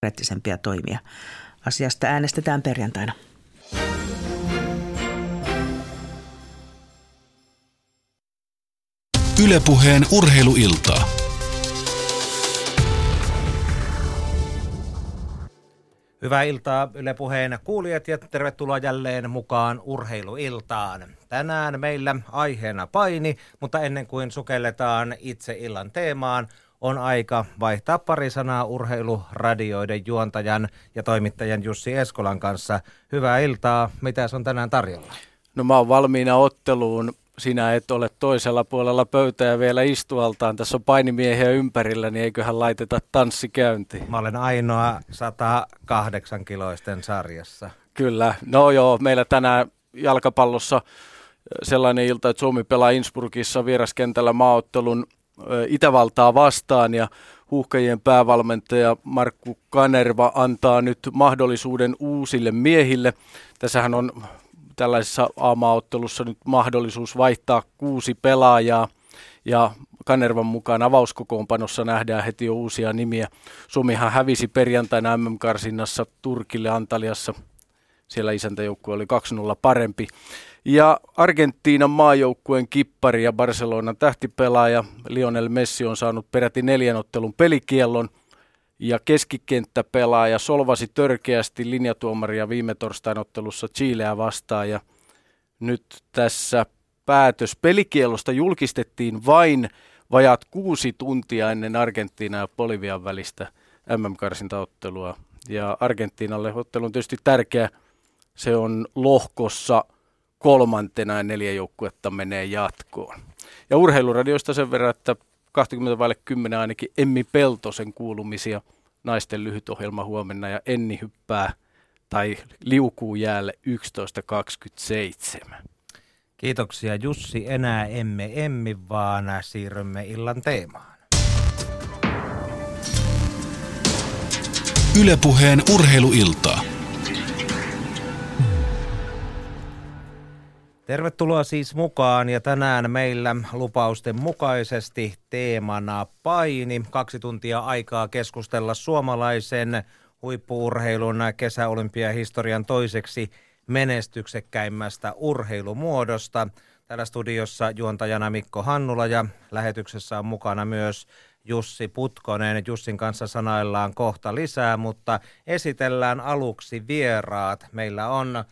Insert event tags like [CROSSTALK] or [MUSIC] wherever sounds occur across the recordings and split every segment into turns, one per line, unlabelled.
konkreettisempia toimia. Asiasta äänestetään perjantaina.
Ylepuheen urheiluiltaa.
Hyvää iltaa Yle Puheen kuulijat ja tervetuloa jälleen mukaan urheiluiltaan. Tänään meillä aiheena paini, mutta ennen kuin sukelletaan itse illan teemaan, on aika vaihtaa pari sanaa urheiluradioiden juontajan ja toimittajan Jussi Eskolan kanssa. Hyvää iltaa, mitä on tänään tarjolla?
No mä oon valmiina otteluun. Sinä et ole toisella puolella pöytää vielä istualtaan. Tässä on painimiehiä ympärillä, niin eiköhän laiteta tanssi käyntiin.
Mä olen ainoa 108 kiloisten sarjassa.
Kyllä. No joo, meillä tänään jalkapallossa sellainen ilta, että Suomi pelaa Innsbruckissa vieraskentällä maaottelun Itävaltaa vastaan ja huuhkajien päävalmentaja Markku Kanerva antaa nyt mahdollisuuden uusille miehille. Tässähän on tällaisessa aamaottelussa nyt mahdollisuus vaihtaa kuusi pelaajaa ja Kanervan mukaan avauskokoonpanossa nähdään heti jo uusia nimiä. Suomihan hävisi perjantaina MM-karsinnassa Turkille Antaliassa. Siellä isäntäjoukkue oli 2-0 parempi. Ja Argentiinan maajoukkueen kippari ja Barcelonan tähtipelaaja Lionel Messi on saanut peräti neljän ottelun pelikiellon. Ja keskikenttäpelaaja solvasi törkeästi linjatuomaria viime torstain ottelussa Chileä vastaan. Ja nyt tässä päätös pelikielosta julkistettiin vain vajaat kuusi tuntia ennen Argentiinaa ja Bolivian välistä MM-karsintaottelua. Ja Argentiinalle ottelu on tietysti tärkeä. Se on lohkossa – kolmantena ja neljä joukkuetta menee jatkoon. Ja urheiluradioista sen verran, että 20 vaille 10 ainakin Emmi Peltosen kuulumisia naisten lyhytohjelma huomenna ja Enni hyppää tai liukuu jäälle 11.27.
Kiitoksia Jussi. Enää emme emmi, vaan siirrymme illan teemaan.
Ylepuheen urheiluiltaa.
Tervetuloa siis mukaan ja tänään meillä lupausten mukaisesti teemana paini. Kaksi tuntia aikaa keskustella suomalaisen huippuurheilun kesäolympiahistorian toiseksi menestyksekkäimmästä urheilumuodosta. Täällä studiossa juontajana Mikko Hannula ja lähetyksessä on mukana myös Jussi Putkonen. Jussin kanssa sanaillaan kohta lisää, mutta esitellään aluksi vieraat. Meillä on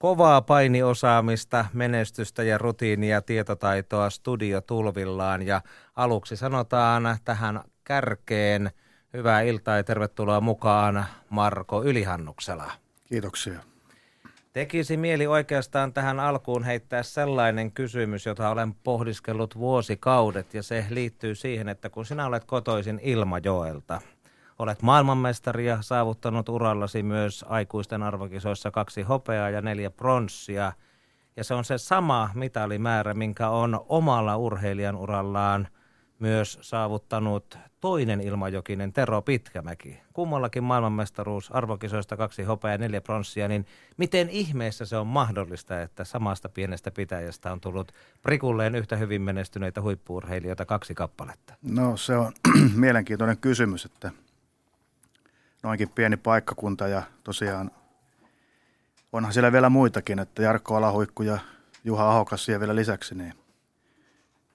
kovaa painiosaamista, menestystä ja rutiinia, tietotaitoa studiotulvillaan. Ja aluksi sanotaan tähän kärkeen hyvää iltaa ja tervetuloa mukaan Marko Ylihannuksela.
Kiitoksia.
Tekisi mieli oikeastaan tähän alkuun heittää sellainen kysymys, jota olen pohdiskellut vuosikaudet, ja se liittyy siihen, että kun sinä olet kotoisin Ilmajoelta – Olet maailmanmestari ja saavuttanut urallasi myös aikuisten arvokisoissa kaksi hopeaa ja neljä pronssia. Ja se on se sama mitalimäärä, minkä on omalla urheilijan urallaan myös saavuttanut toinen ilmajokinen Tero Pitkämäki. Kummallakin maailmanmestaruus arvokisoista kaksi hopeaa ja neljä pronssia, niin miten ihmeessä se on mahdollista, että samasta pienestä pitäjästä on tullut prikulleen yhtä hyvin menestyneitä huippuurheilijoita kaksi kappaletta?
No se on [CLEARS THROAT] mielenkiintoinen kysymys, että – noinkin pieni paikkakunta ja tosiaan onhan siellä vielä muitakin, että Jarkko Alahuikku ja Juha Ahokas siellä vielä lisäksi, niin,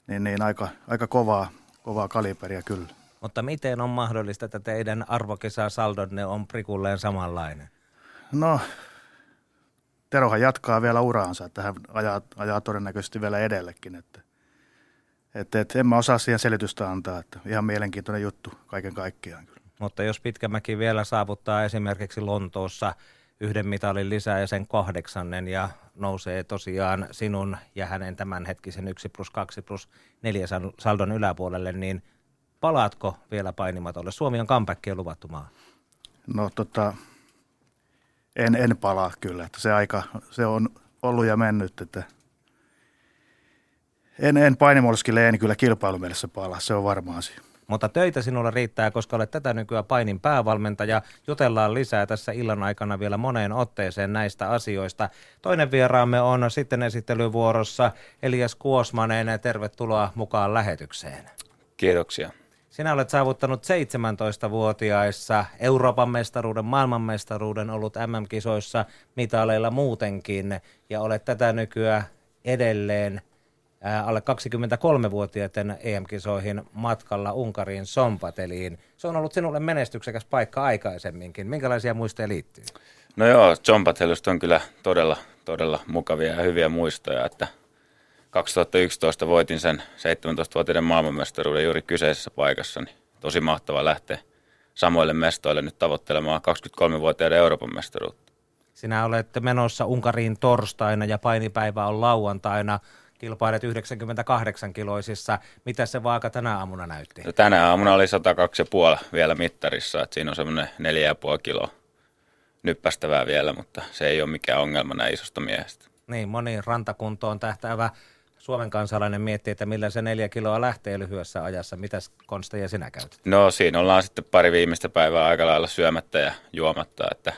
niin, niin aika, aika kovaa, kovaa kaliberia kyllä.
Mutta miten on mahdollista, että teidän arvokisa-saldonne on prikulleen samanlainen?
No, Terohan jatkaa vielä uraansa, että hän ajaa, ajaa todennäköisesti vielä edellekin, että et, et, en mä osaa siihen selitystä antaa, että ihan mielenkiintoinen juttu kaiken kaikkiaan.
Mutta jos Pitkämäki vielä saavuttaa esimerkiksi Lontoossa yhden mitalin lisää ja sen kahdeksannen ja nousee tosiaan sinun ja hänen tämänhetkisen 1 plus 2 plus 4 saldon yläpuolelle, niin palaatko vielä painimatolle? Suomi on comebackia luvattu maa.
No tota, en, en palaa kyllä. Että se aika, se on ollut ja mennyt, että en, en painimolskille en kyllä kilpailumielessä palaa, se on varma asia.
Mutta töitä sinulla riittää, koska olet tätä nykyään painin päävalmentaja. Jutellaan lisää tässä illan aikana vielä moneen otteeseen näistä asioista. Toinen vieraamme on sitten esittelyvuorossa Elias Kuosmanen. Tervetuloa mukaan lähetykseen.
Kiitoksia.
Sinä olet saavuttanut 17-vuotiaissa Euroopan mestaruuden, maailmanmestaruuden, ollut MM-kisoissa mitaleilla muutenkin ja olet tätä nykyään edelleen alle 23-vuotiaiden EM-kisoihin matkalla Unkariin Sompateliin. Se on ollut sinulle menestyksekäs paikka aikaisemminkin. Minkälaisia muistoja liittyy?
No joo, Zompatelusta on kyllä todella, todella mukavia ja hyviä muistoja, että 2011 voitin sen 17-vuotiaiden maailmanmestaruuden juuri kyseisessä paikassa, niin tosi mahtava lähteä samoille mestoille nyt tavoittelemaan 23-vuotiaiden Euroopan mestaruutta.
Sinä olet menossa Unkariin torstaina ja painipäivä on lauantaina. Kilpailet 98 kiloisissa. Mitä se vaaka tänä aamuna näytti?
No, tänä aamuna oli 102,5 vielä mittarissa, että siinä on semmoinen 4,5 kiloa nyppästävää vielä, mutta se ei ole mikään ongelma näin isosta miehestä.
Niin, moni rantakuntoon tähtäävä Suomen kansalainen miettii, että millä se neljä kiloa lähtee lyhyessä ajassa. Mitäs konsteja sinä käytät?
No siinä ollaan sitten pari viimeistä päivää aika lailla syömättä ja juomatta, että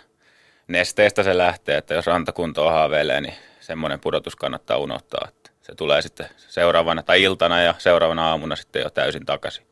nesteestä se lähtee, että jos rantakunto haaveilee, niin semmoinen pudotus kannattaa unohtaa, että se tulee sitten seuraavana tai iltana ja seuraavana aamuna sitten jo täysin takaisin.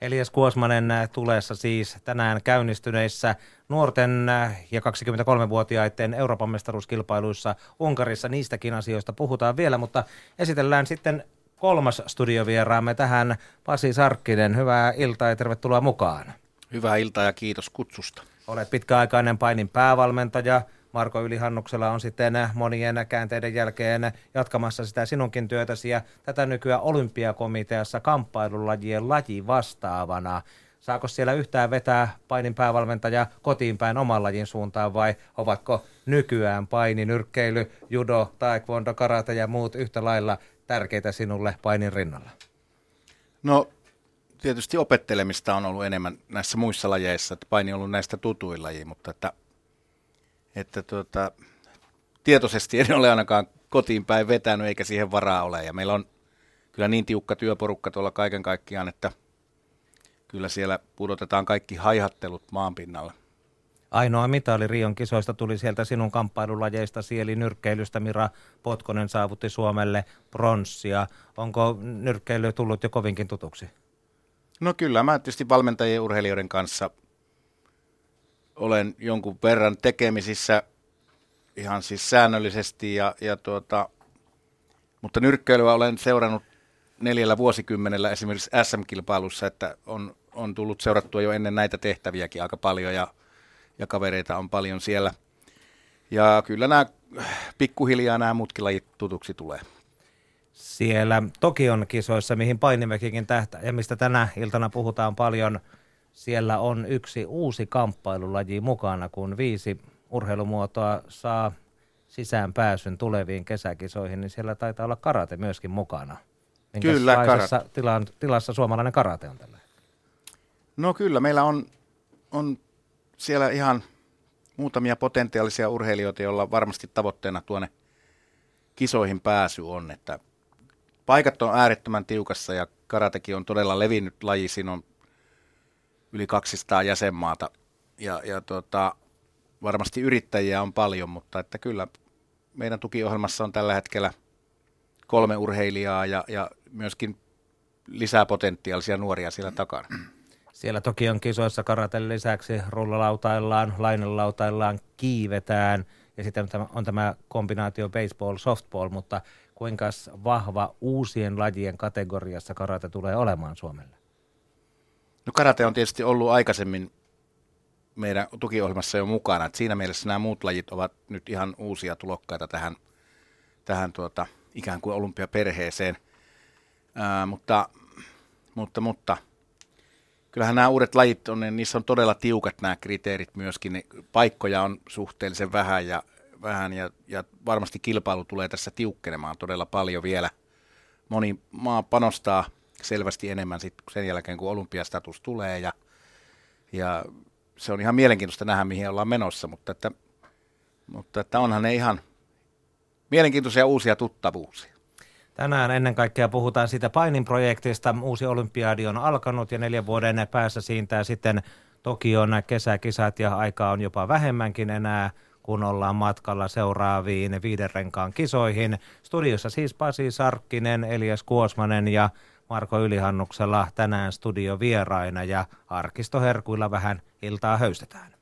Elias Kuosmanen äh, tuleessa siis tänään käynnistyneissä nuorten äh, ja 23-vuotiaiden Euroopan mestaruuskilpailuissa Unkarissa. Niistäkin asioista puhutaan vielä, mutta esitellään sitten kolmas studiovieraamme tähän, Pasi Sarkkinen. Hyvää iltaa ja tervetuloa mukaan.
Hyvää iltaa ja kiitos kutsusta.
Olet pitkäaikainen painin päävalmentaja, Marko Ylihannuksella on sitten monien käänteiden jälkeen jatkamassa sitä sinunkin työtäsi ja tätä nykyään olympiakomiteassa kamppailulajien laji vastaavana. Saako siellä yhtään vetää painin päävalmentaja kotiin päin oman lajin suuntaan vai ovatko nykyään paini, nyrkkeily, judo, taekwondo, karate ja muut yhtä lailla tärkeitä sinulle painin rinnalla?
No tietysti opettelemista on ollut enemmän näissä muissa lajeissa, että paini on ollut näistä tutuin laji, mutta että että tuota, tietoisesti en ole ainakaan kotiin päin vetänyt eikä siihen varaa ole. Ja meillä on kyllä niin tiukka työporukka tuolla kaiken kaikkiaan, että kyllä siellä pudotetaan kaikki haihattelut maan pinnalle.
Ainoa mitali Rion kisoista tuli sieltä sinun kamppailulajeista, eli nyrkkeilystä Mira Potkonen saavutti Suomelle pronssia. Onko nyrkkeily tullut jo kovinkin tutuksi?
No kyllä, mä tietysti valmentajien urheilijoiden kanssa olen jonkun verran tekemisissä ihan siis säännöllisesti, ja, ja tuota, mutta nyrkkeilyä olen seurannut neljällä vuosikymmenellä esimerkiksi SM-kilpailussa, että on, on tullut seurattua jo ennen näitä tehtäviäkin aika paljon ja, ja kavereita on paljon siellä. Ja kyllä nämä pikkuhiljaa nämä muutkin lajit tutuksi tulee.
Siellä Tokion kisoissa, mihin painimekikin tähtää ja mistä tänä iltana puhutaan paljon – siellä on yksi uusi kamppailulaji mukana, kun viisi urheilumuotoa saa sisään pääsyn tuleviin kesäkisoihin, niin siellä taitaa olla karate myöskin mukana.
Kyllä, karate.
Tilan, tilassa suomalainen karate on tällä
No kyllä, meillä on, on siellä ihan muutamia potentiaalisia urheilijoita, joilla varmasti tavoitteena tuonne kisoihin pääsy on, että paikat on äärettömän tiukassa ja karatekin on todella levinnyt laji. Siinä on yli 200 jäsenmaata ja, ja tota, varmasti yrittäjiä on paljon, mutta että kyllä meidän tukiohjelmassa on tällä hetkellä kolme urheilijaa ja, ja myöskin lisää potentiaalisia nuoria siellä takana.
Siellä toki on kisoissa karaten lisäksi rullalautaillaan, lainelautaillaan, kiivetään ja sitten on tämä, on tämä kombinaatio baseball-softball, mutta kuinka vahva uusien lajien kategoriassa karate tulee olemaan Suomelle?
No karate on tietysti ollut aikaisemmin meidän tukiohjelmassa jo mukana. että siinä mielessä nämä muut lajit ovat nyt ihan uusia tulokkaita tähän, tähän tuota, ikään kuin olympiaperheeseen. Ää, mutta, mutta, mutta kyllähän nämä uudet lajit on, niin niissä on todella tiukat nämä kriteerit myöskin. Ne paikkoja on suhteellisen vähän ja, vähän ja, ja varmasti kilpailu tulee tässä tiukkenemaan todella paljon vielä. Moni maa panostaa selvästi enemmän sit sen jälkeen, kun olympiastatus tulee ja, ja se on ihan mielenkiintoista nähdä, mihin ollaan menossa, mutta että, mutta että onhan ne ihan mielenkiintoisia uusia tuttavuuksia.
Tänään ennen kaikkea puhutaan siitä Painin projektista. Uusi olympiadi on alkanut ja neljän vuoden päässä siintää sitten Tokion kesäkisat ja aikaa on jopa vähemmänkin enää kun ollaan matkalla seuraaviin viiden renkaan kisoihin. Studiossa siis Pasi Sarkkinen, Elias Kuosmanen ja Marko Ylihannuksella tänään studiovieraina ja arkistoherkuilla vähän iltaa höystetään.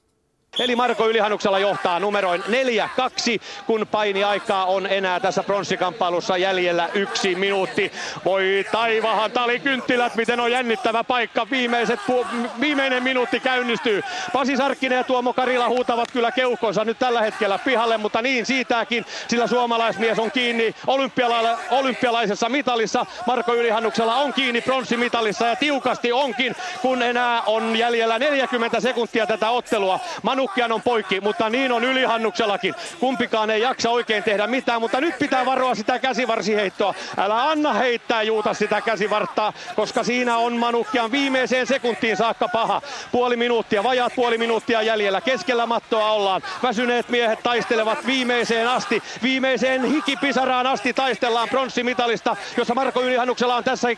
Eli Marko Ylihannuksella johtaa numeroin 4-2, kun painiaikaa on enää tässä pronssikamppailussa jäljellä yksi minuutti. Voi taivahan, talikynttilät, miten on jännittävä paikka. Viimeiset viimeinen minuutti käynnistyy. Pasi Sarkkinen ja Tuomo Karila huutavat kyllä keuhkonsa nyt tällä hetkellä pihalle, mutta niin siitäkin, sillä suomalaismies on kiinni olympiala- olympialaisessa mitalissa. Marko Ylihannuksella on kiinni pronssimitalissa ja tiukasti onkin, kun enää on jäljellä 40 sekuntia tätä ottelua. Manu Manukkian on poikki, mutta niin on Ylihannuksellakin. Kumpikaan ei jaksa oikein tehdä mitään, mutta nyt pitää varoa sitä käsivarsiheittoa. Älä anna heittää Juuta sitä käsivarttaa, koska siinä on Manukkian viimeiseen sekuntiin saakka paha. Puoli minuuttia, vajaat puoli minuuttia jäljellä. Keskellä mattoa ollaan. Väsyneet miehet taistelevat viimeiseen asti. Viimeiseen hikipisaraan asti taistellaan pronssimitalista, jossa Marko Ylihannuksella on tässä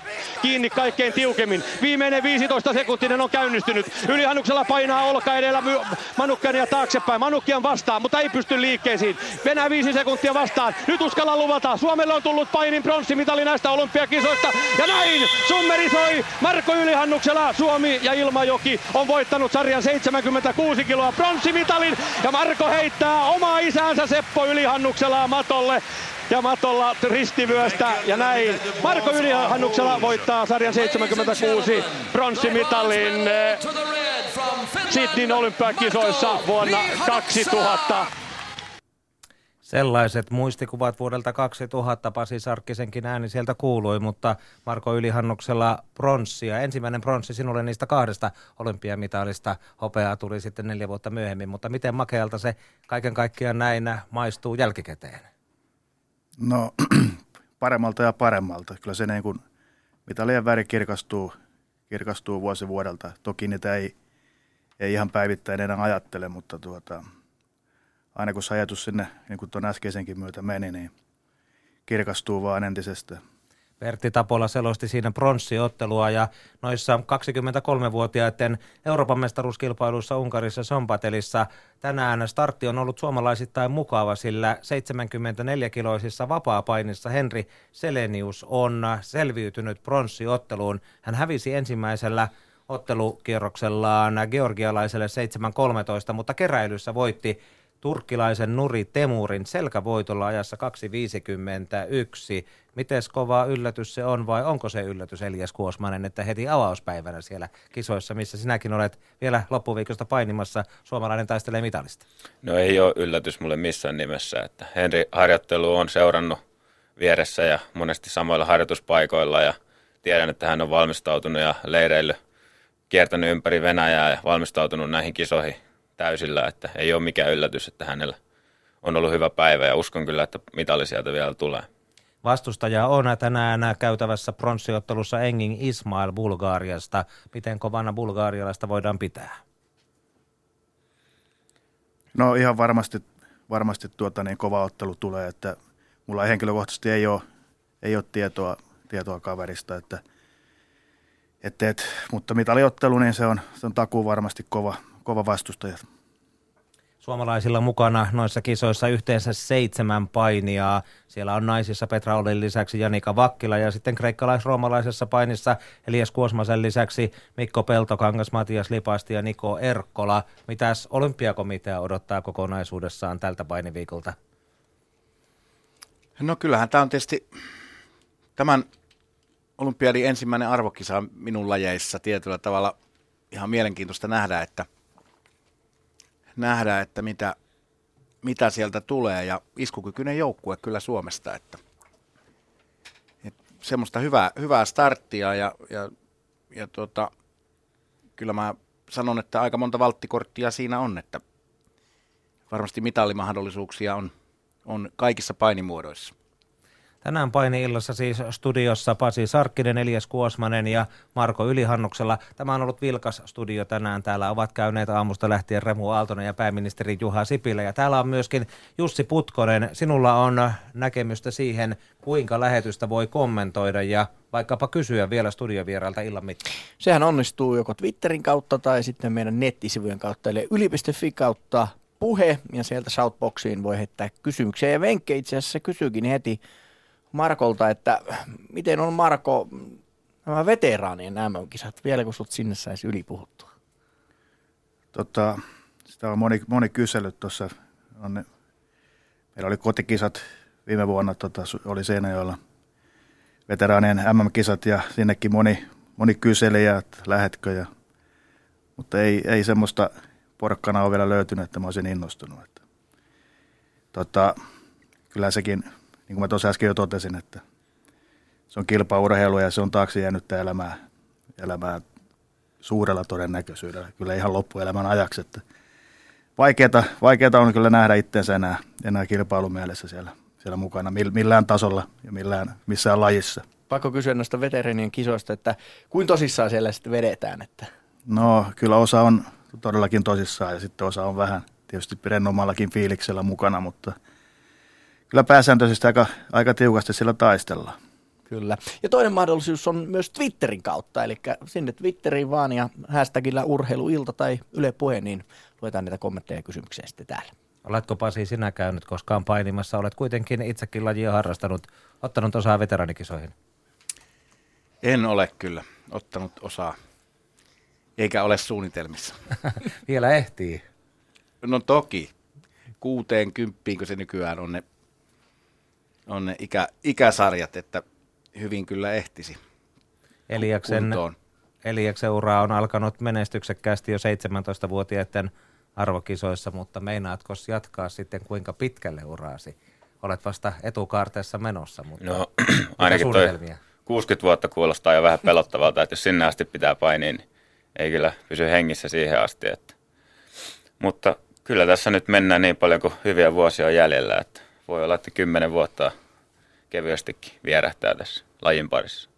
kiinni kaikkein tiukemmin. Viimeinen 15 sekuntinen on käynnistynyt. Ylihannuksella painaa olka edellä Manu ja taaksepäin. Manukkian vastaan, mutta ei pysty liikkeisiin. Venää viisi sekuntia vastaan. Nyt uskalla luvata. Suomelle on tullut painin pronssimitali näistä olympiakisoista. Ja näin summeri soi Marko Ylihannuksella. Suomi ja Ilmajoki on voittanut sarjan 76 kiloa pronssimitalin. Ja Marko heittää omaa isäänsä Seppo Ylihannuksella matolle ja matolla ristivyöstä ja näin. Marko Ylihannuksella voittaa sarjan 76 pronssimitalin eh, Sydneyn olympiakisoissa vuonna 2000.
Sellaiset muistikuvat vuodelta 2000 Pasi Sarkkisenkin ääni sieltä kuului, mutta Marko Ylihannuksella pronssia. Ensimmäinen pronssi sinulle niistä kahdesta olympiamitalista. Hopeaa tuli sitten neljä vuotta myöhemmin, mutta miten makealta se kaiken kaikkiaan näin maistuu jälkikäteen?
No [CLEARS THROAT] paremmalta ja paremmalta. Kyllä se niin kuin mitalien väri kirkastuu, kirkastuu vuosi vuodelta. Toki niitä ei, ei ihan päivittäin enää ajattele, mutta tuota, aina kun se ajatus sinne, niin kuin tuon äskeisenkin myötä meni, niin kirkastuu vaan entisestään.
Pertti Tapola selosti siinä pronssiottelua ja noissa 23-vuotiaiden Euroopan mestaruuskilpailuissa Unkarissa Sompatelissa tänään startti on ollut suomalaisittain mukava, sillä 74-kiloisissa vapaa-painissa Henri Selenius on selviytynyt pronssiotteluun. Hän hävisi ensimmäisellä ottelukierroksellaan georgialaiselle 7-13, mutta keräilyssä voitti turkkilaisen Nuri Temurin selkävoitolla ajassa 2.51. Miten kova yllätys se on vai onko se yllätys Elias Kuosmanen, että heti avauspäivänä siellä kisoissa, missä sinäkin olet vielä loppuviikosta painimassa, suomalainen taistelee mitalista?
No ei ole yllätys mulle missään nimessä, että Henri harjoittelu on seurannut vieressä ja monesti samoilla harjoituspaikoilla ja tiedän, että hän on valmistautunut ja leireily kiertänyt ympäri Venäjää ja valmistautunut näihin kisoihin täysillä, että ei ole mikään yllätys, että hänellä on ollut hyvä päivä ja uskon kyllä, että mitali sieltä vielä tulee.
Vastustaja on tänään käytävässä pronssiottelussa Engin Ismail Bulgaariasta. Miten kovana bulgaarialaista voidaan pitää?
No ihan varmasti, varmasti tuota niin kova ottelu tulee, että mulla henkilökohtaisesti ei ole, ei ole tietoa, tietoa kaverista, että, että, että, mutta mitaliottelu, niin se on, se on takuu varmasti kova, kova vastustaja.
Suomalaisilla mukana noissa kisoissa yhteensä seitsemän painijaa. Siellä on naisissa Petra Olin lisäksi Janika Vakkila ja sitten kreikkalais-roomalaisessa painissa Elias Kuosmasen lisäksi Mikko Peltokangas, Matias Lipasti ja Niko Erkkola. Mitäs olympiakomitea odottaa kokonaisuudessaan tältä painiviikolta?
No kyllähän tämä on tietysti tämän olympiadin ensimmäinen arvokisa minun lajeissa tietyllä tavalla ihan mielenkiintoista nähdä, että nähdä, että mitä, mitä sieltä tulee ja iskukykyinen joukkue kyllä Suomesta, että, että semmoista hyvää, hyvää starttia ja, ja, ja tota, kyllä mä sanon, että aika monta valttikorttia siinä on, että varmasti mitallimahdollisuuksia on, on kaikissa painimuodoissa.
Tänään paini-illassa siis studiossa Pasi Sarkkinen, Elias Kuosmanen ja Marko Ylihannuksella. Tämä on ollut vilkas studio tänään. Täällä ovat käyneet aamusta lähtien Remu Aaltonen ja pääministeri Juha Sipilä. Ja täällä on myöskin Jussi Putkonen. Sinulla on näkemystä siihen, kuinka lähetystä voi kommentoida ja vaikkapa kysyä vielä studiovierailta illan mittaan.
Sehän onnistuu joko Twitterin kautta tai sitten meidän nettisivujen kautta, eli yli.fi kautta puhe, ja sieltä Shoutboxiin voi heittää kysymyksiä. Ja Venkke itse asiassa kysyykin heti Markolta, että miten on Marko nämä veteraanien MM-kisat, vielä kun sut sinne saisi ylipuhuttua?
Tota, sitä on moni, moni kysellyt tuossa. Meillä oli kotikisat viime vuonna, tota, oli Seinäjoella veteraanien MM-kisat ja sinnekin moni, moni kyseli, että lähetkö. Ja, mutta ei, ei semmoista porkkana ole vielä löytynyt, että mä olisin innostunut. Että, tota, kyllä sekin, niin kuin mä tuossa äsken jo totesin, että se on kilpaurheilu ja se on taakse jäänyt elämää, elämää suurella todennäköisyydellä, kyllä ihan loppuelämän ajaksi. Että vaikeata, vaikeata on kyllä nähdä itsensä enää, enää kilpailumielessä siellä, siellä mukana millään tasolla ja millään, missään lajissa.
Pakko kysyä noista veterinien kisoista, että kuin tosissaan siellä sitten vedetään? Että...
No kyllä osa on todellakin tosissaan ja sitten osa on vähän tietysti rennommallakin fiiliksellä mukana, mutta kyllä pääsääntöisesti aika, aika tiukasti sillä taistellaan.
Kyllä. Ja toinen mahdollisuus on myös Twitterin kautta, eli sinne Twitteriin vaan ja hashtagillä urheiluilta tai Yle Puhe, niin luetaan niitä kommentteja ja kysymyksiä sitten täällä.
Oletko Pasi sinä käynyt koskaan painimassa? Olet kuitenkin itsekin lajia harrastanut, ottanut osaa veteranikisoihin.
En ole kyllä ottanut osaa, eikä ole suunnitelmissa. [LAUGHS]
Vielä ehtii.
No toki. Kuuteen kymppiin, kun se nykyään on ne, on ne ikä, ikäsarjat, että hyvin kyllä ehtisi
Eliaksen, Eliaksen ura on alkanut menestyksekkäästi jo 17-vuotiaiden arvokisoissa, mutta meinaatko jatkaa sitten kuinka pitkälle uraasi? Olet vasta etukaarteessa menossa, mutta
no, [CLEARS THROAT] ainakin toi 60 vuotta kuulostaa jo vähän pelottavalta, että jos sinne asti pitää painia, niin ei kyllä pysy hengissä siihen asti. Että. Mutta kyllä tässä nyt mennään niin paljon kuin hyviä vuosia on jäljellä, että voi olla, että 10 vuotta kevyestikin vierähtää tässä lajin parissa.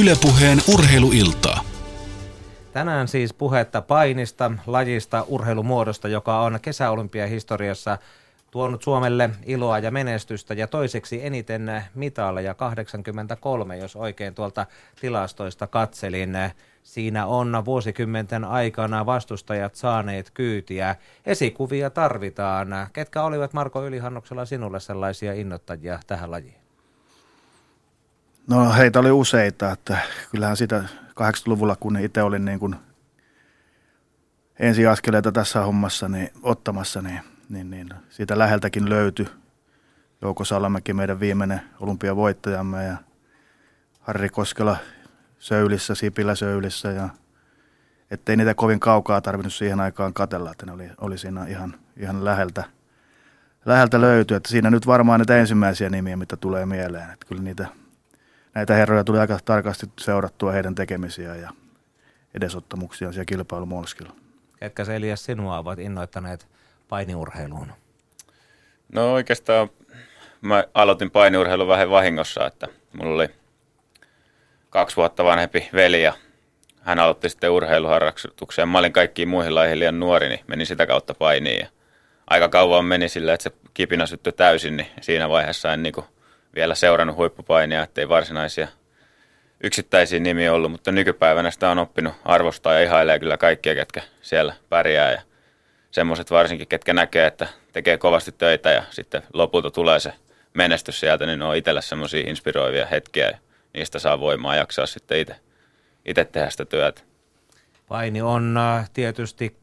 Ylepuheen urheiluiltaa.
Tänään siis puhetta painista, lajista, urheilumuodosta, joka on kesäolympiahistoriassa tuonut Suomelle iloa ja menestystä ja toiseksi eniten mitaleja 83, jos oikein tuolta tilastoista katselin. Siinä on vuosikymmenten aikana vastustajat saaneet kyytiä. Esikuvia tarvitaan. Ketkä olivat Marko Ylihannuksella sinulle sellaisia innoittajia tähän lajiin?
No heitä oli useita, että kyllähän sitä 80-luvulla, kun itse olin niin kuin ensiaskeleita tässä hommassa niin, ottamassa, niin, niin, niin siitä läheltäkin löytyi Jouko Salamäki, meidän viimeinen olympiavoittajamme ja Harri Koskela Söylissä, Sipilä Söylissä ja ettei niitä kovin kaukaa tarvinnut siihen aikaan katella, että ne oli, oli siinä ihan, ihan läheltä, läheltä löytyy. Että siinä nyt varmaan näitä ensimmäisiä nimiä, mitä tulee mieleen. Että kyllä niitä, näitä herroja tuli aika tarkasti seurattua heidän tekemisiä ja edesottamuksia siellä kilpailumolskilla.
Ketkä se Elias sinua ovat innoittaneet painiurheiluun?
No oikeastaan mä aloitin painiurheilun vähän vahingossa, että mulla oli – kaksi vuotta vanhempi veli ja hän aloitti sitten urheiluharrastukseen. Mä olin kaikkiin muihin laihin liian nuori, niin menin sitä kautta painiin. Ja aika kauan meni sillä, että se kipinä syttyi täysin, niin siinä vaiheessa en niin vielä seurannut huippupainia, ettei varsinaisia yksittäisiä nimiä ollut, mutta nykypäivänä sitä on oppinut arvostaa ja ihailee kyllä kaikkia, ketkä siellä pärjää ja semmoiset varsinkin, ketkä näkee, että tekee kovasti töitä ja sitten lopulta tulee se menestys sieltä, niin ne on itselle semmoisia inspiroivia hetkiä niistä saa voimaa jaksaa sitten itse, itse tehdä sitä työtä.
Paini on äh, tietysti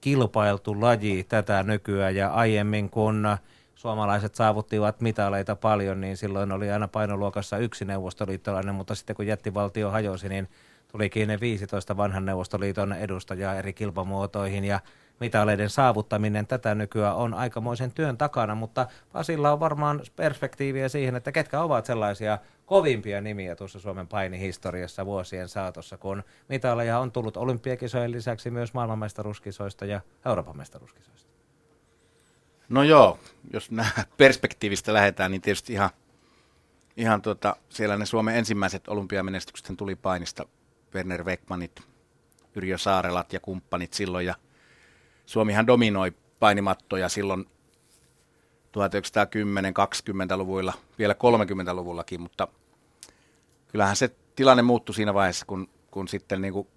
kilpailtu laji tätä nykyään ja aiemmin kun äh, suomalaiset saavuttivat mitaleita paljon, niin silloin oli aina painoluokassa yksi neuvostoliittolainen, mutta sitten kun jättivaltio hajosi, niin tulikin ne 15 vanhan neuvostoliiton edustajaa eri kilpamuotoihin ja mitaleiden saavuttaminen tätä nykyään on aikamoisen työn takana, mutta Pasilla on varmaan perspektiiviä siihen, että ketkä ovat sellaisia kovimpia nimiä tuossa Suomen painihistoriassa vuosien saatossa, kun mitaleja on tullut olympiakisojen lisäksi myös maailmanmestaruuskisoista ja Euroopan mestaruuskisoista.
No joo, jos perspektiivistä lähdetään, niin tietysti ihan, ihan tuota, siellä ne Suomen ensimmäiset olympiamenestykset tuli painista. Werner Weckmanit, Yrjö Saarelat ja kumppanit silloin ja Suomihan dominoi painimattoja silloin 1910-20-luvuilla, vielä 30-luvullakin, mutta kyllähän se tilanne muuttui siinä vaiheessa, kun, kun sitten niin kuin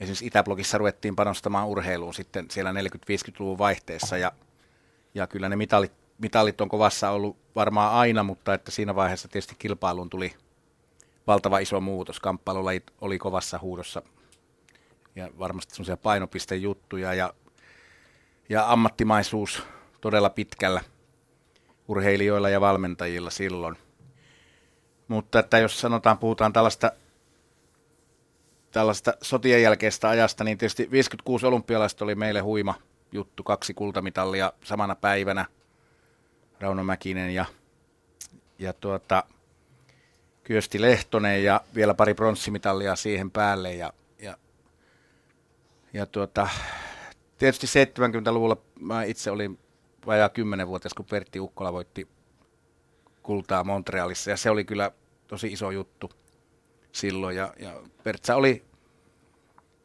esimerkiksi Itäblogissa ruvettiin panostamaan urheiluun sitten siellä 40-50-luvun vaihteessa ja, ja kyllä ne mitalit, mitalit on kovassa ollut varmaan aina, mutta että siinä vaiheessa tietysti kilpailuun tuli, valtava iso muutos. Kamppailulajit oli kovassa huudossa ja varmasti semmoisia painopistejuttuja ja, ja ammattimaisuus todella pitkällä urheilijoilla ja valmentajilla silloin. Mutta että jos sanotaan, puhutaan tällaista, tällaista sotien jälkeistä ajasta, niin tietysti 56 olympialaista oli meille huima juttu, kaksi kultamitalia samana päivänä, Rauno Mäkinen ja, ja tuota, Kyösti Lehtonen ja vielä pari pronssimitalia siihen päälle ja, ja, ja tuota, tietysti 70-luvulla mä itse olin vajaa 10-vuotias, kun Pertti Ukkola voitti kultaa Montrealissa ja se oli kyllä tosi iso juttu silloin ja, ja Pertsa oli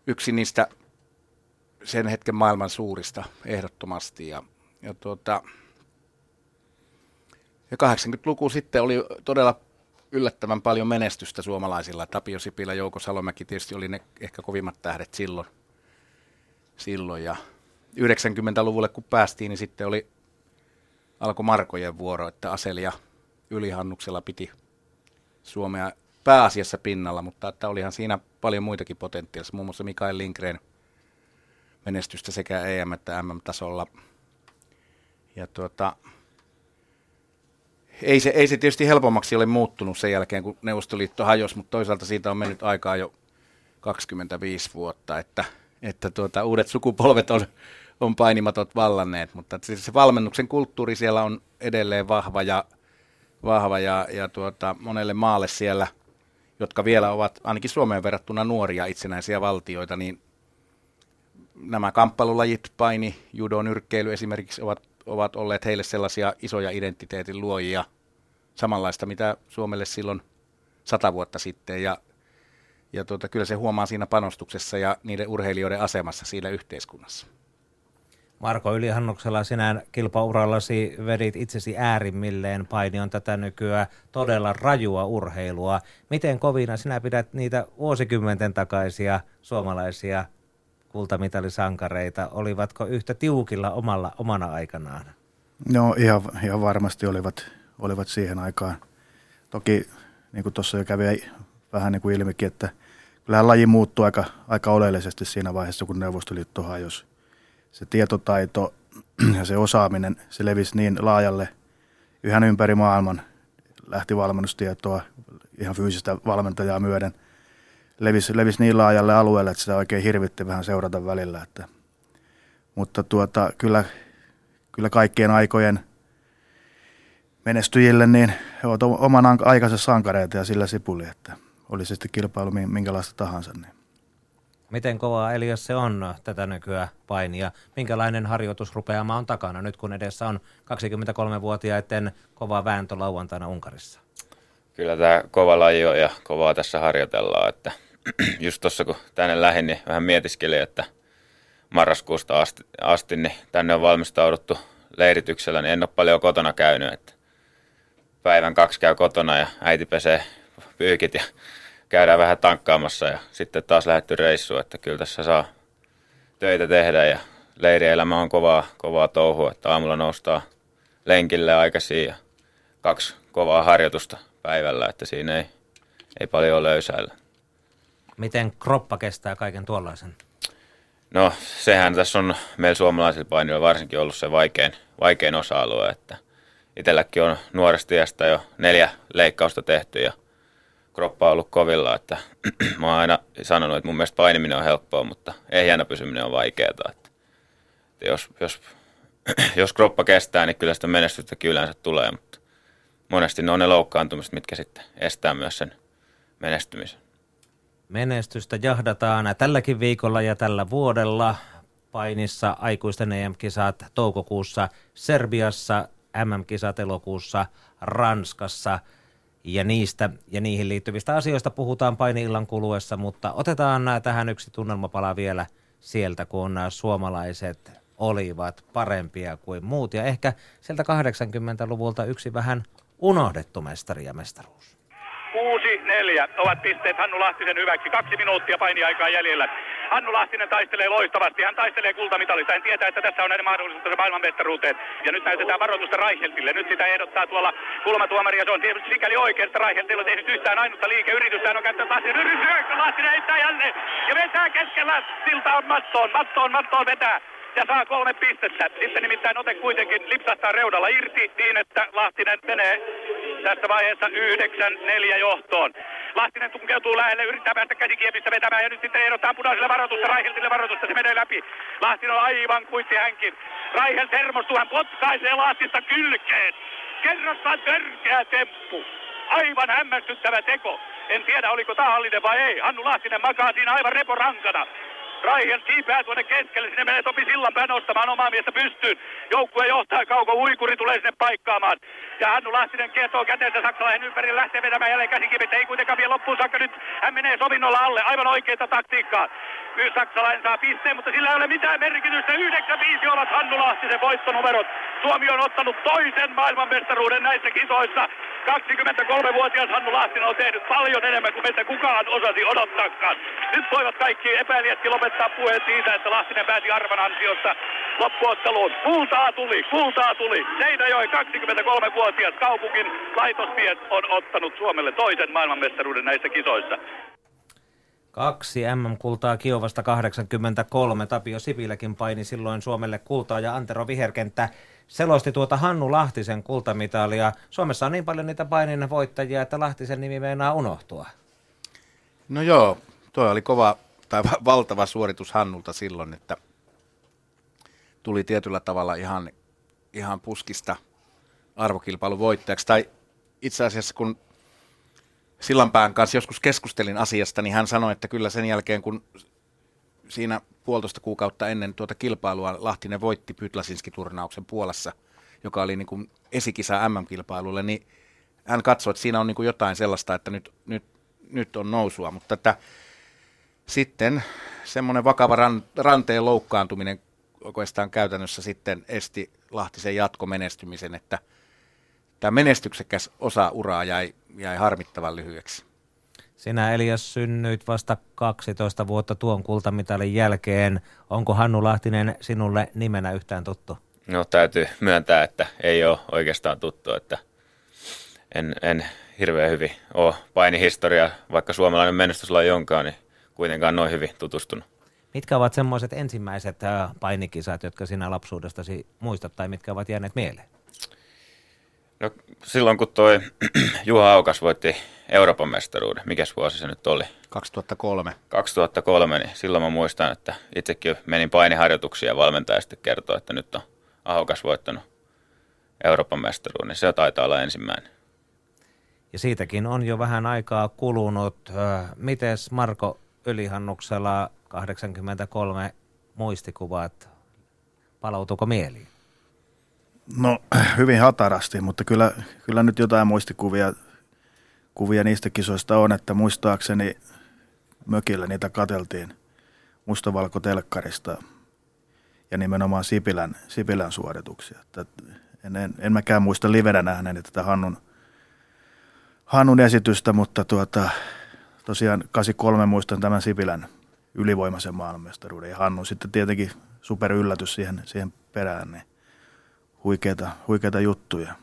yksi niistä sen hetken maailman suurista ehdottomasti ja, ja, tuota, ja 80-luku sitten oli todella yllättävän paljon menestystä suomalaisilla. Tapio Sipilä, Jouko Salomäki tietysti oli ne ehkä kovimmat tähdet silloin. silloin ja 90-luvulle kun päästiin, niin sitten oli alkoi Markojen vuoro, että Aseli ja Ylihannuksella piti Suomea pääasiassa pinnalla, mutta että olihan siinä paljon muitakin potentiaalisia, muun muassa Mikael Lindgren menestystä sekä EM- että MM-tasolla. Ja tuota, ei se, ei se tietysti helpommaksi ole muuttunut sen jälkeen, kun Neuvostoliitto hajosi, mutta toisaalta siitä on mennyt aikaa jo 25 vuotta, että, että tuota, uudet sukupolvet on, on painimatot vallanneet, mutta siis se valmennuksen kulttuuri siellä on edelleen vahva ja, vahva ja, ja tuota, monelle maalle siellä, jotka vielä ovat ainakin Suomeen verrattuna nuoria itsenäisiä valtioita, niin nämä kamppailulajit, paini, judo, nyrkkeily esimerkiksi ovat ovat olleet heille sellaisia isoja identiteetin luojia, samanlaista mitä Suomelle silloin sata vuotta sitten. Ja, ja tuota, kyllä se huomaa siinä panostuksessa ja niiden urheilijoiden asemassa siinä yhteiskunnassa.
Marko Ylihannuksella sinä kilpaurallasi vedit itsesi äärimmilleen. Paini on tätä nykyään todella rajua urheilua. Miten kovina sinä pidät niitä vuosikymmenten takaisia suomalaisia kultamitalisankareita, olivatko yhtä tiukilla omalla, omana aikanaan?
No ihan, ihan varmasti olivat, olivat siihen aikaan. Toki niin kuin tuossa jo kävi vähän niin kuin ilmikin, että kyllähän laji muuttui aika, aika oleellisesti siinä vaiheessa, kun Neuvostoliitto hajosi. Se tietotaito ja se osaaminen, se levisi niin laajalle yhä ympäri maailman. Lähti valmennustietoa ihan fyysistä valmentajaa myöden – levisi, levisi niin laajalle alueelle, että sitä oikein hirvitti vähän seurata välillä. Että, mutta tuota, kyllä, kyllä kaikkien aikojen menestyjille, niin he ovat oman aikansa sankareita ja sillä sipuli, että oli se sitten kilpailu minkälaista tahansa. Niin.
Miten kovaa Elias se on tätä nykyään painia? Minkälainen harjoitusrupeama on takana nyt, kun edessä on 23-vuotiaiden kova vääntö lauantaina Unkarissa?
Kyllä tämä kova laji on ja kovaa tässä harjoitellaan, että [CLEARS THROAT] – just tuossa kun tänne lähdin, niin vähän mietiskelin, että marraskuusta asti, asti niin tänne on valmistauduttu leirityksellä, niin en ole paljon kotona käynyt. Että päivän kaksi käy kotona ja äiti pesee pyykit ja käydään vähän tankkaamassa ja sitten taas lähdetty reissuun, että kyllä tässä saa töitä tehdä ja leirielämä on kovaa, kovaa touhua, että aamulla noustaa lenkille aikaisin ja kaksi kovaa harjoitusta päivällä, että siinä ei, ei paljon löysäillä.
Miten kroppa kestää kaiken tuollaisen?
No sehän tässä on meillä suomalaisilla painilla varsinkin ollut se vaikein, vaikein osa-alue, että itselläkin on nuoresta iästä jo neljä leikkausta tehty ja kroppa on ollut kovilla, että [CLEARS THROAT] mä oon aina sanonut, että mun mielestä painiminen on helppoa, mutta ehjänä pysyminen on vaikeaa. Että, jos, jos, [CLEARS THROAT] jos kroppa kestää, niin kyllä sitä menestystäkin yleensä tulee, mutta monesti ne on ne loukkaantumiset, mitkä sitten estää myös sen menestymisen.
Menestystä jahdataan tälläkin viikolla ja tällä vuodella painissa aikuisten EM-kisat toukokuussa Serbiassa, MM-kisat elokuussa Ranskassa ja niistä ja niihin liittyvistä asioista puhutaan paini-illan kuluessa, mutta otetaan tähän yksi tunnelmapala vielä sieltä, kun suomalaiset olivat parempia kuin muut ja ehkä sieltä 80-luvulta yksi vähän unohdettu mestari ja mestaruus.
6-4 ovat pisteet Hannu Lahtisen hyväksi. Kaksi minuuttia painiaikaa jäljellä. Hannu Lahtinen taistelee loistavasti. Hän taistelee kultamitalista. Hän tietää, että tässä on näiden mahdollisuus maailmanmestaruuteen. Ja nyt näytetään varoitusta Raicheltille. Nyt sitä ehdottaa tuolla kulmatuomari ja se on tietysti sikäli Reichelt ei ole tehnyt yhtään ainutta liikeyritystä. Hän on käyttänyt Lahtinen. Yritys Lahtinen heittää jälleen. Ja vetää keskellä. Silta on mattoon. Mattoon, mattoon vetää ja saa kolme pistettä. Sitten nimittäin ote kuitenkin lipsahtaa reudalla irti niin, että Lahtinen menee tässä vaiheessa 9-4 johtoon. Lahtinen tunkeutuu lähelle, yrittää päästä käsikiepistä vetämään ja nyt sitten ehdottaa punaiselle varoitusta, Raiheltille varoitusta, se menee läpi. Lahtinen on aivan kuitti hänkin. Raihel termostuu, hän potkaisee Lahtista kylkeen. Kerrassaan törkeä temppu. Aivan hämmästyttävä teko. En tiedä oliko tahallinen vai ei. Hannu Lahtinen makaa siinä aivan reporankana. Raihel kiipää tuonne keskelle, sinne menee Topi Sillanpää nostamaan omaa miestä pystyyn. Joukkue johtaa Kauko Uikuri tulee sinne paikkaamaan. Ja Hannu Lahtinen kietoo käteensä Saksalaisen ympärille, lähtee vetämään jälleen käsikipit. Ei kuitenkaan vielä loppuun saakka nyt. Hän menee sovinnolla alle, aivan oikeita taktiikkaa. Kyllä Saksalainen saa pisteen, mutta sillä ei ole mitään merkitystä. 9-5 ovat Hannu Lahtisen voittonumerot. Suomi on ottanut toisen maailmanmestaruuden näissä kisoissa. 23-vuotias Hannu Lahtinen on tehnyt paljon enemmän kuin meistä kukaan osasi odottaakaan. Nyt voivat kaikki epäilijätkin lopettaa puheet siitä, että Lahtinen pääsi arvan ansiosta loppuotteluun. Kultaa tuli, kultaa tuli. Seinäjoen 23-vuotias kaupungin laitosmies on ottanut Suomelle toisen maailmanmestaruuden näissä kisoissa.
Kaksi MM-kultaa Kiovasta 83. Tapio Sipiläkin paini silloin Suomelle kultaa ja Antero Viherkenttä selosti tuota Hannu Lahtisen kultamitalia. Suomessa on niin paljon niitä painin voittajia, että Lahtisen nimi meinaa unohtua.
No joo, tuo oli kova tai valtava suoritus Hannulta silloin, että tuli tietyllä tavalla ihan, ihan puskista arvokilpailun voittajaksi. Tai itse asiassa kun Sillanpään kanssa joskus keskustelin asiasta, niin hän sanoi, että kyllä sen jälkeen kun siinä puolitoista kuukautta ennen tuota kilpailua Lahtinen voitti Pytlasinski-turnauksen Puolassa, joka oli niin kuin esikisa MM-kilpailulle, niin hän katsoi, että siinä on niin kuin jotain sellaista, että nyt, nyt, nyt on nousua, mutta että sitten semmoinen vakava ran, ranteen loukkaantuminen oikeastaan käytännössä sitten esti Lahtisen jatkomenestymisen, että tämä menestyksekäs osa uraa jäi, jäi harmittavan lyhyeksi.
Sinä Elias synnyit vasta 12 vuotta tuon kultamitalin jälkeen. Onko Hannu Lahtinen sinulle nimenä yhtään tuttu?
No täytyy myöntää, että ei ole oikeastaan tuttu, että en, en hirveän hyvin ole painihistoria, vaikka suomalainen menestyslaji onkaan, niin kuitenkaan noin hyvin tutustunut.
Mitkä ovat semmoiset ensimmäiset äh, painikisat, jotka sinä lapsuudestasi muistat tai mitkä ovat jääneet mieleen?
No silloin kun toi [CLEARS THROAT] Juha Aukas voitti Euroopan mestaruuden, mikä vuosi se nyt oli?
2003.
2003, niin silloin mä muistan, että itsekin menin painiharjoituksia ja valmentaja sitten kertoi, että nyt on Aukas voittanut Euroopan mestaruuden, niin se taitaa olla ensimmäinen.
Ja siitäkin on jo vähän aikaa kulunut. Mites Marko Ylihannuksella 83 muistikuvat, palautuuko mieliin?
No hyvin hatarasti, mutta kyllä, kyllä nyt jotain muistikuvia kuvia niistä kisoista on, että muistaakseni mökillä niitä kateltiin mustavalkotelkkarista ja nimenomaan Sipilän, Sipilän suorituksia. Että en, en, en mäkään muista livenä nähneeni tätä Hannun, Hannun esitystä, mutta tuota, tosiaan 83 muistan tämän Sipilän ylivoimaisen maailmanmestaruuden ja Hannun sitten tietenkin super yllätys siihen, siihen perään, niin huikeita, huikeita juttuja.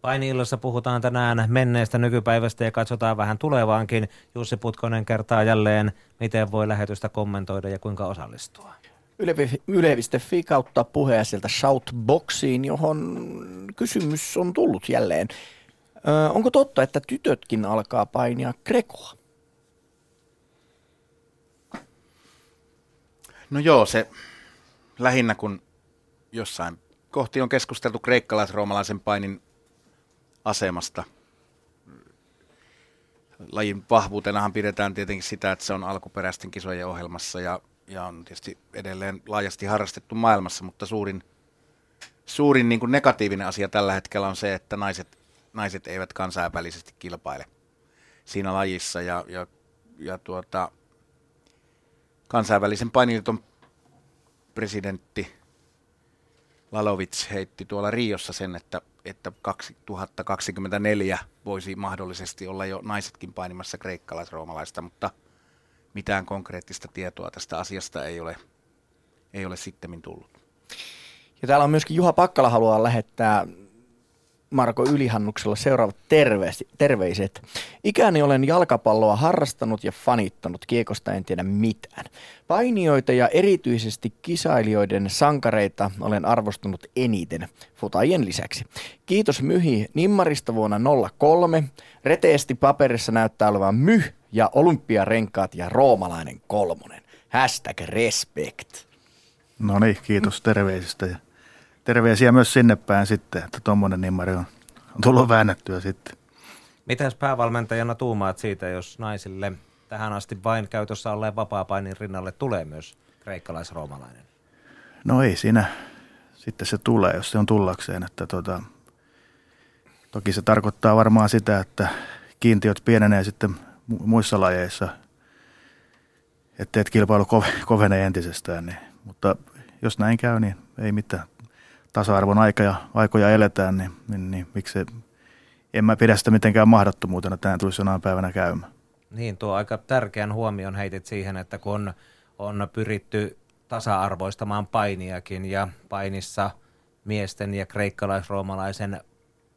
Paini-illassa puhutaan tänään menneestä nykypäivästä ja katsotaan vähän tulevaankin. Jussi Putkonen kertaa jälleen, miten voi lähetystä kommentoida ja kuinka osallistua.
Yle.fi kautta puheen sieltä Shoutboxiin, johon kysymys on tullut jälleen. Ö, onko totta, että tytötkin alkaa painia Grekoa?
No joo, se lähinnä kun jossain kohti on keskusteltu kreikkalais-roomalaisen painin asemasta. Lajin vahvuutenahan pidetään tietenkin sitä, että se on alkuperäisten kisojen ohjelmassa ja, ja on tietysti edelleen laajasti harrastettu maailmassa, mutta suurin, suurin niin kuin negatiivinen asia tällä hetkellä on se, että naiset, naiset eivät kansainvälisesti kilpaile siinä lajissa ja, ja, ja tuota, kansainvälisen painiliiton presidentti Lalovic heitti tuolla Riossa sen, että, että 2024 voisi mahdollisesti olla jo naisetkin painimassa kreikkalaisroomalaista, mutta mitään konkreettista tietoa tästä asiasta ei ole, ei ole sittemmin tullut.
Ja täällä on myöskin Juha Pakkala haluaa lähettää Marko Ylihannuksella seuraavat terveisi, terveiset. Ikäni olen jalkapalloa harrastanut ja fanittanut, kiekosta en tiedä mitään. Painijoita ja erityisesti kisailijoiden sankareita olen arvostunut eniten, futajien lisäksi. Kiitos Myhi Nimmarista vuonna 03. Reteesti paperissa näyttää olevan Myh ja olympiarenkaat ja roomalainen kolmonen. Hashtag respect.
No niin, kiitos terveisistä ja terveisiä myös sinne päin sitten, että tuommoinen nimmari on, on tullut väännettyä sitten.
Mitäs päävalmentajana tuumaat siitä, jos naisille tähän asti vain käytössä olleen vapaa-painin rinnalle tulee myös kreikkalaisroomalainen?
No ei siinä sitten se tulee, jos se on tullakseen. Että tota, toki se tarkoittaa varmaan sitä, että kiintiöt pienenee sitten muissa lajeissa, että kilpailu kovenee entisestään. Niin. Mutta jos näin käy, niin ei mitään tasa-arvon aika ja, aikoja eletään, niin, niin, niin miksi en mä pidä sitä mitenkään mahdottomuutena, että tämä tulisi jonain päivänä käymään.
Niin, tuo aika tärkeän huomion heitit siihen, että kun on pyritty tasa-arvoistamaan painiakin ja painissa miesten ja kreikkalaisroomalaisen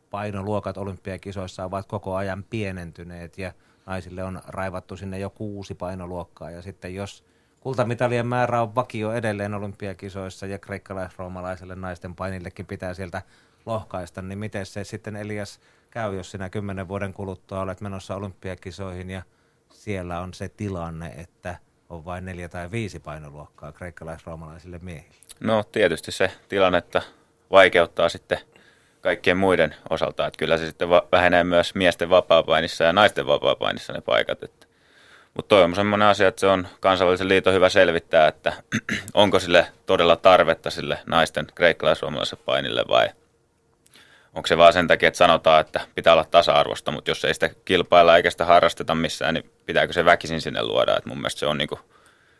painoluokat olympiakisoissa ovat koko ajan pienentyneet ja naisille on raivattu sinne jo kuusi painoluokkaa ja sitten jos kultamitalien määrä on vakio edelleen olympiakisoissa ja kreikkalais-roomalaiselle naisten painillekin pitää sieltä lohkaista, niin miten se sitten Elias käy, jos sinä kymmenen vuoden kuluttua olet menossa olympiakisoihin ja siellä on se tilanne, että on vain neljä tai viisi painoluokkaa kreikkalais-roomalaisille miehille?
No tietysti se tilannetta vaikeuttaa sitten kaikkien muiden osalta, että kyllä se sitten vähenee myös miesten vapaapainissa ja naisten vapaapainissa ne paikat, että mutta toi on semmoinen asia, että se on kansainvälisen liiton hyvä selvittää, että [CLEARS THROAT] onko sille todella tarvetta sille naisten kreikkalais painille vai onko se vaan sen takia, että sanotaan, että pitää olla tasa-arvosta, mutta jos ei sitä kilpailla eikä sitä harrasteta missään, niin pitääkö se väkisin sinne luoda. Et mun mielestä se on niinku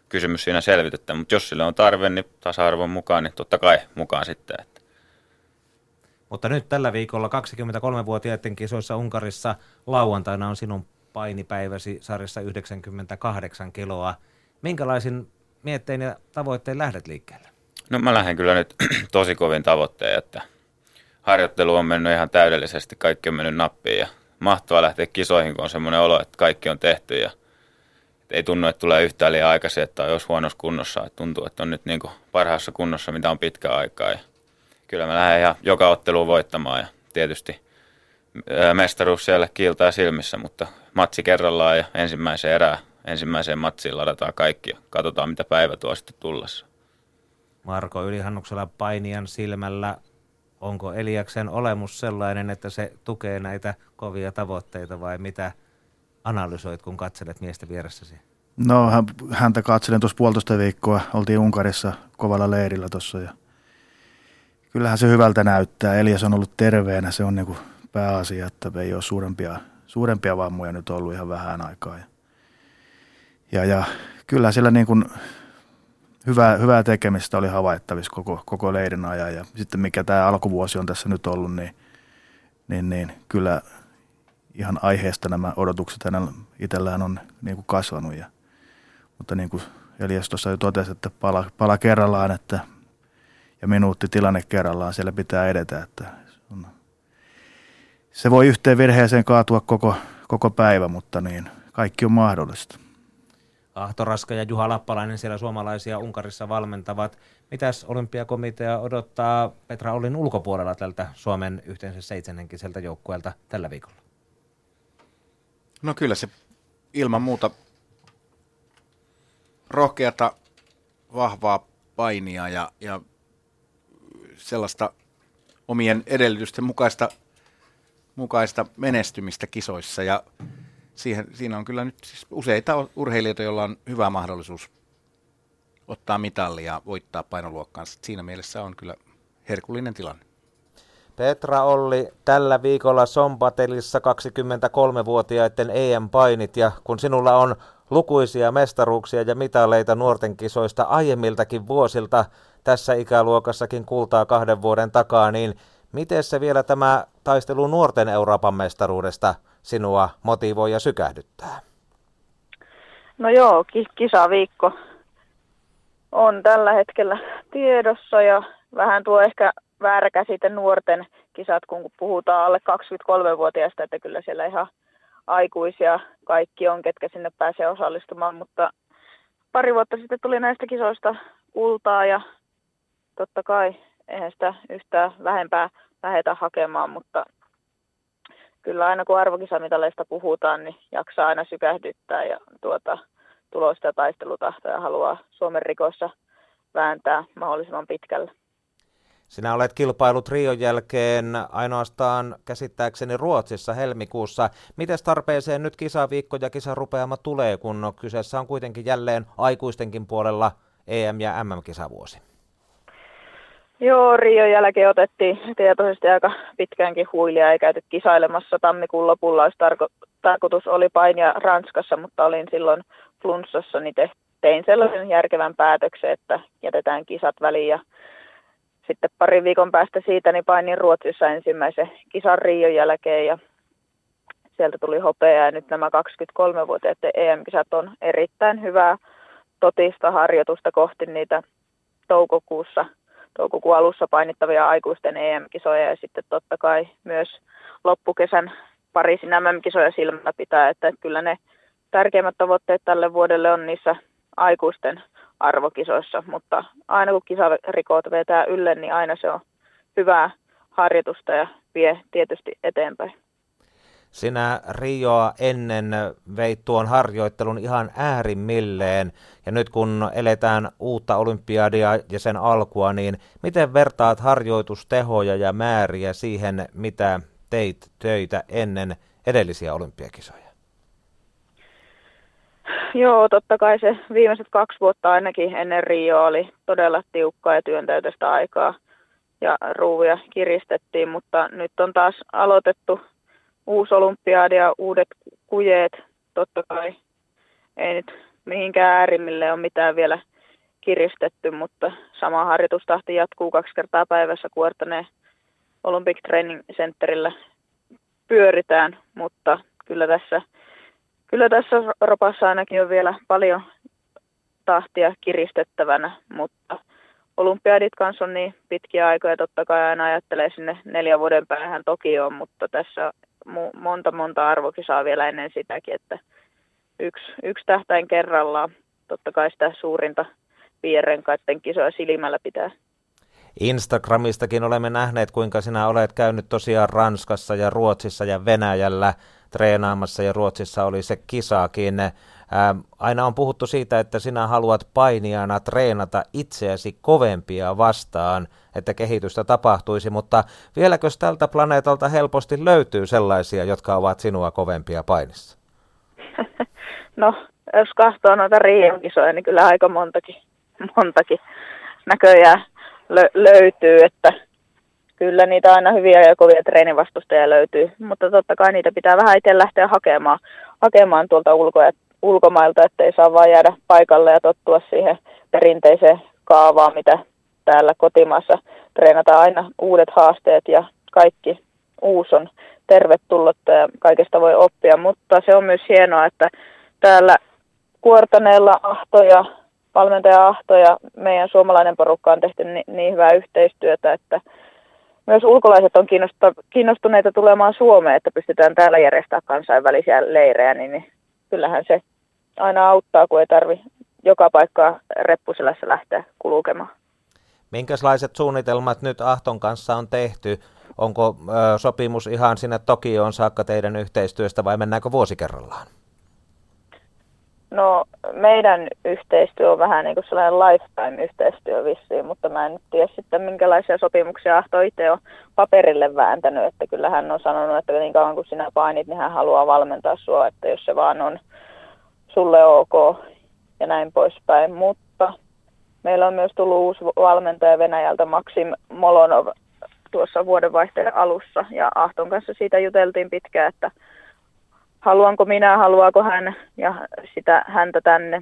kysymys siinä selvitettä, mutta jos sille on tarve, niin tasa-arvon mukaan, niin totta kai mukaan sitten. Että.
Mutta nyt tällä viikolla 23-vuotiaiden kisoissa Unkarissa lauantaina on sinun painipäiväsi sarjassa 98 kiloa. Minkälaisin miettein ja tavoittein lähdet liikkeelle?
No mä lähden kyllä nyt [CLEARS THROAT] tosi kovin tavoitteen, että harjoittelu on mennyt ihan täydellisesti, kaikki on mennyt nappiin ja mahtavaa lähteä kisoihin, kun on semmoinen olo, että kaikki on tehty ja ei tunnu, että tulee yhtään liian aikaisin, että on jos huonossa kunnossa. Että tuntuu, että on nyt niin parhaassa kunnossa, mitä on pitkä aikaa. Ja kyllä mä lähden ihan joka otteluun voittamaan ja tietysti mestaruus siellä kiiltää silmissä, mutta matsi kerrallaan ja ensimmäiseen erään, ensimmäiseen matsiin ladataan kaikki ja katsotaan mitä päivä tuo sitten tullessa.
Marko Ylihannuksella painijan silmällä, onko Eliaksen olemus sellainen, että se tukee näitä kovia tavoitteita vai mitä analysoit, kun katselet miestä vieressäsi?
No häntä katselin tuossa puolitoista viikkoa, oltiin Unkarissa kovalla leirillä tuossa ja kyllähän se hyvältä näyttää. Elias on ollut terveenä, se on niinku pääasia, että ei ole suurempia suurempia vammoja nyt ollut ihan vähän aikaa. Ja, ja, ja kyllä siellä niin kuin hyvää, hyvää tekemistä oli havaittavissa koko, koko leirin ajan. Ja sitten mikä tämä alkuvuosi on tässä nyt ollut, niin, niin, niin kyllä ihan aiheesta nämä odotukset hänellä itsellään on niin kuin kasvanut. Ja, mutta niin kuin Elias tuossa jo totesi, että pala, pala kerrallaan että, ja minuutti tilanne kerrallaan siellä pitää edetä. Että se voi yhteen virheeseen kaatua koko, koko päivä, mutta niin, kaikki on mahdollista.
Ahto Raska ja Juha Lappalainen siellä suomalaisia Unkarissa valmentavat. Mitäs olympiakomitea odottaa Petra Ollin ulkopuolella tältä Suomen yhteensä seitsemänhenkiseltä joukkueelta tällä viikolla?
No kyllä se ilman muuta rohkeata, vahvaa painia ja, ja sellaista omien edellytysten mukaista mukaista menestymistä kisoissa ja siihen, siinä on kyllä nyt siis useita urheilijoita, joilla on hyvä mahdollisuus ottaa mitallia ja voittaa painoluokkaansa. Siinä mielessä on kyllä herkullinen tilanne.
Petra Olli, tällä viikolla Sompatelissa 23-vuotiaiden EM-painit ja kun sinulla on lukuisia mestaruuksia ja mitaleita nuorten kisoista aiemmiltakin vuosilta, tässä ikäluokassakin kultaa kahden vuoden takaa, niin Miten se vielä tämä taistelu nuorten Euroopan mestaruudesta sinua motivoi ja sykähdyttää?
No joo, ki- kisaviikko on tällä hetkellä tiedossa ja vähän tuo ehkä väärä käsite nuorten kisat, kun puhutaan alle 23-vuotiaista, että kyllä siellä ihan aikuisia kaikki on, ketkä sinne pääsee osallistumaan, mutta pari vuotta sitten tuli näistä kisoista kultaa ja totta kai eihän sitä yhtään vähempää lähetä hakemaan, mutta kyllä aina kun arvokisamitaleista puhutaan, niin jaksaa aina sykähdyttää ja tuota, tulosta ja taistelutahtoja haluaa Suomen rikossa vääntää mahdollisimman pitkälle.
Sinä olet kilpailut Rion jälkeen ainoastaan käsittääkseni Ruotsissa helmikuussa. Miten tarpeeseen nyt kisaviikko ja kisarupeama tulee, kun kyseessä on kuitenkin jälleen aikuistenkin puolella EM- ja MM-kisavuosi?
Joo, Rion jälkeen otettiin tietoisesti aika pitkäänkin huilia ja käyty kisailemassa. Tammikuun lopulla olisi tarko- tarkoitus oli painia Ranskassa, mutta olin silloin flunssassa, niin tein sellaisen järkevän päätöksen, että jätetään kisat väliin. Ja sitten parin viikon päästä siitä niin painin Ruotsissa ensimmäisen kisan Rion jälkeen ja sieltä tuli hopea. Ja nyt nämä 23-vuotiaat EM-kisat on erittäin hyvää totista harjoitusta kohti niitä toukokuussa, toukokuun alussa painittavia aikuisten EM-kisoja ja sitten totta kai myös loppukesän Pariisin MM-kisoja silmällä pitää, että kyllä ne tärkeimmät tavoitteet tälle vuodelle on niissä aikuisten arvokisoissa, mutta aina kun kisarikot vetää ylle, niin aina se on hyvää harjoitusta ja vie tietysti eteenpäin.
Sinä Rioa ennen veit tuon harjoittelun ihan äärimmilleen, ja nyt kun eletään uutta olympiadia ja sen alkua, niin miten vertaat harjoitustehoja ja määriä siihen, mitä teit töitä ennen edellisiä olympiakisoja?
Joo, totta kai se viimeiset kaksi vuotta ainakin ennen Rio oli todella tiukkaa ja työntäytöistä aikaa ja ruuvia kiristettiin, mutta nyt on taas aloitettu uusi olympiadi ja uudet kujeet. Totta kai ei nyt mihinkään äärimmille ole mitään vielä kiristetty, mutta sama harjoitustahti jatkuu kaksi kertaa päivässä Kuortaneen Olympic Training Centerillä pyöritään, mutta kyllä tässä – kyllä tässä ropassa ainakin on vielä paljon tahtia kiristettävänä, mutta olympiadit kanssa on niin pitkiä aikoja, totta kai aina ajattelee sinne neljän vuoden päähän toki on, mutta tässä on monta monta arvokisaa vielä ennen sitäkin, että yksi, yksi tähtäin kerrallaan totta kai sitä suurinta piirrenkaiden kisoja silmällä pitää.
Instagramistakin olemme nähneet, kuinka sinä olet käynyt tosiaan Ranskassa ja Ruotsissa ja Venäjällä treenaamassa ja Ruotsissa oli se kisaakin. Ää, aina on puhuttu siitä, että sinä haluat painijana treenata itseäsi kovempia vastaan, että kehitystä tapahtuisi, mutta vieläkö tältä planeetalta helposti löytyy sellaisia, jotka ovat sinua kovempia painissa? [LAUGHS]
No, jos katsoo noita Rion kisoja, niin kyllä aika montakin, montakin näköjään lö- löytyy, että kyllä niitä aina hyviä ja kovia treenivastustajia löytyy, mutta totta kai niitä pitää vähän itse lähteä hakemaan, hakemaan tuolta ulko- ja, ulkomailta, ettei saa vaan jäädä paikalle ja tottua siihen perinteiseen kaavaan, mitä täällä kotimaassa treenataan. Aina uudet haasteet ja kaikki uusi on tervetullut ja kaikesta voi oppia, mutta se on myös hienoa, että täällä Kuortaneella Ahto ja valmentaja Ahto ja meidän suomalainen porukka on tehty niin, niin hyvää yhteistyötä, että myös ulkolaiset on kiinnostuneita tulemaan Suomeen, että pystytään täällä järjestämään kansainvälisiä leirejä, niin, niin kyllähän se aina auttaa, kun ei tarvi joka paikkaa reppuselässä lähteä kulkemaan.
Minkälaiset suunnitelmat nyt Ahton kanssa on tehty? Onko ö, sopimus ihan sinne Tokioon saakka teidän yhteistyöstä vai mennäänkö vuosi kerrallaan?
No meidän yhteistyö on vähän niin kuin sellainen lifetime-yhteistyö vissiin, mutta mä en nyt tiedä sitten minkälaisia sopimuksia Ahto itse on paperille vääntänyt, että kyllä hän on sanonut, että niin kauan kuin sinä painit, niin hän haluaa valmentaa sua, että jos se vaan on sulle ok ja näin poispäin, mutta meillä on myös tullut uusi valmentaja Venäjältä Maxim Molonov tuossa vuodenvaihteen alussa ja Ahton kanssa siitä juteltiin pitkään, että haluanko minä, haluaako hän ja sitä häntä tänne.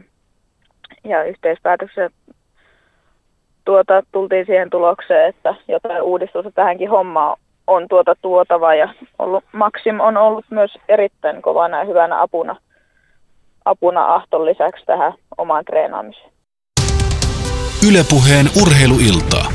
Ja yhteispäätöksessä tuota, tultiin siihen tulokseen, että jotain uudistusta tähänkin hommaan on tuota tuotava ja ollut, Maxim on ollut myös erittäin kovana ja hyvänä apuna, apuna ahton lisäksi tähän omaan treenaamiseen.
Ylepuheen urheiluiltaa.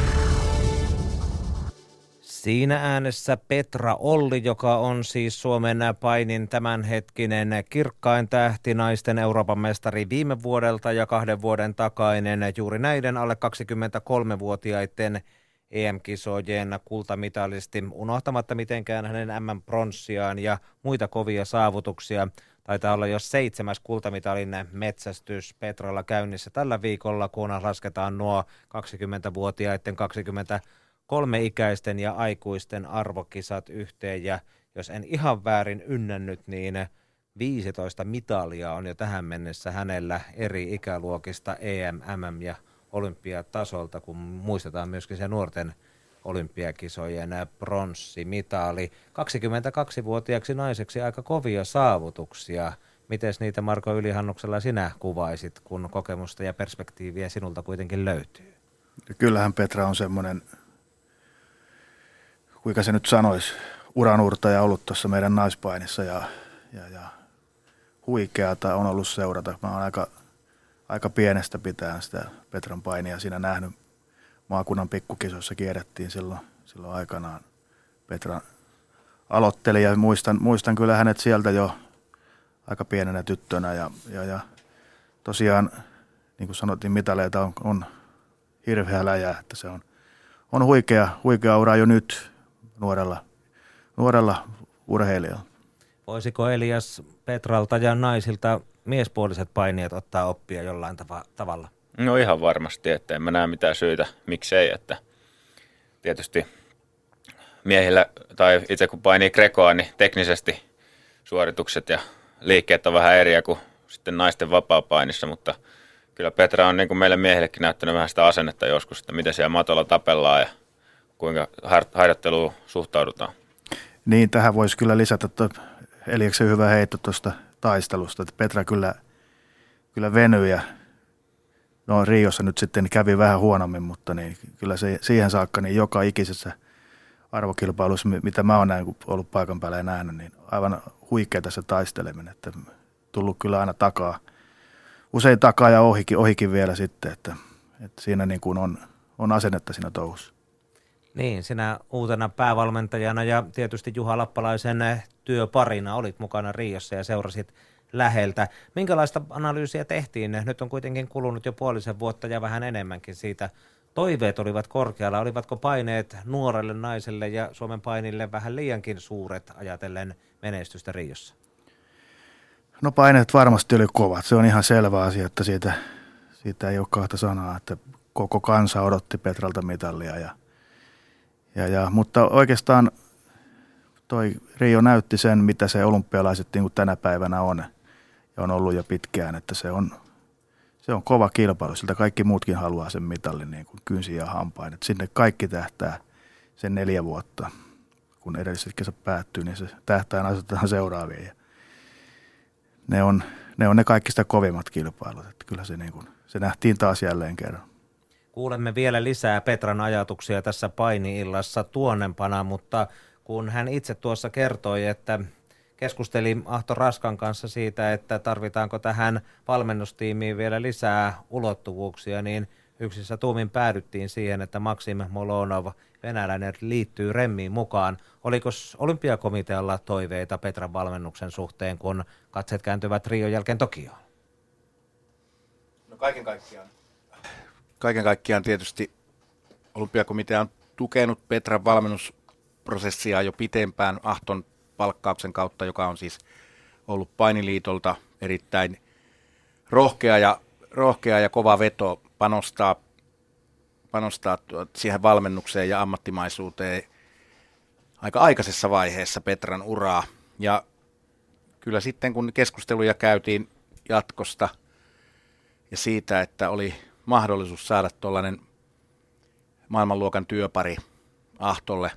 Siinä äänessä Petra Olli, joka on siis Suomen painin tämänhetkinen kirkkain tähti, naisten Euroopan mestari viime vuodelta ja kahden vuoden takainen juuri näiden alle 23-vuotiaiden EM-kisojen kultamitalisti, unohtamatta mitenkään hänen M-pronssiaan ja muita kovia saavutuksia. Taitaa olla jo seitsemäs kultamitalin metsästys Petralla käynnissä tällä viikolla, kun lasketaan nuo 20-vuotiaiden 20 kolmeikäisten ja aikuisten arvokisat yhteen. Ja jos en ihan väärin ynnännyt, niin 15 mitalia on jo tähän mennessä hänellä eri ikäluokista EM, MM ja olympiatasolta, kun muistetaan myöskin se nuorten olympiakisojen pronssimitali. 22-vuotiaaksi naiseksi aika kovia saavutuksia. Miten niitä Marko Ylihannuksella sinä kuvaisit, kun kokemusta ja perspektiiviä sinulta kuitenkin löytyy?
Kyllähän Petra on semmoinen kuinka se nyt sanoisi, uranurtaja ollut tuossa meidän naispainissa ja, ja, ja huikeata on ollut seurata. Mä oon aika, aika pienestä pitäen sitä Petran painia siinä nähnyt. Maakunnan pikkukisoissa kierrettiin silloin, silloin aikanaan. Petra aloitteli ja muistan, muistan kyllä hänet sieltä jo aika pienenä tyttönä ja, ja, ja tosiaan, niin kuin sanottiin, mitaleita on, on hirveä läjä, että se on, on huikea, huikea ura jo nyt nuorella, nuorella urheilijalla.
Voisiko Elias Petralta ja naisilta miespuoliset paineet ottaa oppia jollain tava- tavalla?
No ihan varmasti, että en mä näe mitään syytä, miksei, että tietysti miehillä, tai itse kun painii Grekoa, niin teknisesti suoritukset ja liikkeet on vähän eri kuin sitten naisten vapaa-painissa, mutta kyllä Petra on niin kuin meille miehillekin näyttänyt vähän sitä asennetta joskus, että miten siellä matolla tapellaan ja kuinka harjoitteluun suhtaudutaan.
Niin, tähän voisi kyllä lisätä että Eliaksen hyvä heitto tuosta taistelusta, että Petra kyllä, kyllä venyi ja no Riossa nyt sitten kävi vähän huonommin, mutta niin, kyllä se, siihen saakka niin joka ikisessä arvokilpailussa, mitä mä oon näin, ollut paikan päällä ja nähnyt, niin aivan huikea tässä taisteleminen, että tullut kyllä aina takaa, usein takaa ja ohikin, ohikin vielä sitten, että, että siinä niin kuin on, on asennetta siinä touhussa.
Niin, sinä uutena päävalmentajana ja tietysti Juha Lappalaisen työparina olit mukana Riossa ja seurasit läheltä. Minkälaista analyysiä tehtiin? Nyt on kuitenkin kulunut jo puolisen vuotta ja vähän enemmänkin siitä. Toiveet olivat korkealla. Olivatko paineet nuorelle naiselle ja Suomen painille vähän liiankin suuret ajatellen menestystä Riossa?
No paineet varmasti oli kovat. Se on ihan selvä asia, että siitä, siitä ei ole kahta sanaa, että koko kansa odotti Petralta mitallia ja – ja, ja, mutta oikeastaan toi Rio näytti sen, mitä se olympialaiset niin tänä päivänä on ja on ollut jo pitkään, että se on, se on kova kilpailu. Siltä kaikki muutkin haluaa sen mitallin niin kuin kynsi ja hampain. Että sinne kaikki tähtää sen neljä vuotta. Kun edelliset kesä päättyy, niin se tähtää asetetaan seuraaviin. Ja ne, on, ne on ne kaikista kovimmat kilpailut. Että kyllä se, niin kuin, se nähtiin taas jälleen kerran.
Kuulemme vielä lisää Petran ajatuksia tässä painiillassa tuonnempana, mutta kun hän itse tuossa kertoi, että keskusteli Ahto Raskan kanssa siitä, että tarvitaanko tähän valmennustiimiin vielä lisää ulottuvuuksia, niin yksissä tuumin päädyttiin siihen, että Maksim Molonov, venäläinen, liittyy remmiin mukaan. Oliko olympiakomitealla toiveita Petran valmennuksen suhteen, kun katseet kääntyvät Rion jälkeen Tokioon?
No kaiken kaikkiaan kaiken kaikkiaan tietysti olympiakomitea on tukenut Petran valmennusprosessia jo pitempään Ahton palkkauksen kautta, joka on siis ollut painiliitolta erittäin rohkea ja, rohkea ja kova veto panostaa, panostaa siihen valmennukseen ja ammattimaisuuteen aika aikaisessa vaiheessa Petran uraa. Ja kyllä sitten kun keskusteluja käytiin jatkosta ja siitä, että oli mahdollisuus saada tuollainen maailmanluokan työpari Ahtolle.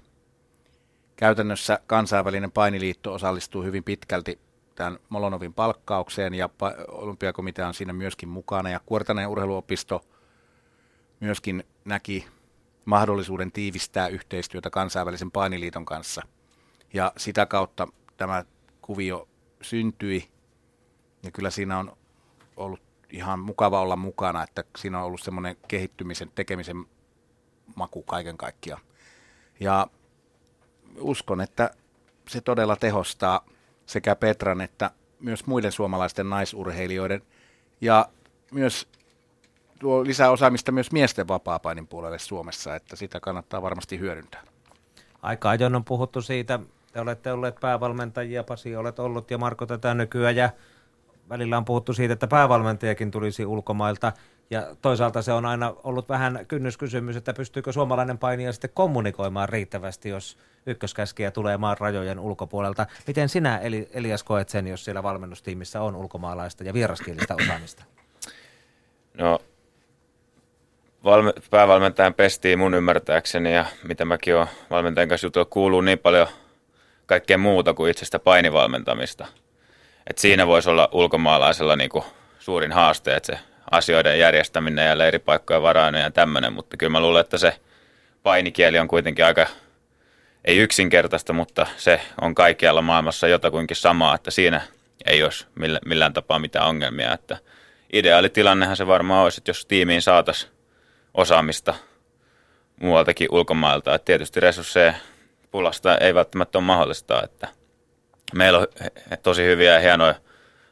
Käytännössä kansainvälinen painiliitto osallistuu hyvin pitkälti tämän Molonovin palkkaukseen ja olympiakomitea on siinä myöskin mukana ja Kuortaneen urheiluopisto myöskin näki mahdollisuuden tiivistää yhteistyötä kansainvälisen painiliiton kanssa. Ja sitä kautta tämä kuvio syntyi ja kyllä siinä on ollut ihan mukava olla mukana, että siinä on ollut semmoinen kehittymisen, tekemisen maku kaiken kaikkiaan. Ja uskon, että se todella tehostaa sekä Petran että myös muiden suomalaisten naisurheilijoiden ja myös tuo lisää osaamista myös miesten vapaapainin puolelle Suomessa, että sitä kannattaa varmasti hyödyntää.
Aika ajoin on puhuttu siitä, te olette olleet päävalmentajia, Pasi olet ollut ja Marko tätä nykyään ja välillä on puhuttu siitä, että päävalmentajakin tulisi ulkomailta. Ja toisaalta se on aina ollut vähän kynnyskysymys, että pystyykö suomalainen painija sitten kommunikoimaan riittävästi, jos ykköskäskiä tulee maan rajojen ulkopuolelta. Miten sinä, Eli, Elias, koet sen, jos siellä valmennustiimissä on ulkomaalaista ja vieraskielistä osaamista?
No, valme- päävalmentajan pestiin mun ymmärtääkseni ja mitä mäkin olen valmentajan kanssa jutellut, kuuluu niin paljon kaikkea muuta kuin itsestä painivalmentamista. Et siinä voisi olla ulkomaalaisella niin kuin suurin haaste, että se asioiden järjestäminen ja leiripaikkojen varainen ja tämmöinen, mutta kyllä mä luulen, että se painikieli on kuitenkin aika, ei yksinkertaista, mutta se on kaikkialla maailmassa jotakuinkin samaa, että siinä ei olisi millään tapaa mitään ongelmia. Että ideaalitilannehan se varmaan olisi, että jos tiimiin saataisiin osaamista muualtakin ulkomailta, että tietysti resursseja pulasta ei välttämättä ole mahdollista, että meillä on tosi hyviä ja hienoja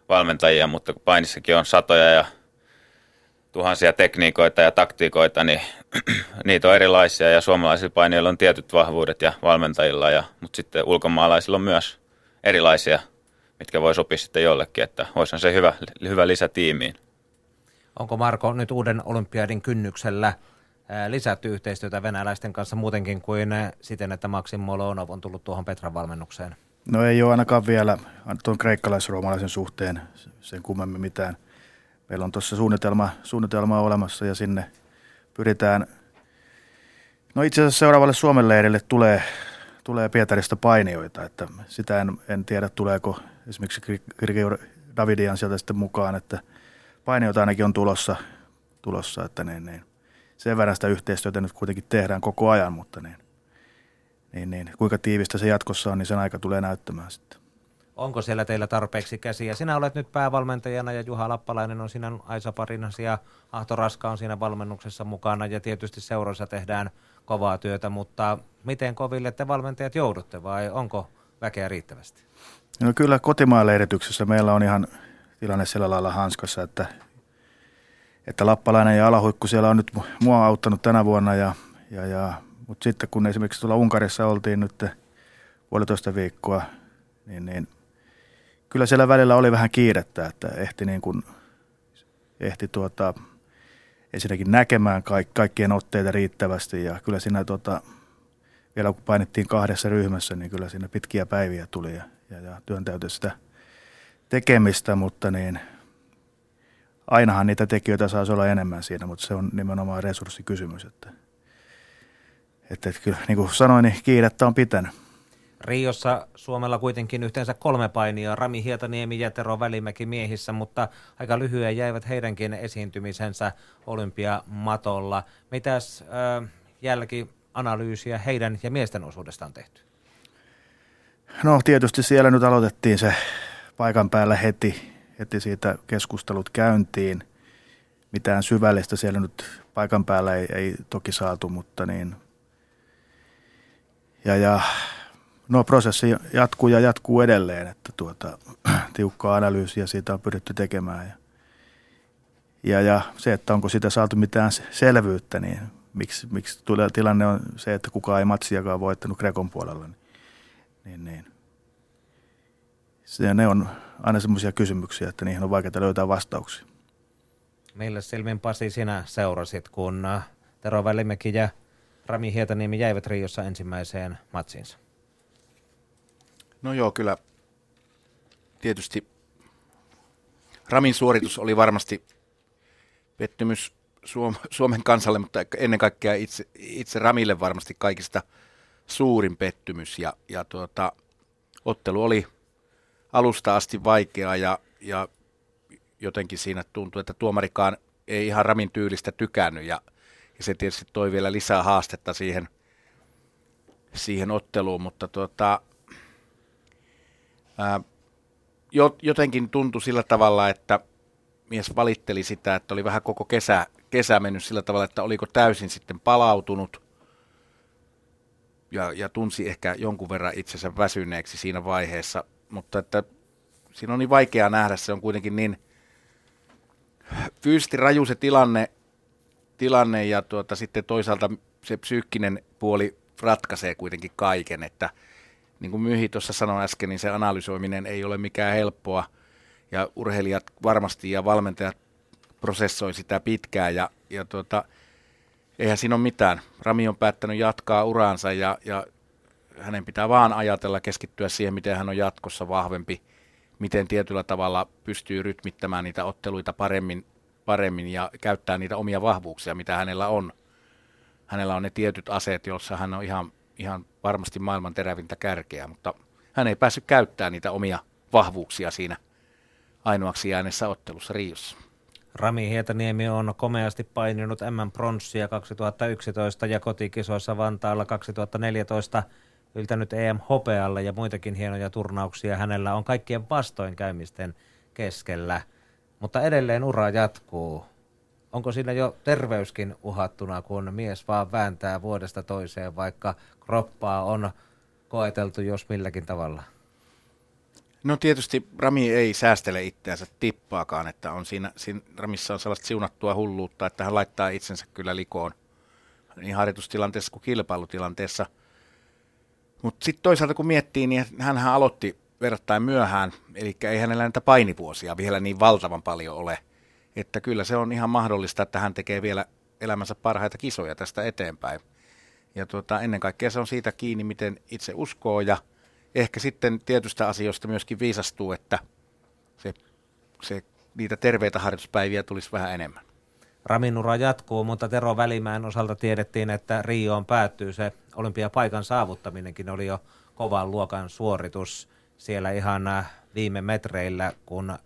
valmentajia, mutta kun painissakin on satoja ja tuhansia tekniikoita ja taktiikoita, niin [CLEARS THROAT] niitä on erilaisia ja suomalaisilla painijoilla on tietyt vahvuudet ja valmentajilla, ja, mutta sitten ulkomaalaisilla on myös erilaisia, mitkä voi sopia sitten jollekin, että olisihan se hyvä, hyvä lisä tiimiin.
Onko Marko nyt uuden olympiadin kynnyksellä lisätty yhteistyötä venäläisten kanssa muutenkin kuin siten, että Maksim Molonov on tullut tuohon Petran valmennukseen?
No ei ole ainakaan vielä tuon kreikkalais-roomalaisen suhteen sen kummemmin mitään – meillä on tuossa suunnitelma, suunnitelma olemassa ja sinne pyritään. No itse asiassa seuraavalle Suomen leirille tulee, tulee Pietarista painijoita, että sitä en, en tiedä tuleeko esimerkiksi Kirkeur Davidian sieltä sitten mukaan, että painijoita ainakin on tulossa, tulossa että niin, niin. sen verran sitä yhteistyötä nyt kuitenkin tehdään koko ajan, mutta niin, niin, niin. kuinka tiivistä se jatkossa on, niin sen aika tulee näyttämään sitten.
Onko siellä teillä tarpeeksi käsiä? Sinä olet nyt päävalmentajana ja Juha Lappalainen on sinä Aisa Parinasi ja Ahto Raska on siinä valmennuksessa mukana ja tietysti seuroissa tehdään kovaa työtä, mutta miten koville te valmentajat joudutte vai onko väkeä riittävästi?
No kyllä kotimaan erityksessä meillä on ihan tilanne sillä lailla hanskassa, että, että Lappalainen ja Alahuikku siellä on nyt mua auttanut tänä vuonna ja, ja, ja mutta sitten kun esimerkiksi tuolla Unkarissa oltiin nyt puolitoista viikkoa, niin, niin kyllä siellä välillä oli vähän kiirettä, että ehti, niin kuin, ehti tuota, ensinnäkin näkemään kaik, kaikkien otteita riittävästi ja kyllä siinä tuota, vielä kun painettiin kahdessa ryhmässä, niin kyllä siinä pitkiä päiviä tuli ja, ja, ja työntäytyi sitä tekemistä, mutta niin ainahan niitä tekijöitä saisi olla enemmän siinä, mutta se on nimenomaan resurssikysymys. Että, että, että kyllä, niin kuin sanoin, niin kiirettä on pitänyt.
Riossa Suomella kuitenkin yhteensä kolme painia, Rami Hietaniemi ja Tero Välimäki miehissä, mutta aika lyhyen jäivät heidänkin esiintymisensä olympiamatolla. Mitäs äh, jälkianalyysiä heidän ja miesten osuudesta on tehty?
No tietysti siellä nyt aloitettiin se paikan päällä heti, heti siitä keskustelut käyntiin. Mitään syvällistä siellä nyt paikan päällä ei, ei toki saatu, mutta niin. Ja, ja No prosessi jatkuu ja jatkuu edelleen, että tuota, [CLEARS THROAT] tiukkaa analyysiä siitä on pyritty tekemään. Ja, ja, ja se, että onko sitä saatu mitään selvyyttä, niin miksi, miksi tulee tilanne on se, että kukaan ei matsiakaan voittanut Grekon puolella, niin, niin, niin. Se, ne on aina semmoisia kysymyksiä, että niihin on vaikeaa löytää vastauksia.
Millä Silmin Pasi sinä seurasit, kun äh, Tero Välimäki ja Rami Hietaniemi jäivät Riossa ensimmäiseen matsiinsa?
No joo, kyllä tietysti Ramin suoritus oli varmasti pettymys Suomen kansalle, mutta ennen kaikkea itse, itse Ramille varmasti kaikista suurin pettymys. Ja, ja tuota, ottelu oli alusta asti vaikeaa ja, ja jotenkin siinä tuntui, että tuomarikaan ei ihan Ramin tyylistä tykännyt ja, ja se tietysti toi vielä lisää haastetta siihen, siihen otteluun, mutta tuota, jotenkin tuntui sillä tavalla, että mies valitteli sitä, että oli vähän koko kesä, kesä mennyt sillä tavalla, että oliko täysin sitten palautunut. Ja, ja tunsi ehkä jonkun verran itsensä väsyneeksi siinä vaiheessa, mutta että siinä on niin vaikea nähdä, se on kuitenkin niin fyysisesti raju se tilanne, tilanne ja tuota, sitten toisaalta se psyykkinen puoli ratkaisee kuitenkin kaiken, että niin kuin Myhi tuossa sanoi äsken, niin se analysoiminen ei ole mikään helppoa ja urheilijat varmasti ja valmentajat prosessoi sitä pitkään ja, ja tuota, eihän siinä ole mitään. Rami on päättänyt jatkaa uraansa ja, ja hänen pitää vaan ajatella, keskittyä siihen, miten hän on jatkossa vahvempi, miten tietyllä tavalla pystyy rytmittämään niitä otteluita paremmin, paremmin ja käyttää niitä omia vahvuuksia, mitä hänellä on. Hänellä on ne tietyt aseet, joissa hän on ihan, ihan varmasti maailman terävintä kärkeä, mutta hän ei päässyt käyttämään niitä omia vahvuuksia siinä ainoaksi jääneessä ottelussa Riossa.
Rami Hietaniemi on komeasti paininut M-pronssia 2011 ja kotikisoissa Vantaalla 2014 yltänyt EM hopealle ja muitakin hienoja turnauksia hänellä on kaikkien vastoinkäymisten keskellä. Mutta edelleen ura jatkuu. Onko siinä jo terveyskin uhattuna, kun mies vaan vääntää vuodesta toiseen, vaikka kroppaa on koeteltu jos milläkin tavalla?
No tietysti Rami ei säästele itseänsä tippaakaan, että on siinä, siinä Ramissa on sellaista siunattua hulluutta, että hän laittaa itsensä kyllä likoon niin harjoitustilanteessa kuin kilpailutilanteessa. Mutta sitten toisaalta kun miettii, niin hän aloitti verrattain myöhään, eli ei hänellä näitä painivuosia vielä niin valtavan paljon ole. Että kyllä se on ihan mahdollista, että hän tekee vielä elämänsä parhaita kisoja tästä eteenpäin. Ja tuota, ennen kaikkea se on siitä kiinni, miten itse uskoo ja – ehkä sitten tietystä asioista myöskin viisastuu, että se, se, niitä terveitä harjoituspäiviä tulisi vähän enemmän.
Raminura jatkuu, mutta Tero Välimäen osalta tiedettiin, että Rioon päättyy se olympiapaikan saavuttaminenkin oli jo kovan luokan suoritus siellä ihan äh, viime metreillä, kun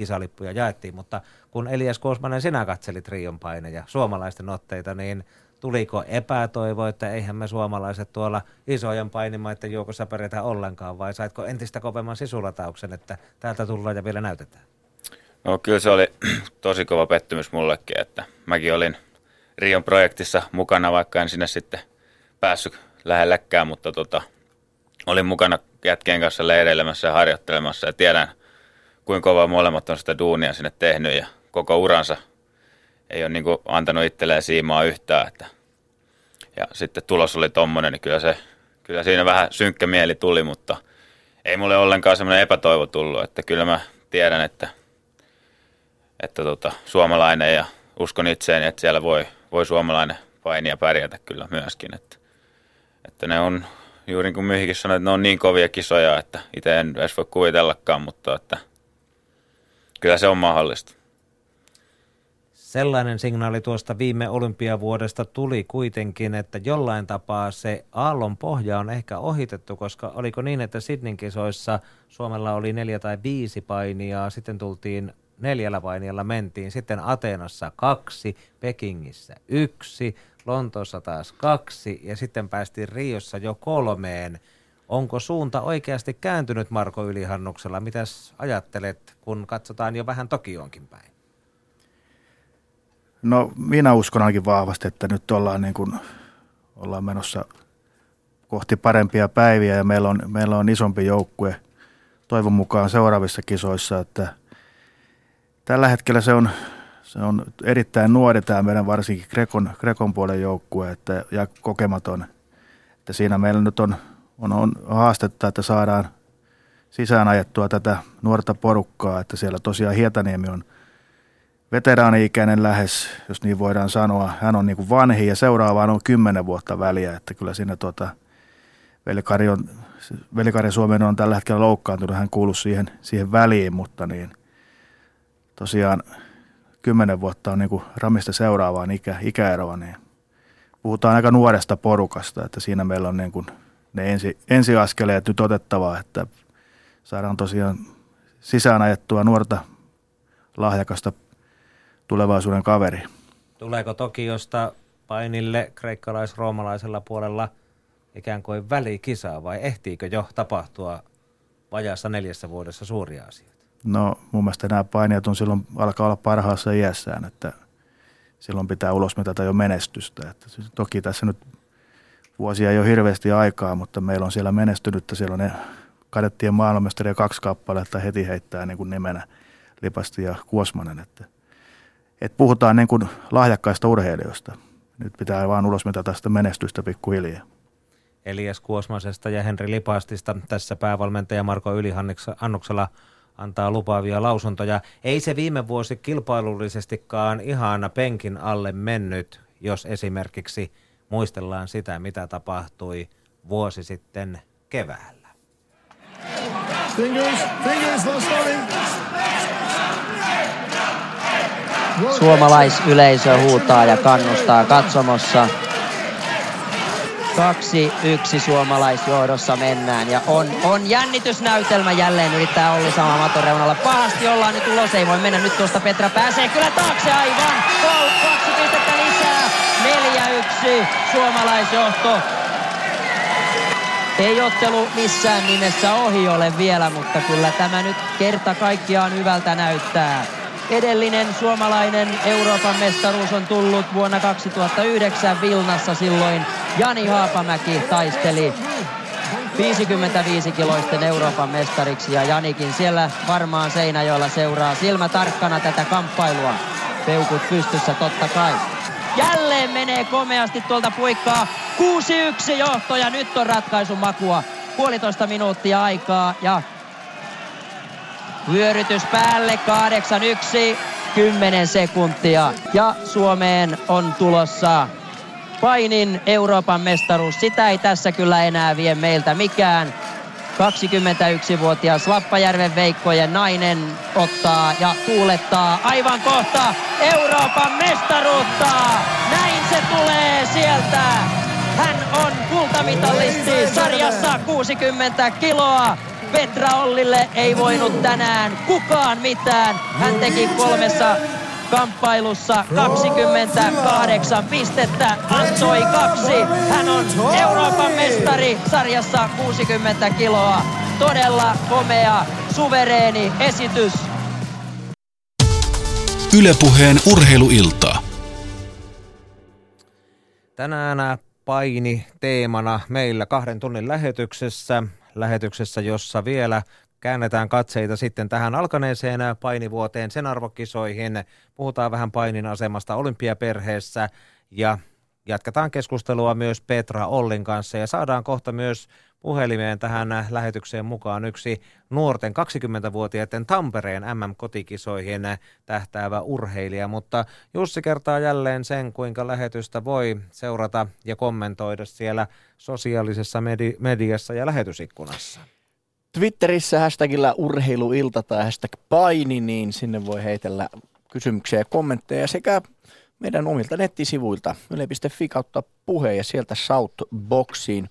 kisalippuja jaettiin, mutta kun Elias Kuosmanen sinä katselit Rion paineja, suomalaisten otteita, niin tuliko epätoivo, että eihän me suomalaiset tuolla isojen painimaiden joukossa pärjätä ollenkaan, vai saitko entistä kovemman sisulatauksen, että täältä tullaan ja vielä näytetään?
No kyllä se oli tosi kova pettymys mullekin, että mäkin olin Rion projektissa mukana, vaikka en sinne sitten päässyt lähellekään, mutta tota, olin mukana jätkien kanssa leireilemässä ja harjoittelemassa ja tiedän, kuinka kovaa molemmat on sitä duunia sinne tehnyt ja koko uransa – ei ole niin kuin antanut itselleen siimaa yhtään. Että. Ja sitten tulos oli tommonen, niin kyllä, se, kyllä siinä vähän synkkä mieli tuli, mutta ei mulle ollenkaan semmoinen epätoivo tullut, että kyllä mä tiedän, että, että tota, suomalainen ja uskon itseeni, että siellä voi, voi suomalainen painia pärjätä kyllä myöskin. Että, että ne on, juuri niin kuin Myhikin sanoi, että ne on niin kovia kisoja, että itse en edes voi kuvitellakaan, mutta että kyllä se on mahdollista.
Sellainen signaali tuosta viime olympiavuodesta tuli kuitenkin, että jollain tapaa se aallon pohja on ehkä ohitettu, koska oliko niin, että Sydneyn kisoissa Suomella oli neljä tai viisi painia, sitten tultiin neljällä painijalla mentiin, sitten Ateenassa kaksi, Pekingissä yksi, Lontoossa taas kaksi ja sitten päästiin Riossa jo kolmeen. Onko suunta oikeasti kääntynyt Marko Ylihannuksella? Mitäs ajattelet, kun katsotaan jo vähän Tokioonkin päin?
No minä uskon ainakin vahvasti, että nyt ollaan, niin kuin, ollaan menossa kohti parempia päiviä ja meillä on, meillä on isompi joukkue toivon mukaan seuraavissa kisoissa, että tällä hetkellä se on, se on erittäin nuori tämä meidän varsinkin Grekon, Grekon puolen joukkue että, ja kokematon. Että siinä meillä nyt on, on, on haastetta, että saadaan sisään ajettua tätä nuorta porukkaa, että siellä tosiaan Hietaniemi on – veteraani-ikäinen lähes, jos niin voidaan sanoa. Hän on niin kuin vanhi ja seuraavaan on kymmenen vuotta väliä, että kyllä siinä tuota, Velikari, on, Velikari Suomen on tällä hetkellä loukkaantunut, hän kuuluu siihen, siihen väliin, mutta niin tosiaan kymmenen vuotta on niin kuin Ramista seuraavaan ikä, ikäeroa, niin puhutaan aika nuoresta porukasta, että siinä meillä on niin kuin ne ensi, ensiaskeleet nyt otettavaa, että saadaan tosiaan sisään ajettua nuorta lahjakasta tulevaisuuden kaveri.
Tuleeko Tokiosta painille kreikkalais-roomalaisella puolella ikään kuin välikisaa vai ehtiikö jo tapahtua vajaassa neljässä vuodessa suuria asioita?
No mun mielestä nämä painijat on silloin, alkaa olla parhaassa iässään, että silloin pitää ulosmitata jo menestystä. Että toki tässä nyt vuosia ei ole hirveästi aikaa, mutta meillä on siellä menestynyttä. Siellä on ne kadettien maailmanmestaria kaksi kappaletta heti heittää niin kuin nimenä Lipasti ja Kuosmanen. Että, että puhutaan niin kuin lahjakkaista urheilijoista. Nyt pitää vaan ulosmitata sitä menestystä pikkuhiljaa.
Elias Kuosmasesta ja Henri Lipastista tässä päävalmentaja Marko Ylihannuksella antaa lupaavia lausuntoja. Ei se viime vuosi kilpailullisestikaan ihan penkin alle mennyt, jos esimerkiksi muistellaan sitä, mitä tapahtui vuosi sitten keväällä. Fingers, fingers,
Suomalaisyleisö huutaa ja kannustaa katsomossa. Kaksi, yksi suomalaisjohdossa mennään ja on, on jännitysnäytelmä jälleen yrittää Olli sama matoreunalla. Pahasti ollaan nyt ulos, ei voi mennä nyt tuosta Petra pääsee kyllä taakse aivan. Gol, kaksi pistettä lisää, neljä yksi suomalaisjohto. Ei ottelu missään nimessä ohi ole vielä, mutta kyllä tämä nyt kerta kaikkiaan hyvältä näyttää. Edellinen suomalainen Euroopan mestaruus on tullut vuonna 2009 Vilnassa silloin. Jani Haapamäki taisteli 55-kiloisten Euroopan mestariksi ja Janikin siellä varmaan Seinäjoella seuraa silmä tarkkana tätä kamppailua. Peukut pystyssä totta kai. Jälleen menee komeasti tuolta puikkaa. 6-1 johto ja nyt on ratkaisun makua. Puolitoista minuuttia aikaa ja Vyörytys päälle 8-1, 10 sekuntia. Ja Suomeen on tulossa painin Euroopan mestaruus. Sitä ei tässä kyllä enää vie meiltä mikään. 21-vuotias Lappajärven Veikkojen nainen ottaa ja tuulettaa aivan kohta Euroopan mestaruutta. Näin se tulee sieltä. Hän on kultamitalisti sarjassa 60 kiloa. Petra Ollille ei voinut tänään kukaan mitään. Hän teki kolmessa kamppailussa 28 pistettä, antoi kaksi. Hän on Euroopan mestari sarjassa 60 kiloa. Todella komea, suvereeni esitys.
Ylepuheen urheiluiltaa.
Tänään paini teemana meillä kahden tunnin lähetyksessä lähetyksessä, jossa vielä käännetään katseita sitten tähän alkaneeseen painivuoteen, sen arvokisoihin. Puhutaan vähän painin asemasta olympiaperheessä ja jatketaan keskustelua myös Petra Ollin kanssa ja saadaan kohta myös puhelimeen tähän lähetykseen mukaan yksi nuorten 20-vuotiaiden Tampereen MM-kotikisoihin tähtäävä urheilija, mutta Jussi kertaa jälleen sen, kuinka lähetystä voi seurata ja kommentoida siellä sosiaalisessa medi- mediassa ja lähetysikkunassa.
Twitterissä hashtagillä urheiluilta tai hashtag paini, niin sinne voi heitellä kysymyksiä ja kommentteja sekä meidän omilta nettisivuilta yle.fi kautta puhe ja sieltä Shoutboxiin.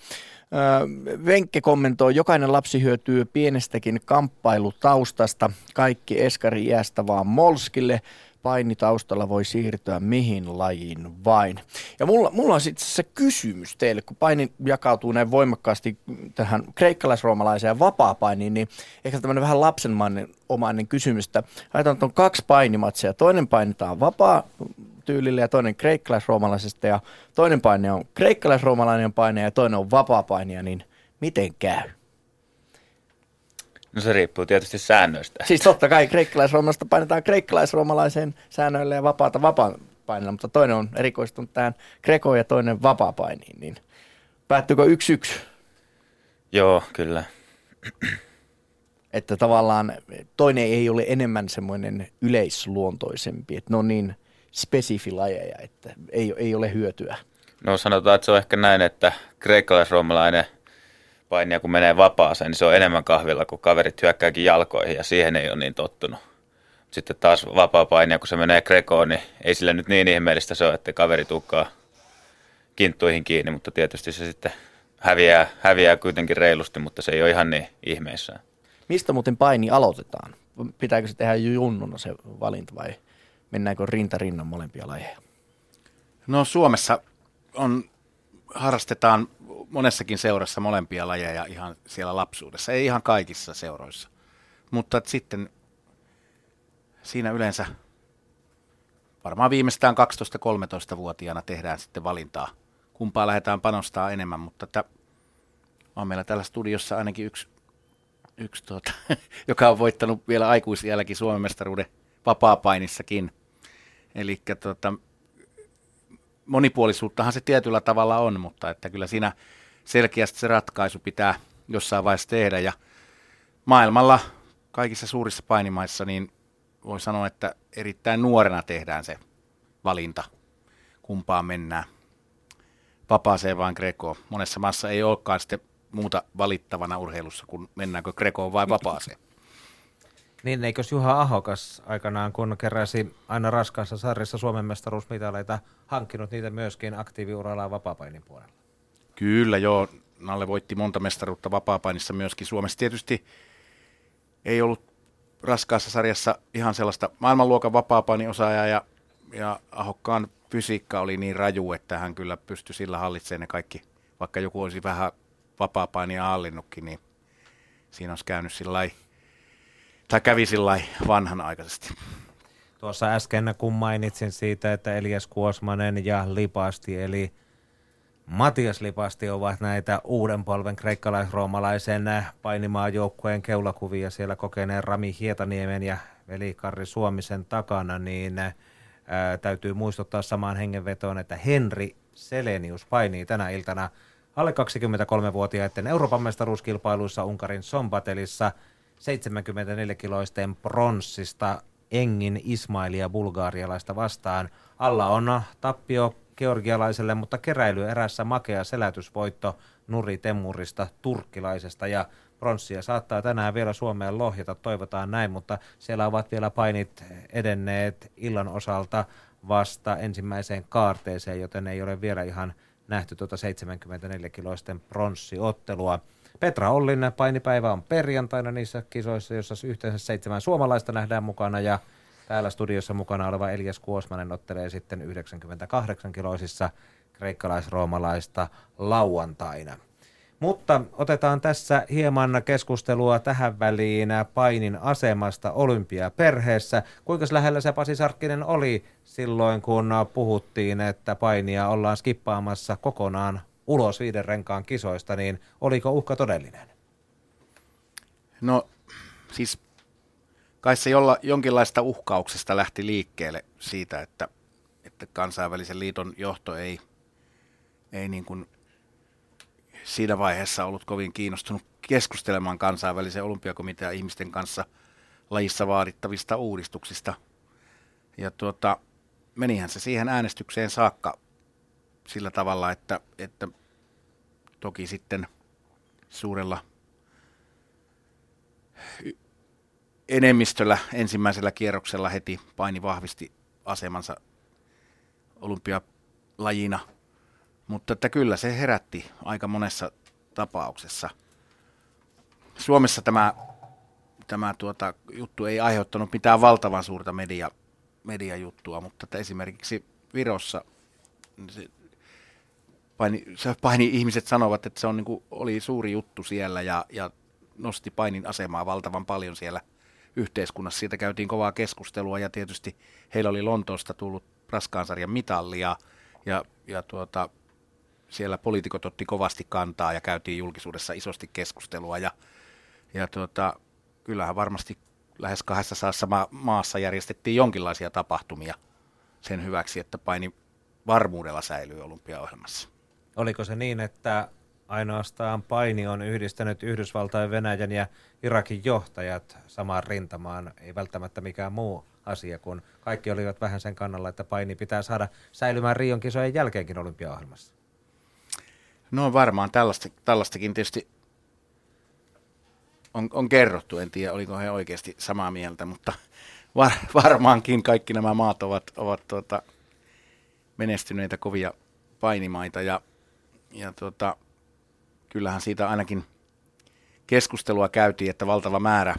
Venkke kommentoi, jokainen lapsi hyötyy pienestäkin kamppailutaustasta, kaikki eskari iästä vaan molskille, painitaustalla voi siirtyä mihin lajiin vain. Ja mulla, mulla on sitten se kysymys teille, kun paini jakautuu näin voimakkaasti tähän kreikkalaisroomalaiseen vapaa-painiin, niin ehkä tämmöinen vähän lapsenmainen omainen kysymys, että ajatellaan, että on kaksi painimatsia. Toinen painitaan vapaa tyylillä ja toinen kreikkalaisroomalaisesta ja toinen paine on kreikkalaisroomalainen paine ja toinen on vapaa paine, niin miten käy?
No se riippuu tietysti säännöistä.
Siis totta kai kreikkalaisroomalaisesta painetaan kreikkalaisroomalaiseen säännöille ja vapaata vapaa painella, mutta toinen on erikoistunut tähän grekoon ja toinen vapaa painiin, niin päättyykö yksi yksi?
Joo, kyllä. [CLEARS THROAT]
Että tavallaan toinen ei ole enemmän semmoinen yleisluontoisempi, että no niin – spesifilajeja, että ei, ei ole hyötyä.
No sanotaan, että se on ehkä näin, että kreikkalais-roomalainen painija kun menee vapaaseen, niin se on enemmän kahvilla, kun kaverit hyökkääkin jalkoihin ja siihen ei ole niin tottunut. Sitten taas vapaa painija, kun se menee grekoon, niin ei sille nyt niin ihmeellistä se ole, että kaveri tukkaa kinttuihin kiinni, mutta tietysti se sitten häviää, häviää kuitenkin reilusti, mutta se ei ole ihan niin ihmeissään.
Mistä muuten paini aloitetaan? Pitääkö se tehdä junnuna se valinta vai mennäänkö rinta rinnan molempia lajeja?
No Suomessa on, harrastetaan monessakin seurassa molempia lajeja ihan siellä lapsuudessa, ei ihan kaikissa seuroissa. Mutta sitten siinä yleensä varmaan viimeistään 12-13-vuotiaana tehdään sitten valintaa, kumpaa lähdetään panostaa enemmän, mutta että on meillä täällä studiossa ainakin yksi, yksi tuota, [LAUGHS] joka on voittanut vielä aikuisielläkin Suomen mestaruuden vapaapainissakin. Eli tuota, monipuolisuuttahan se tietyllä tavalla on, mutta että kyllä siinä selkeästi se ratkaisu pitää jossain vaiheessa tehdä. Ja maailmalla kaikissa suurissa painimaissa niin voi sanoa, että erittäin nuorena tehdään se valinta, kumpaan mennään. Vapaaseen vai Grekoon. Monessa maassa ei olekaan sitten muuta valittavana urheilussa, kun mennäänkö Grekoon vai vapaaseen.
Niin, eikös Juha Ahokas aikanaan, kun keräsi aina raskaassa sarjassa Suomen mestaruusmitaleita, hankkinut niitä myöskin aktiiviuralla vapaapainin puolella?
Kyllä, joo. Nalle voitti monta mestaruutta vapaapainissa myöskin. Suomessa tietysti ei ollut raskaassa sarjassa ihan sellaista maailmanluokan vapaapainiosaajaa ja, ja Ahokkaan fysiikka oli niin raju, että hän kyllä pystyi sillä hallitsemaan ne kaikki. Vaikka joku olisi vähän vapaapainia hallinnutkin, niin siinä olisi käynyt sillä tai kävi sillä vanhanaikaisesti.
Tuossa äsken kun mainitsin siitä, että Elias Kuosmanen ja Lipasti, eli Matias Lipasti ovat näitä uuden polven kreikkalais-roomalaisen painimaajoukkueen keulakuvia siellä kokeneen Rami Hietaniemen ja veli Karri Suomisen takana, niin ää, täytyy muistuttaa samaan hengenvetoon, että Henri Selenius painii tänä iltana alle 23-vuotiaiden Euroopan mestaruuskilpailuissa Unkarin Sombatelissa 74-kiloisten pronssista Engin Ismailia bulgaarialaista vastaan. Alla on tappio georgialaiselle, mutta keräily erässä makea selätysvoitto Nuri Temmurista turkkilaisesta ja pronssia saattaa tänään vielä Suomeen lohjata, toivotaan näin, mutta siellä ovat vielä painit edenneet illan osalta vasta ensimmäiseen kaarteeseen, joten ei ole vielä ihan nähty tuota 74-kiloisten pronssiottelua. Petra Ollin painipäivä on perjantaina niissä kisoissa, joissa yhteensä seitsemän suomalaista nähdään mukana ja täällä studiossa mukana oleva Elias Kuosmanen ottelee sitten 98-kiloisissa kreikkalais-roomalaista lauantaina. Mutta otetaan tässä hieman keskustelua tähän väliin painin asemasta olympiaperheessä. Kuinka lähellä se Pasi Sarkkinen oli silloin, kun puhuttiin, että painia ollaan skippaamassa kokonaan ulos viiden renkaan kisoista, niin oliko uhka todellinen?
No siis kai se jolla, jonkinlaista uhkauksesta lähti liikkeelle siitä, että, että kansainvälisen liiton johto ei, ei niin kuin siinä vaiheessa ollut kovin kiinnostunut keskustelemaan kansainvälisen olympiakomitean ihmisten kanssa lajissa vaadittavista uudistuksista. Ja tuota, menihän se siihen äänestykseen saakka sillä tavalla, että, että toki sitten suurella enemmistöllä ensimmäisellä kierroksella heti paini vahvisti asemansa olympialajina. Mutta että kyllä se herätti aika monessa tapauksessa. Suomessa tämä, tämä tuota, juttu ei aiheuttanut mitään valtavan suurta media, mediajuttua, mutta että esimerkiksi Virossa se paini, paini, ihmiset sanovat, että se on, niin kuin, oli suuri juttu siellä ja, ja nosti painin asemaa valtavan paljon siellä – yhteiskunnassa. Siitä käytiin kovaa keskustelua ja tietysti heillä oli Lontoosta tullut raskaansarjan mitalli ja, ja, ja tuota, siellä poliitikot otti kovasti kantaa ja käytiin julkisuudessa isosti keskustelua ja, ja tuota, kyllähän varmasti lähes kahdessa saassa ma- maassa järjestettiin jonkinlaisia tapahtumia sen hyväksi, että paini varmuudella säilyy olympiaohjelmassa.
Oliko se niin, että ainoastaan paini on yhdistänyt Yhdysvaltain, Venäjän ja Irakin johtajat samaan rintamaan, ei välttämättä mikään muu asia, kun kaikki olivat vähän sen kannalla, että paini pitää saada säilymään Rion kisojen jälkeenkin olympiaohjelmassa.
No varmaan tällaista, tällaistakin tietysti on, on kerrottu, en tiedä oliko he oikeasti samaa mieltä, mutta var, varmaankin kaikki nämä maat ovat, ovat tuota, menestyneitä kovia painimaita. Ja, ja tuota, kyllähän siitä ainakin keskustelua käytiin, että valtava määrä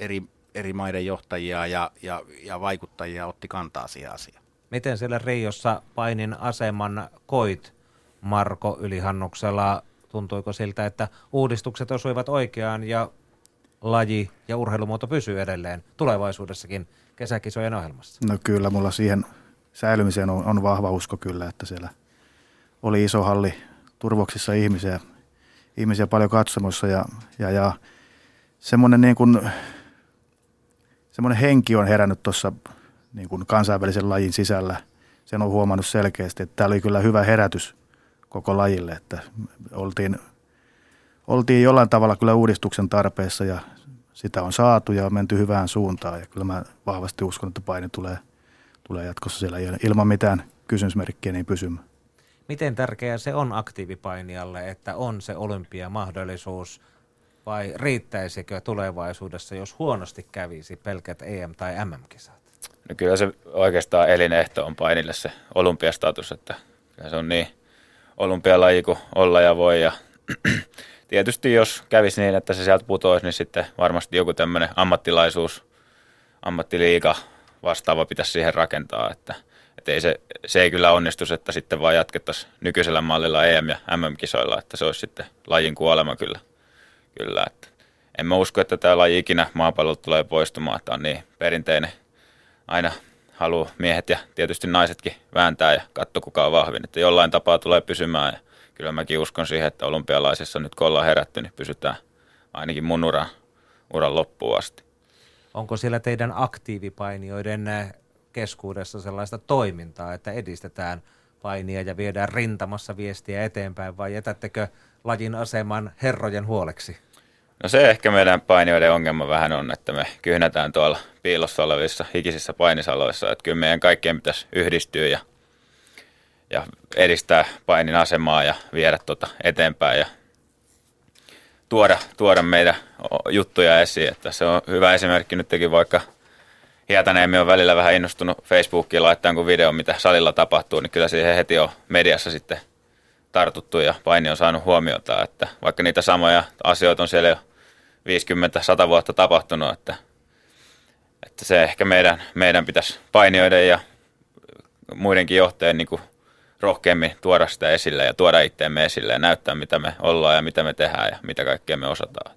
eri, eri maiden johtajia ja, ja, ja vaikuttajia otti kantaa siihen asiaan.
Miten siellä Riossa painin aseman koit Marko Ylihannuksella? Tuntuiko siltä, että uudistukset osuivat oikeaan ja laji ja urheilumuoto pysyy edelleen tulevaisuudessakin kesäkisojen ohjelmassa?
No kyllä, mulla siihen säilymiseen on, on vahva usko kyllä, että siellä oli iso halli turvoksissa ihmisiä, ihmisiä paljon katsomossa ja, ja, ja semmoinen niin kuin, semmoinen henki on herännyt tuossa niin kuin kansainvälisen lajin sisällä. Sen on huomannut selkeästi, että tämä oli kyllä hyvä herätys koko lajille, että oltiin, oltiin jollain tavalla kyllä uudistuksen tarpeessa ja sitä on saatu ja on menty hyvään suuntaan ja kyllä mä vahvasti uskon, että paini tulee, tulee jatkossa siellä ilman mitään kysymysmerkkiä niin pysymään.
Miten tärkeää se on aktiivipainijalle, että on se olympiamahdollisuus vai riittäisikö tulevaisuudessa, jos huonosti kävisi pelkät EM- tai MM-kisat?
No kyllä se oikeastaan elinehto on painille se olympiastatus, että se on niin olympialaji kuin olla ja voi. Ja [CLEARS THROAT] tietysti jos kävisi niin, että se sieltä putoisi, niin sitten varmasti joku tämmöinen ammattilaisuus, ammattiliiga vastaava pitäisi siihen rakentaa, että, että ei se, se ei kyllä onnistu, että sitten vaan jatkettaisiin nykyisellä mallilla EM- ja MM-kisoilla, että se olisi sitten lajin kuolema kyllä. kyllä että en mä usko, että tämä laji ikinä maapallolta tulee poistumaan, että on niin perinteinen aina haluaa miehet ja tietysti naisetkin vääntää ja katso kuka on vahvin. Että jollain tapaa tulee pysymään ja kyllä mäkin uskon siihen, että olympialaisissa nyt kun ollaan herätty, niin pysytään ainakin mun uran, uran loppuun asti.
Onko siellä teidän aktiivipainijoiden keskuudessa sellaista toimintaa, että edistetään painia ja viedään rintamassa viestiä eteenpäin vai jätättekö lajin aseman herrojen huoleksi?
No se ehkä meidän painijoiden ongelma vähän on, että me kyhnätään tuolla piilossa olevissa hikisissä painisaloissa, että kyllä meidän kaikkien pitäisi yhdistyä ja, ja edistää painin asemaa ja viedä tuota eteenpäin ja tuoda, tuoda meidän juttuja esiin. Että se on hyvä esimerkki nytkin vaikka Hietaneemi on välillä vähän innostunut Facebookiin laittaa kun video, mitä salilla tapahtuu, niin kyllä siihen heti on mediassa sitten tartuttu ja paini on saanut huomiota, että vaikka niitä samoja asioita on siellä jo 50-100 vuotta tapahtunut, että, että se ehkä meidän, meidän pitäisi painioiden ja muidenkin johtajien niin rohkeammin tuoda sitä esille ja tuoda itteemme esille ja näyttää, mitä me ollaan ja mitä me tehdään ja mitä kaikkea me osataan.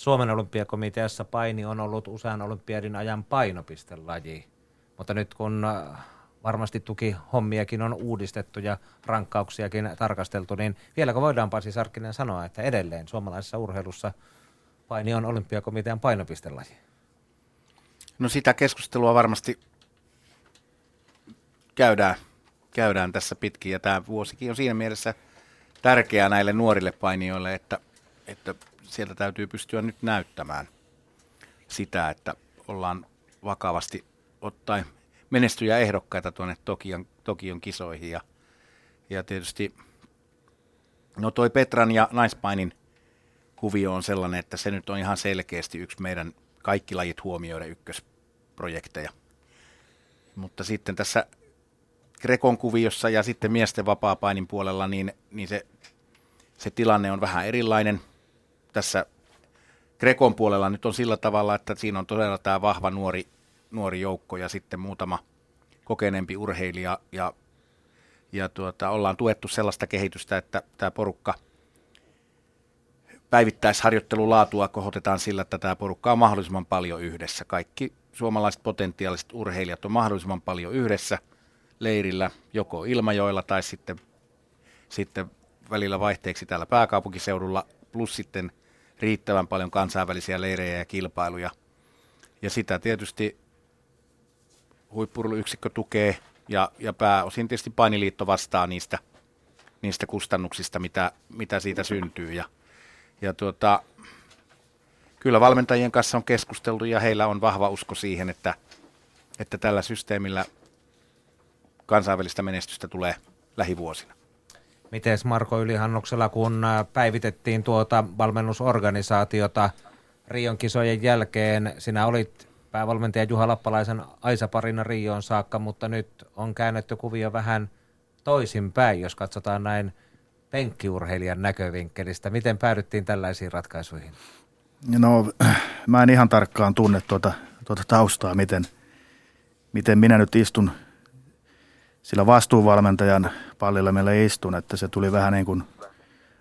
Suomen olympiakomiteassa paini on ollut usean olympiadin ajan painopistelaji, mutta nyt kun varmasti tukihommiakin on uudistettu ja rankkauksiakin tarkasteltu, niin vieläkö voidaan Pasi Sarkkinen sanoa, että edelleen suomalaisessa urheilussa paini on olympiakomitean painopistelaji?
No sitä keskustelua varmasti käydään, käydään tässä pitkin ja tämä vuosikin on siinä mielessä tärkeää näille nuorille painijoille, että, että sieltä täytyy pystyä nyt näyttämään sitä, että ollaan vakavasti ottaen menestyjä ehdokkaita tuonne Tokion, Tokion kisoihin. Ja, ja tietysti no toi Petran ja Naispainin kuvio on sellainen, että se nyt on ihan selkeästi yksi meidän kaikki lajit huomioiden ykkösprojekteja. Mutta sitten tässä Grekon kuviossa ja sitten miesten vapaa-painin puolella, niin, niin se, se tilanne on vähän erilainen. Tässä Grekon puolella nyt on sillä tavalla, että siinä on todella tämä vahva nuori nuori joukko ja sitten muutama kokeneempi urheilija ja, ja tuota, ollaan tuettu sellaista kehitystä, että tämä porukka päivittäisharjoittelun laatua kohotetaan sillä, että tämä porukka on mahdollisimman paljon yhdessä. Kaikki suomalaiset potentiaaliset urheilijat on mahdollisimman paljon yhdessä leirillä, joko Ilmajoilla tai sitten, sitten välillä vaihteeksi täällä pääkaupunkiseudulla, plus sitten riittävän paljon kansainvälisiä leirejä ja kilpailuja. Ja sitä tietysti huippuruluyksikkö tukee ja, ja pääosin tietysti painiliitto vastaa niistä, niistä kustannuksista, mitä, mitä siitä syntyy. Ja, ja tuota, kyllä valmentajien kanssa on keskusteltu ja heillä on vahva usko siihen, että, että tällä systeemillä kansainvälistä menestystä tulee lähivuosina.
Miten Marko Ylihannuksella, kun päivitettiin tuota valmennusorganisaatiota Rion kisojen jälkeen, sinä olit päävalmentaja Juha Lappalaisen Aisa parina Rioon saakka, mutta nyt on käännetty kuvio vähän toisinpäin, jos katsotaan näin penkkiurheilijan näkövinkkelistä. Miten päädyttiin tällaisiin ratkaisuihin?
No, mä en ihan tarkkaan tunne tuota, tuota taustaa, miten, miten minä nyt istun sillä vastuuvalmentajan pallilla meillä istun, että se tuli vähän niin kuin,